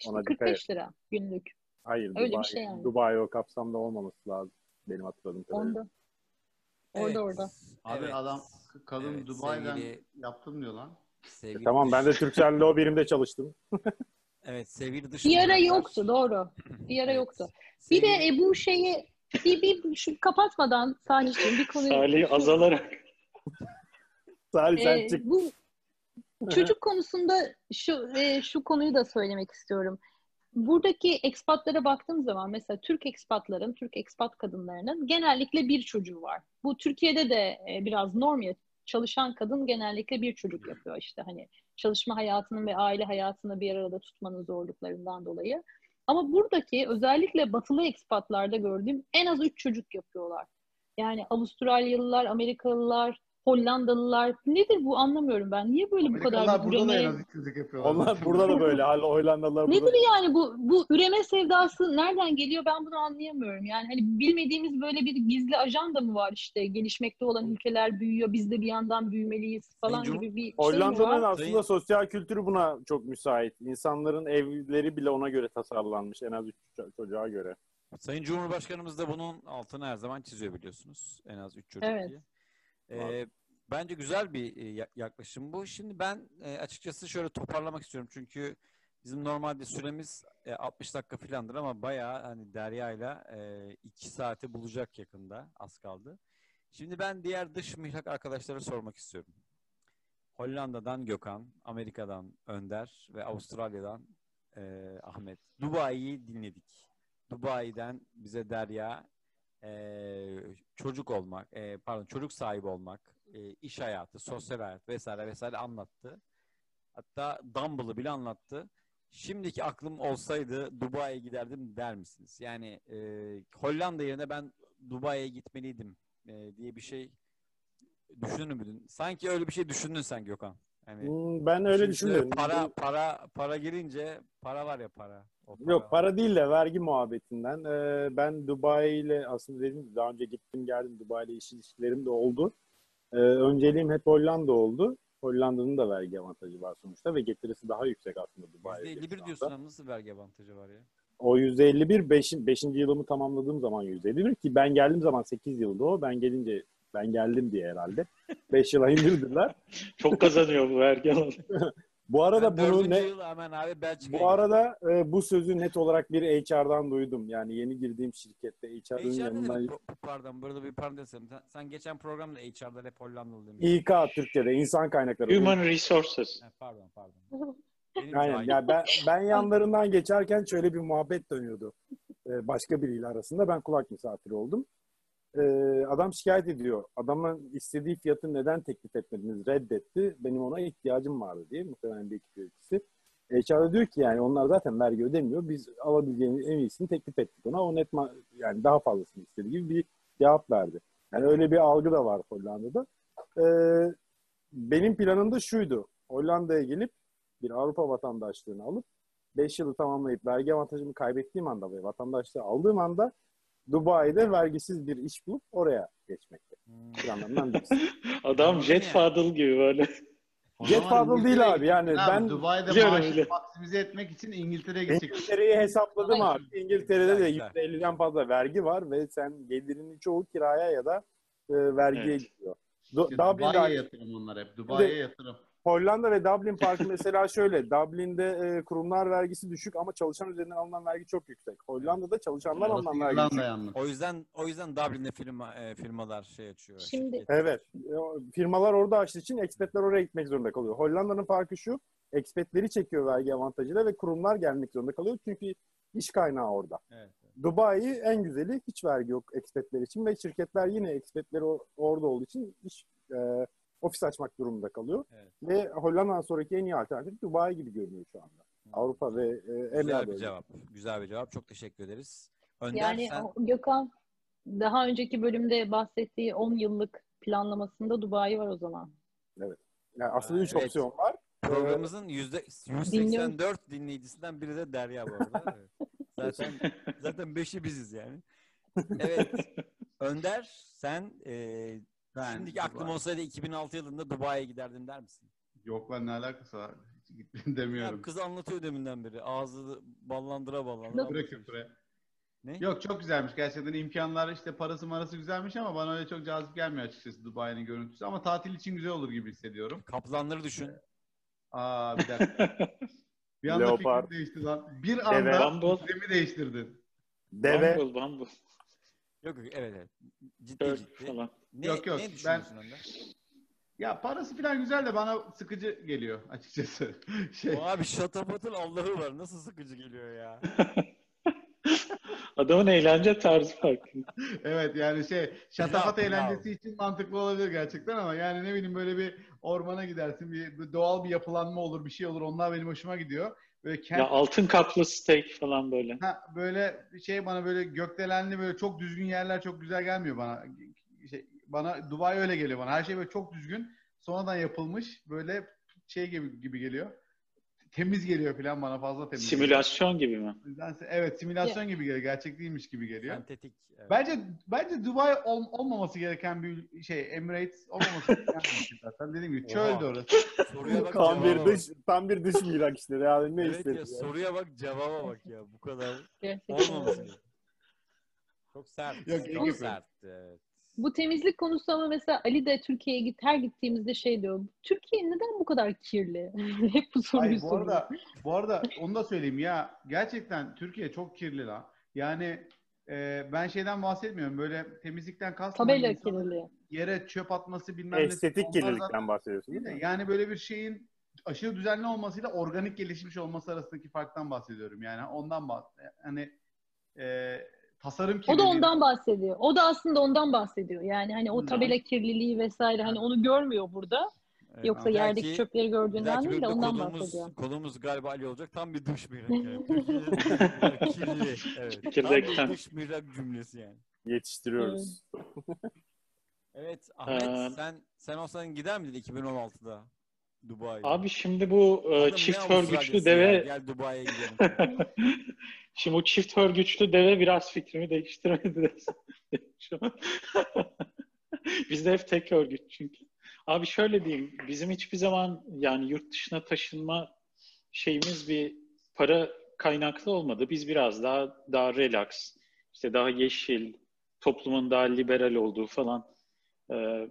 işte Ona dikkat 45 lira günlük. Hayır, Öyle bir Dubai, şey yani. Dubai o kapsamda olmaması lazım. Benim hatırladığım kadarıyla. Onda. Orada orada. Abi Evet. adam kadın Evet, Dubai'den sevgili- yaptım diyor lan. Sevgili Tamam ben de Türkcell'de o birimde çalıştım. Evet sevgili dış Bir ara yoktu doğru. Bir ara Evet. yoktu. Bir de Sevgili- e, bu şeyi bir, bir şu kapatmadan Salih'ciğim bir konuyu Salih azalarak. Salih sen Ee, çık. bu çocuk konusunda şu e, şu konuyu da söylemek istiyorum. Buradaki ekspatlara baktığım zaman mesela Türk ekspatların, Türk ekspat kadınlarının genellikle bir çocuğu var. Bu Türkiye'de de e, biraz norm ya. Çalışan kadın genellikle bir çocuk yapıyor işte hani çalışma hayatının ve aile hayatını bir arada tutmanın zorluklarından dolayı. Ama buradaki özellikle batılı ekspatlarda gördüğüm en az üç çocuk yapıyorlar. Yani Avustralyalılar, Amerikalılar, Hollandalılar nedir bu anlamıyorum ben. Niye böyle bu kadar burada da üreme... az 200'lük yapıyorlar. Onlar burada da böyle. Hollandalılar burada. Nedir yani bu bu üreme sevdası nereden geliyor ben bunu anlayamıyorum. Yani hani bilmediğimiz böyle bir gizli ajanda mı var işte gelişmekte olan ülkeler büyüyor biz de bir yandan büyümeliyiz falan Sayın gibi bir şey mi Hollanda'nın var? aslında Sayın- sosyal kültürü buna çok müsait. İnsanların evleri bile ona göre tasarlanmış. En az üç ço- çocuğa göre. Sayın Cumhurbaşkanımız da bunun altını her zaman çiziyor biliyorsunuz. En az 3 çocuk Evet. diye. Ee, bence güzel bir e, ya- yaklaşım bu. Şimdi ben e, açıkçası şöyle toparlamak istiyorum. Çünkü bizim normalde süremiz e, 60 dakika filandır ama bayağı hani Derya'yla 2 saati bulacak yakında. Az kaldı. Şimdi ben diğer dış mihrak arkadaşlara sormak istiyorum. Hollanda'dan Gökhan, Amerika'dan Önder ve Avustralya'dan e, Ahmet. Dubai'yi dinledik. Dubai'den bize Derya e, çocuk olmak, e, pardon çocuk sahibi olmak, e, iş hayatı, sosyal hayat vesaire vesaire anlattı. Hatta Dumble'ı bile anlattı. Şimdiki aklım olsaydı Dubai'ye giderdim der misiniz? Yani e, Hollanda yerine ben Dubai'ye gitmeliydim e, diye bir şey düşünür müydün? Sanki öyle bir şey düşündün sen Gökhan. Yani Hmm, Ben öyle düşünmüyorum. Para para para girince para var ya para. O Yok para değil de vergi muhabbetinden. Ee, ben Dubai ile aslında dedim daha önce gittim geldim Dubai ile iş ilişkilerim de oldu. Ee, önceliğim hep Hollanda oldu. Hollanda'nın da vergi avantajı var sonuçta ve getirisi daha yüksek aslında Dubai'ye. %51 göre diyorsun ama nasıl vergi avantajı var ya? O %51 5. 5. yılımı tamamladığım zaman %51 ki ben geldiğim zaman 8 yılda o. Ben gelince ben geldim diye herhalde. 5 yıla indirdiler. Çok kazanıyor bu vergi alanı. Bu arada Ben bunu ne hemen abi Belçika'ya Bu arada e, bu sözü net olarak bir HR'dan duydum. Yani yeni girdiğim şirkette HR'ın HR'da yanından da, pardon burada bir parantez yapayım. Sen, sen geçen programda HR'da hep Hollandalı demiştin. İK Türkçe'de insan kaynakları. Human Resources. Ha, pardon pardon. Benim Aynen. Ya ben, ben yanlarından geçerken şöyle bir muhabbet dönüyordu. E, başka biriyle arasında. Ben kulak misafiri oldum. E, adam şikayet ediyor. Adamın istediği fiyatı neden teklif etmediniz? Reddetti. Benim ona ihtiyacım vardı diye. Muhtemelen bir ekip yöneticisi. HR'da diyor ki yani onlar zaten vergi ödemiyor. Biz alabileceğimiz en iyisini teklif ettik ona. O net yani daha fazlasını istedi gibi bir cevap verdi. Yani öyle bir algı da var Hollanda'da. Ee, benim planım da şuydu. Hollanda'ya gelip bir Avrupa vatandaşlığını alıp 5 yılı tamamlayıp vergi avantajımı kaybettiğim anda ve vatandaşlığı aldığım anda Dubai'de vergisiz bir iş bulup oraya geçmekte. Hmm. Planlarımdan birisi. Adam. Jet Fadıl gibi böyle. Jet Fadıl değil abi, yani gittin ben- Dubai'de maaşı maksimize etmek için İngiltere'ye gidecek. İngiltere'yi hesapladım abi. İngiltere'de de Güzel, %50'den fazla vergi var ve sen gelirinin çoğu kiraya ya da e, vergiye Evet. gidiyor. Du- İşte Dubai'ye yatırım onlar hep. Dubai'ye yatırım. Hollanda ve Dublin farkı mesela şöyle. Dublin'de e, kurumlar vergisi düşük ama çalışan üzerinden alınan vergi çok yüksek. Hollanda'da çalışanlar Orası alınan vergi düşük. yalnız. O yüzden o yüzden Dublin'de firma e, firmalar şey açıyor. Şimdi- şirket. Evet. E, Firmalar orada açtığı için ekspatler oraya gitmek zorunda kalıyor. Hollanda'nın farkı şu. Ekspatleri çekiyor vergi avantajıyla ve kurumlar gelmek zorunda kalıyor. Çünkü iş kaynağı orada. Evet. Dubai en güzeli hiç vergi yok ekspatler için ve şirketler yine ekspatleri o- orada olduğu için iş e, ofis açmak durumunda kalıyor. Evet. Ve Hollanda'dan sonraki en iyi alternatif Dubai gibi görünüyor şu anda. Avrupa ve e, Güzel bir bölgesi. cevap. Güzel bir cevap. Çok teşekkür ederiz. Önder Yani sen Gökhan daha önceki bölümde bahsettiği 10 yıllık planlamasında Dubai var o zaman. Yani aslında Ha, 3 evet. opsiyon var. programımızın yüzde Dinliyorum. 184 dinleyicisinden biri de Derya bu arada. Evet. Zaten zaten beşi biziz yani. Evet. Önder sen e, Ben şimdiki aklım Dubai. olsaydı 2006 yılında Dubai'ye giderdim der misin? Yok lan ne alakası var? Hiç Ya demiyorum. kız anlatıyor deminden beri. Ağzı ballandıra ballandıra. Küfre küfre. Ne? Yok çok güzelmiş. Gerçekten imkanlar işte parası marası güzelmiş ama bana öyle çok cazip gelmiyor açıkçası Dubai'nin görüntüsü. Ama tatil için güzel olur gibi hissediyorum. Kaplanları düşün. Aa bir dakika. Bir anda Leopar. fikrim değişti lan. Bir Deve. anda Bumble. fikrimi değiştirdin. Deve. Bumble, Bumble. Yok yok evet evet. Ciddi Dört ciddi. falan. Ne, Yok, yok, ne ben- düşünüyorsun Önder? Ya parası falan güzel de bana sıkıcı geliyor açıkçası. Şey, O abi şatafatın Allah'ı var. Nasıl sıkıcı geliyor ya. Adamın eğlence tarzı farklı. evet yani şey şatafat eğlencesi için mantıklı olabilir gerçekten ama yani ne bileyim böyle bir ormana gidersin bir, bir doğal bir yapılanma olur bir şey olur onlar benim hoşuma gidiyor. Böyle kent Ya altın kaplı steak falan böyle. Ha, böyle şey bana böyle gökdelenli böyle çok düzgün yerler çok güzel gelmiyor bana. Şey, bana Dubai öyle geliyor bana. Her şey böyle çok düzgün. Sonradan yapılmış. Böyle şey gibi gibi geliyor. Temiz geliyor falan bana fazla temiz. geliyor. Simülasyon gibi mi? Evet simülasyon gibi geliyor. Gerçek değilmiş gibi geliyor. Sentetik. evet. Bence bence Dubai ol- olmaması gereken bir şey. Emirates olmaması gereken bir şey zaten. Dediğim gibi Oha. çöldü orası. Soruya bak Tam bir dış tam bir dış mihrak işte. Yani ne Evet istedi? ya, ya? soruya bak cevaba bak ya. Bu kadar olmaması. Çok sert. Yok, çok sert. Evet. Bu temizlik konusu ama mesela Ali de Türkiye'ye git her gittiğimizde şey diyor. Türkiye neden bu kadar kirli? Hep bu soruyu Hayır, bu soruyor. arada bu arada onu da söyleyeyim ya gerçekten Türkiye çok kirli lan. Yani e, ben şeyden bahsetmiyorum. Böyle temizlikten kastım. Tabela hani insanların kirliliği. Yere çöp atması bilmem nesi. Estetik kirlilikten bahsediyorsun değil değil de mi? Yani böyle bir şeyin aşırı düzenli olmasıyla organik gelişmiş olması arasındaki farktan bahsediyorum. Yani ondan bahs hani e, tasarım O da kirliliği. ondan bahsediyor. O da aslında ondan bahsediyor. Yani hani o tabela kirliliği vesaire hani onu görmüyor burada. Evet, Yoksa ama yerdeki belki- çöpleri gördüğünden değil de ondan konumuz, bahsediyor. konumuz galiba Ali olacak. Tam bir dış mihrak yani. Kirli. Evet. Tam bir dış mihrak cümlesi yani. Yetiştiriyoruz. Evet Ahmet Ee, sen sen olsan gider miydin 2016'da Dubai'ye? Abi şimdi bu e, çift örgüçlü ya? deve Gel Dubai'ye gidelim. Şimdi bu çift örgüçlü deve biraz fikrimi değiştirmedi. Şu an. Bizde hep tek örgüt çünkü. Abi şöyle diyeyim, bizim hiçbir zaman yani yurt dışına taşınma şeyimiz bir para kaynaklı olmadı. Biz biraz daha daha relax, işte daha yeşil, toplumun daha liberal olduğu falan e,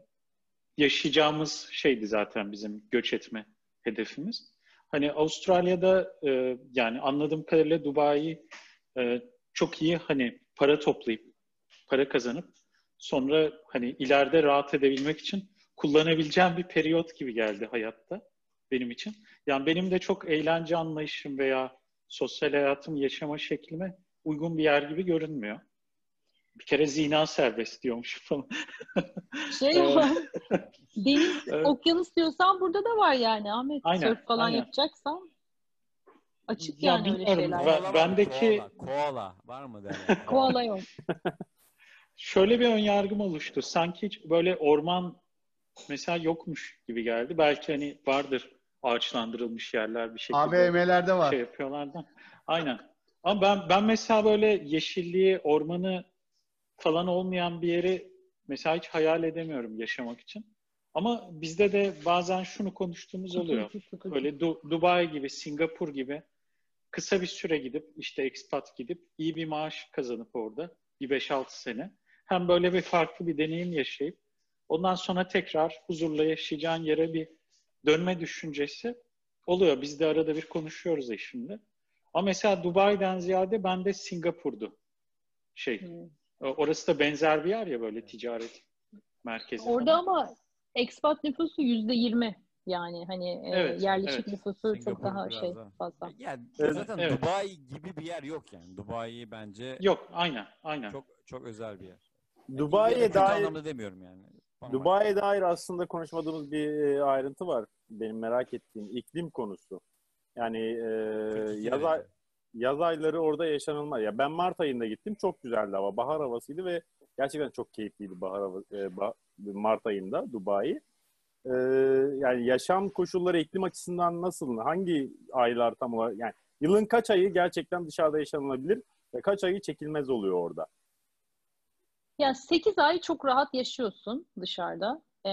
yaşayacağımız şeydi zaten bizim göç etme hedefimiz. Hani Avustralya'da e, yani anladığım kadarıyla Dubai e, çok iyi hani para toplayıp para kazanıp sonra hani ileride rahat edebilmek için kullanabileceğim bir periyot gibi geldi hayatta benim için. Yani benim de çok eğlence anlayışım veya sosyal hayatım yaşama şeklime uygun bir yer gibi görünmüyor. Bir kere zina serbest diyormuş falan. Şey Evet. var. Deniz, Evet. okyanus diyorsan burada da var yani Ahmet. Aynen, Sörf falan aynen. yapacaksan açık Ya yani öyle şeyler. ben- Koala var, bendeki- koala, koala var mı derler? Koala yok. Şöyle bir ön yargım oluştu. Sanki hiç böyle orman mesela yokmuş gibi geldi. Belki hani vardır ağaçlandırılmış yerler bir şekilde AVM'lerde var. şey yapıyorlar da. Aynen. Ama ben ben mesela böyle yeşilliği, ormanı falan olmayan bir yeri mesela hiç hayal edemiyorum yaşamak için. Ama bizde de bazen şunu konuştuğumuz oluyor. Böyle Du- Dubai gibi, Singapur gibi kısa bir süre gidip işte expat gidip iyi bir maaş kazanıp orada bir 5-6 sene hem böyle bir farklı bir deneyim yaşayıp ondan sonra tekrar huzurla yaşayacağın yere bir dönme düşüncesi oluyor. Biz de arada bir konuşuyoruz eşimle. Ama mesela Dubai'den ziyade bende Singapur'du. Şey, Hmm. Orası da benzer bir yer ya böyle ticaret merkezi. Orada falan. ama expat nüfusu yüzde yirmi. Yani hani e, Evet, yerleşik evet. nüfusu çok Singapur daha biraz şey daha. fazla. Yani Evet, zaten evet. Dubai gibi bir yer yok yani. Dubai bence Yok, aynen, aynen. çok çok özel bir yer. Dubai'ye dair anlamda demiyorum yani. Dubai'ye dair aslında konuşmadığımız bir e, ayrıntı var. Benim merak ettiğim iklim konusu. Yani e, 42 yaz, yaz ayları orada yaşanılmaz. Ya ben Mart ayında gittim. Çok güzeldi hava. Bahar havasıydı ve gerçekten çok keyifliydi bahar hava, e, Mart ayında Dubai. E, yani yaşam koşulları iklim açısından nasıl? Hangi aylar tam olarak? Yani yılın kaç ayı gerçekten dışarıda yaşanılabilir ve kaç ayı çekilmez oluyor orada? Ya 8 ay çok rahat yaşıyorsun dışarıda. Ee,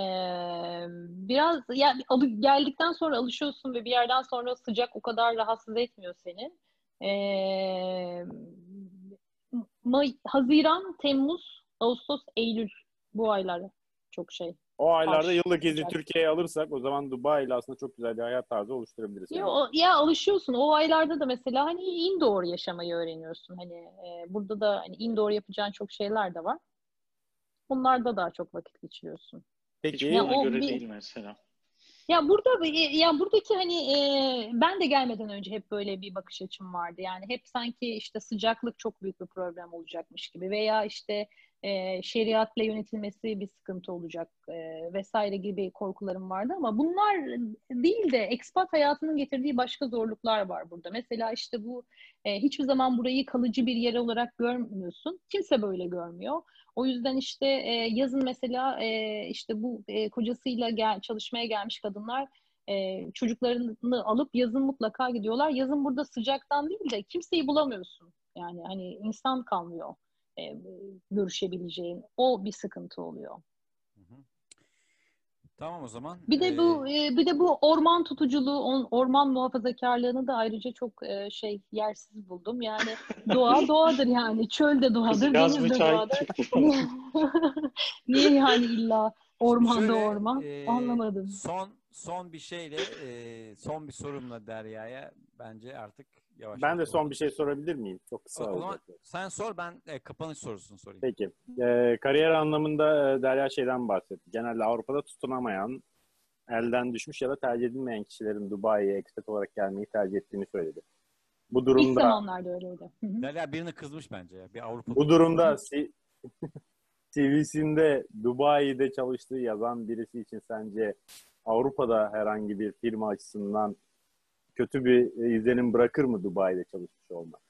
biraz ya alı- geldikten sonra alışıyorsun ve bir yerden sonra sıcak o kadar rahatsız etmiyor seni. Ee, May, Haziran, Temmuz, Ağustos, Eylül bu aylar çok şey. O aylarda Hoş, yıllık izni. Türkiye'ye alırsak o zaman Dubai ile aslında çok güzel bir hayat tarzı oluşturabiliriz. Ya, yani. o- ya alışıyorsun. O aylarda da mesela hani indoor yaşamayı öğreniyorsun. Hani e, burada da hani indoor yapacağın çok şeyler de var. Onlarda daha çok vakit geçiriyorsun. Peki Ya göre bir- değil mesela. Ya burada ya buradaki hani e, ben de gelmeden önce hep böyle bir bakış açım vardı. Yani hep sanki işte sıcaklık çok büyük bir problem olacakmış gibi veya işte e, şeriatla yönetilmesi bir sıkıntı olacak e, vesaire gibi korkularım vardı ama bunlar değil de ekspat hayatının getirdiği başka zorluklar var burada. Mesela işte bu e, hiçbir zaman burayı kalıcı bir yer olarak görmüyorsun. Kimse böyle görmüyor. O yüzden işte e, yazın mesela e, işte bu e, kocasıyla gel, çalışmaya gelmiş kadınlar e, çocuklarını alıp yazın mutlaka gidiyorlar. Yazın burada sıcaktan değil de kimseyi bulamıyorsun. Yani hani insan kalmıyor e, görüşebileceğin. O bir sıkıntı oluyor. Hı hı. Tamam o zaman. Bir de Ee, bu e, bir de bu orman tutuculuğu, on- orman muhafazakarlığını da ayrıca çok e, şey yersiz buldum. Yani doğa doğadır yani. Çöl de doğadır, deniz de doğadır. Niye yani illa ormanda şöyle, orman? e, Anlamadım. Son son bir şeyle e, son bir sorumla Derya'ya bence artık yavaş Ben de son bir şey sorabilir miyim? Çok O, kısa o zaman olacak. sen sor ben e, kapanış sorusunu sorayım. Peki. Ee, kariyer anlamında e, Derya şeyden bahsetti. Genelde Avrupa'da tutunamayan, elden düşmüş ya da tercih edilmeyen kişilerin Dubai'ye expat olarak gelmeyi tercih ettiğini söyledi. Bu İlk durumda zamanlarda öyleydi. Derya birini kızmış bence ya. Bir Avrupa bu durumda C- CV'sinde Dubai'de çalıştığı yazan birisi için sence Avrupa'da herhangi bir firma açısından kötü bir e, izlenim bırakır mı Dubai'de çalışmış olmak?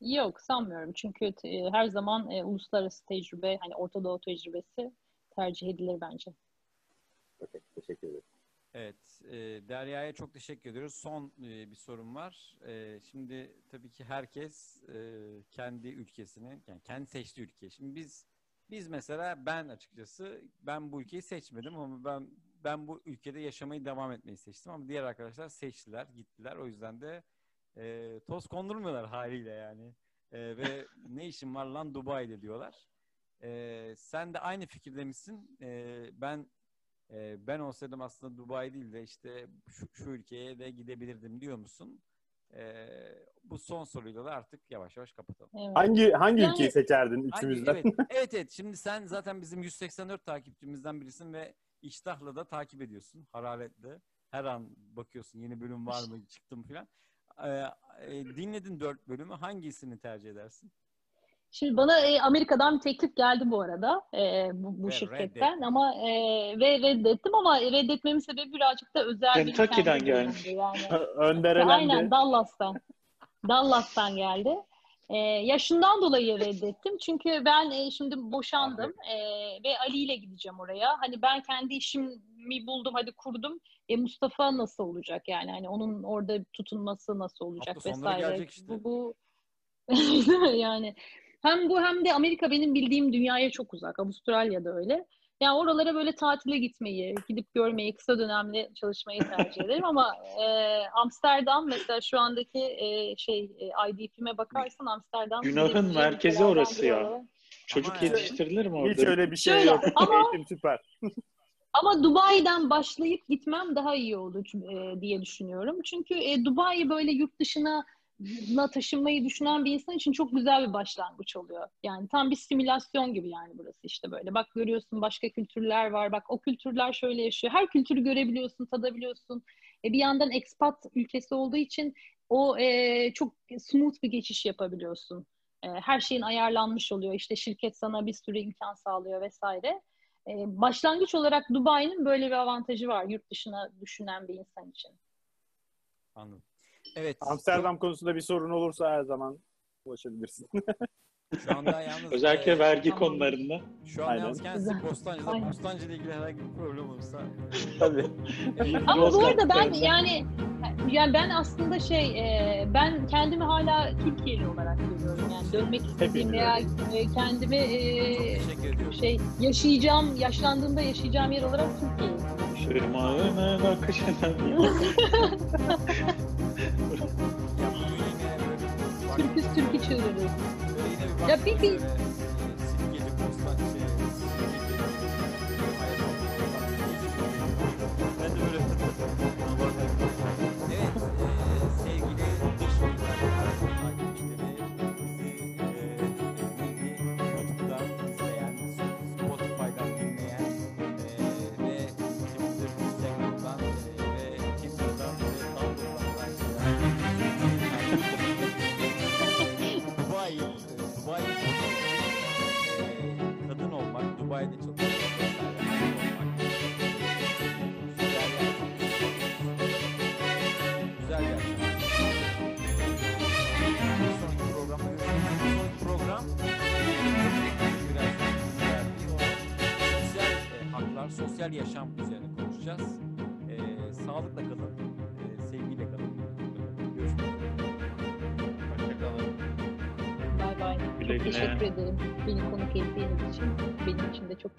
Yok sanmıyorum. Çünkü e, her zaman e, uluslararası tecrübe, hani Orta Doğu tecrübesi tercih edilir bence. Okey, teşekkür ederim. Evet, e, Derya'ya çok teşekkür ediyoruz. Son e, bir sorum var. E, şimdi tabii ki herkes e, kendi ülkesini, yani kendi seçtiği ülke. Şimdi biz biz mesela ben açıkçası ben bu ülkeyi seçmedim ama ben ben bu ülkede yaşamayı devam etmeyi seçtim ama diğer arkadaşlar seçtiler, gittiler. O yüzden de e, toz kondurmuyorlar haliyle yani. E, ve ne işin var lan Dubai'de diyorlar. E, sen de aynı fikirde misin? E, ben e, ben olsaydım aslında Dubai değil de işte şu, şu ülkeye de gidebilirdim diyor musun? E, bu son soruyla da artık yavaş yavaş kapatalım. Evet. Hangi hangi Yani- ülkeyi seçerdin Hangi- üçümüzden? evet, evet evet şimdi sen zaten bizim 184 takipçimizden birisin ve iştahla da takip ediyorsun hararetle. Her an bakıyorsun yeni bölüm var mı çıktı mı filan. E, e, dinledin dört bölümü hangisini tercih edersin? Şimdi bana e, Amerika'dan bir teklif geldi bu arada e, bu, bu Ve şirketten reddettin. ama e, ve reddettim ama reddetmemin sebebi birazcık da özel bir Kentucky'den kendi gelmiş. Yani. Önder elendi. Aynen Dallas'tan. Dallas'tan geldi. Ee, yaşından dolayı reddettim. Çünkü ben e, şimdi boşandım e, ve Ali ile gideceğim oraya. Hani ben kendi işimi buldum, hadi kurdum. E, Mustafa nasıl olacak yani? Hani onun orada tutunması nasıl olacak Hafta vesaire. işte. Bu, bu yani hem bu hem de Amerika benim bildiğim dünyaya çok uzak. Avustralya'da öyle. Yani oralara böyle tatile gitmeyi, gidip görmeyi, kısa dönemli çalışmayı tercih ederim ama e, Amsterdam mesela şu andaki e, şey e, IDP'me bakarsan Amsterdam Günahın merkezi orası ya. olarak. Çocuk Ama- yetiştirilir mi orada? Hiç öyle bir şey Şöyle, yok. ama- Eğitim süper. Ama Dubai'den başlayıp gitmem daha iyi oldu e, diye düşünüyorum. Çünkü e, Dubai böyle yurt dışına na taşınmayı düşünen bir insan için çok güzel bir başlangıç oluyor. Yani tam bir simülasyon gibi yani burası işte böyle. Bak görüyorsun başka kültürler var. Bak o kültürler şöyle yaşıyor. Her kültürü görebiliyorsun, tadabiliyorsun. E, bir yandan expat ülkesi olduğu için o e, çok smooth bir geçiş yapabiliyorsun. E, her şeyin ayarlanmış oluyor. İşte şirket sana bir sürü imkan sağlıyor vesaire. E, başlangıç olarak Dubai'nin böyle bir avantajı var yurt dışına düşünen bir insan için. Anladım. Evet. Amsterdam konusunda bir sorun olursa her zaman ulaşabilirsin. Şu anda yalnız Özellikle e, vergi Tamam. konularında. Şu an Aynen. yalnız kendisi. Bostancı'da. Bostancı ile ilgili herhangi bir problem olursa. Tabii. Ama bu arada ben yani yani ben aslında şey e, ben kendimi hala Türkiye'li olarak görüyorum. Yani dönmek istediğim veya e, kendimi e, şey yaşayacağım, yaşlandığımda yaşayacağım yer olarak Türkiye'yi. Şırmağının akışından. Bir Türküz türkü bir Ya baktık bir- vesaire, olmak, güzel yer. Sonraki programda program biraz güzel sosyal e, haklar, sosyal yaşam üzerine konuşacağız. E, sağlıkla kalın, e, sevgiyle kalın. Görüşmek üzere. Hoşçakalın. Bay bay. Güle Çok güle. teşekkür ederim beni konuk ettiğiniz için. Benim için de çok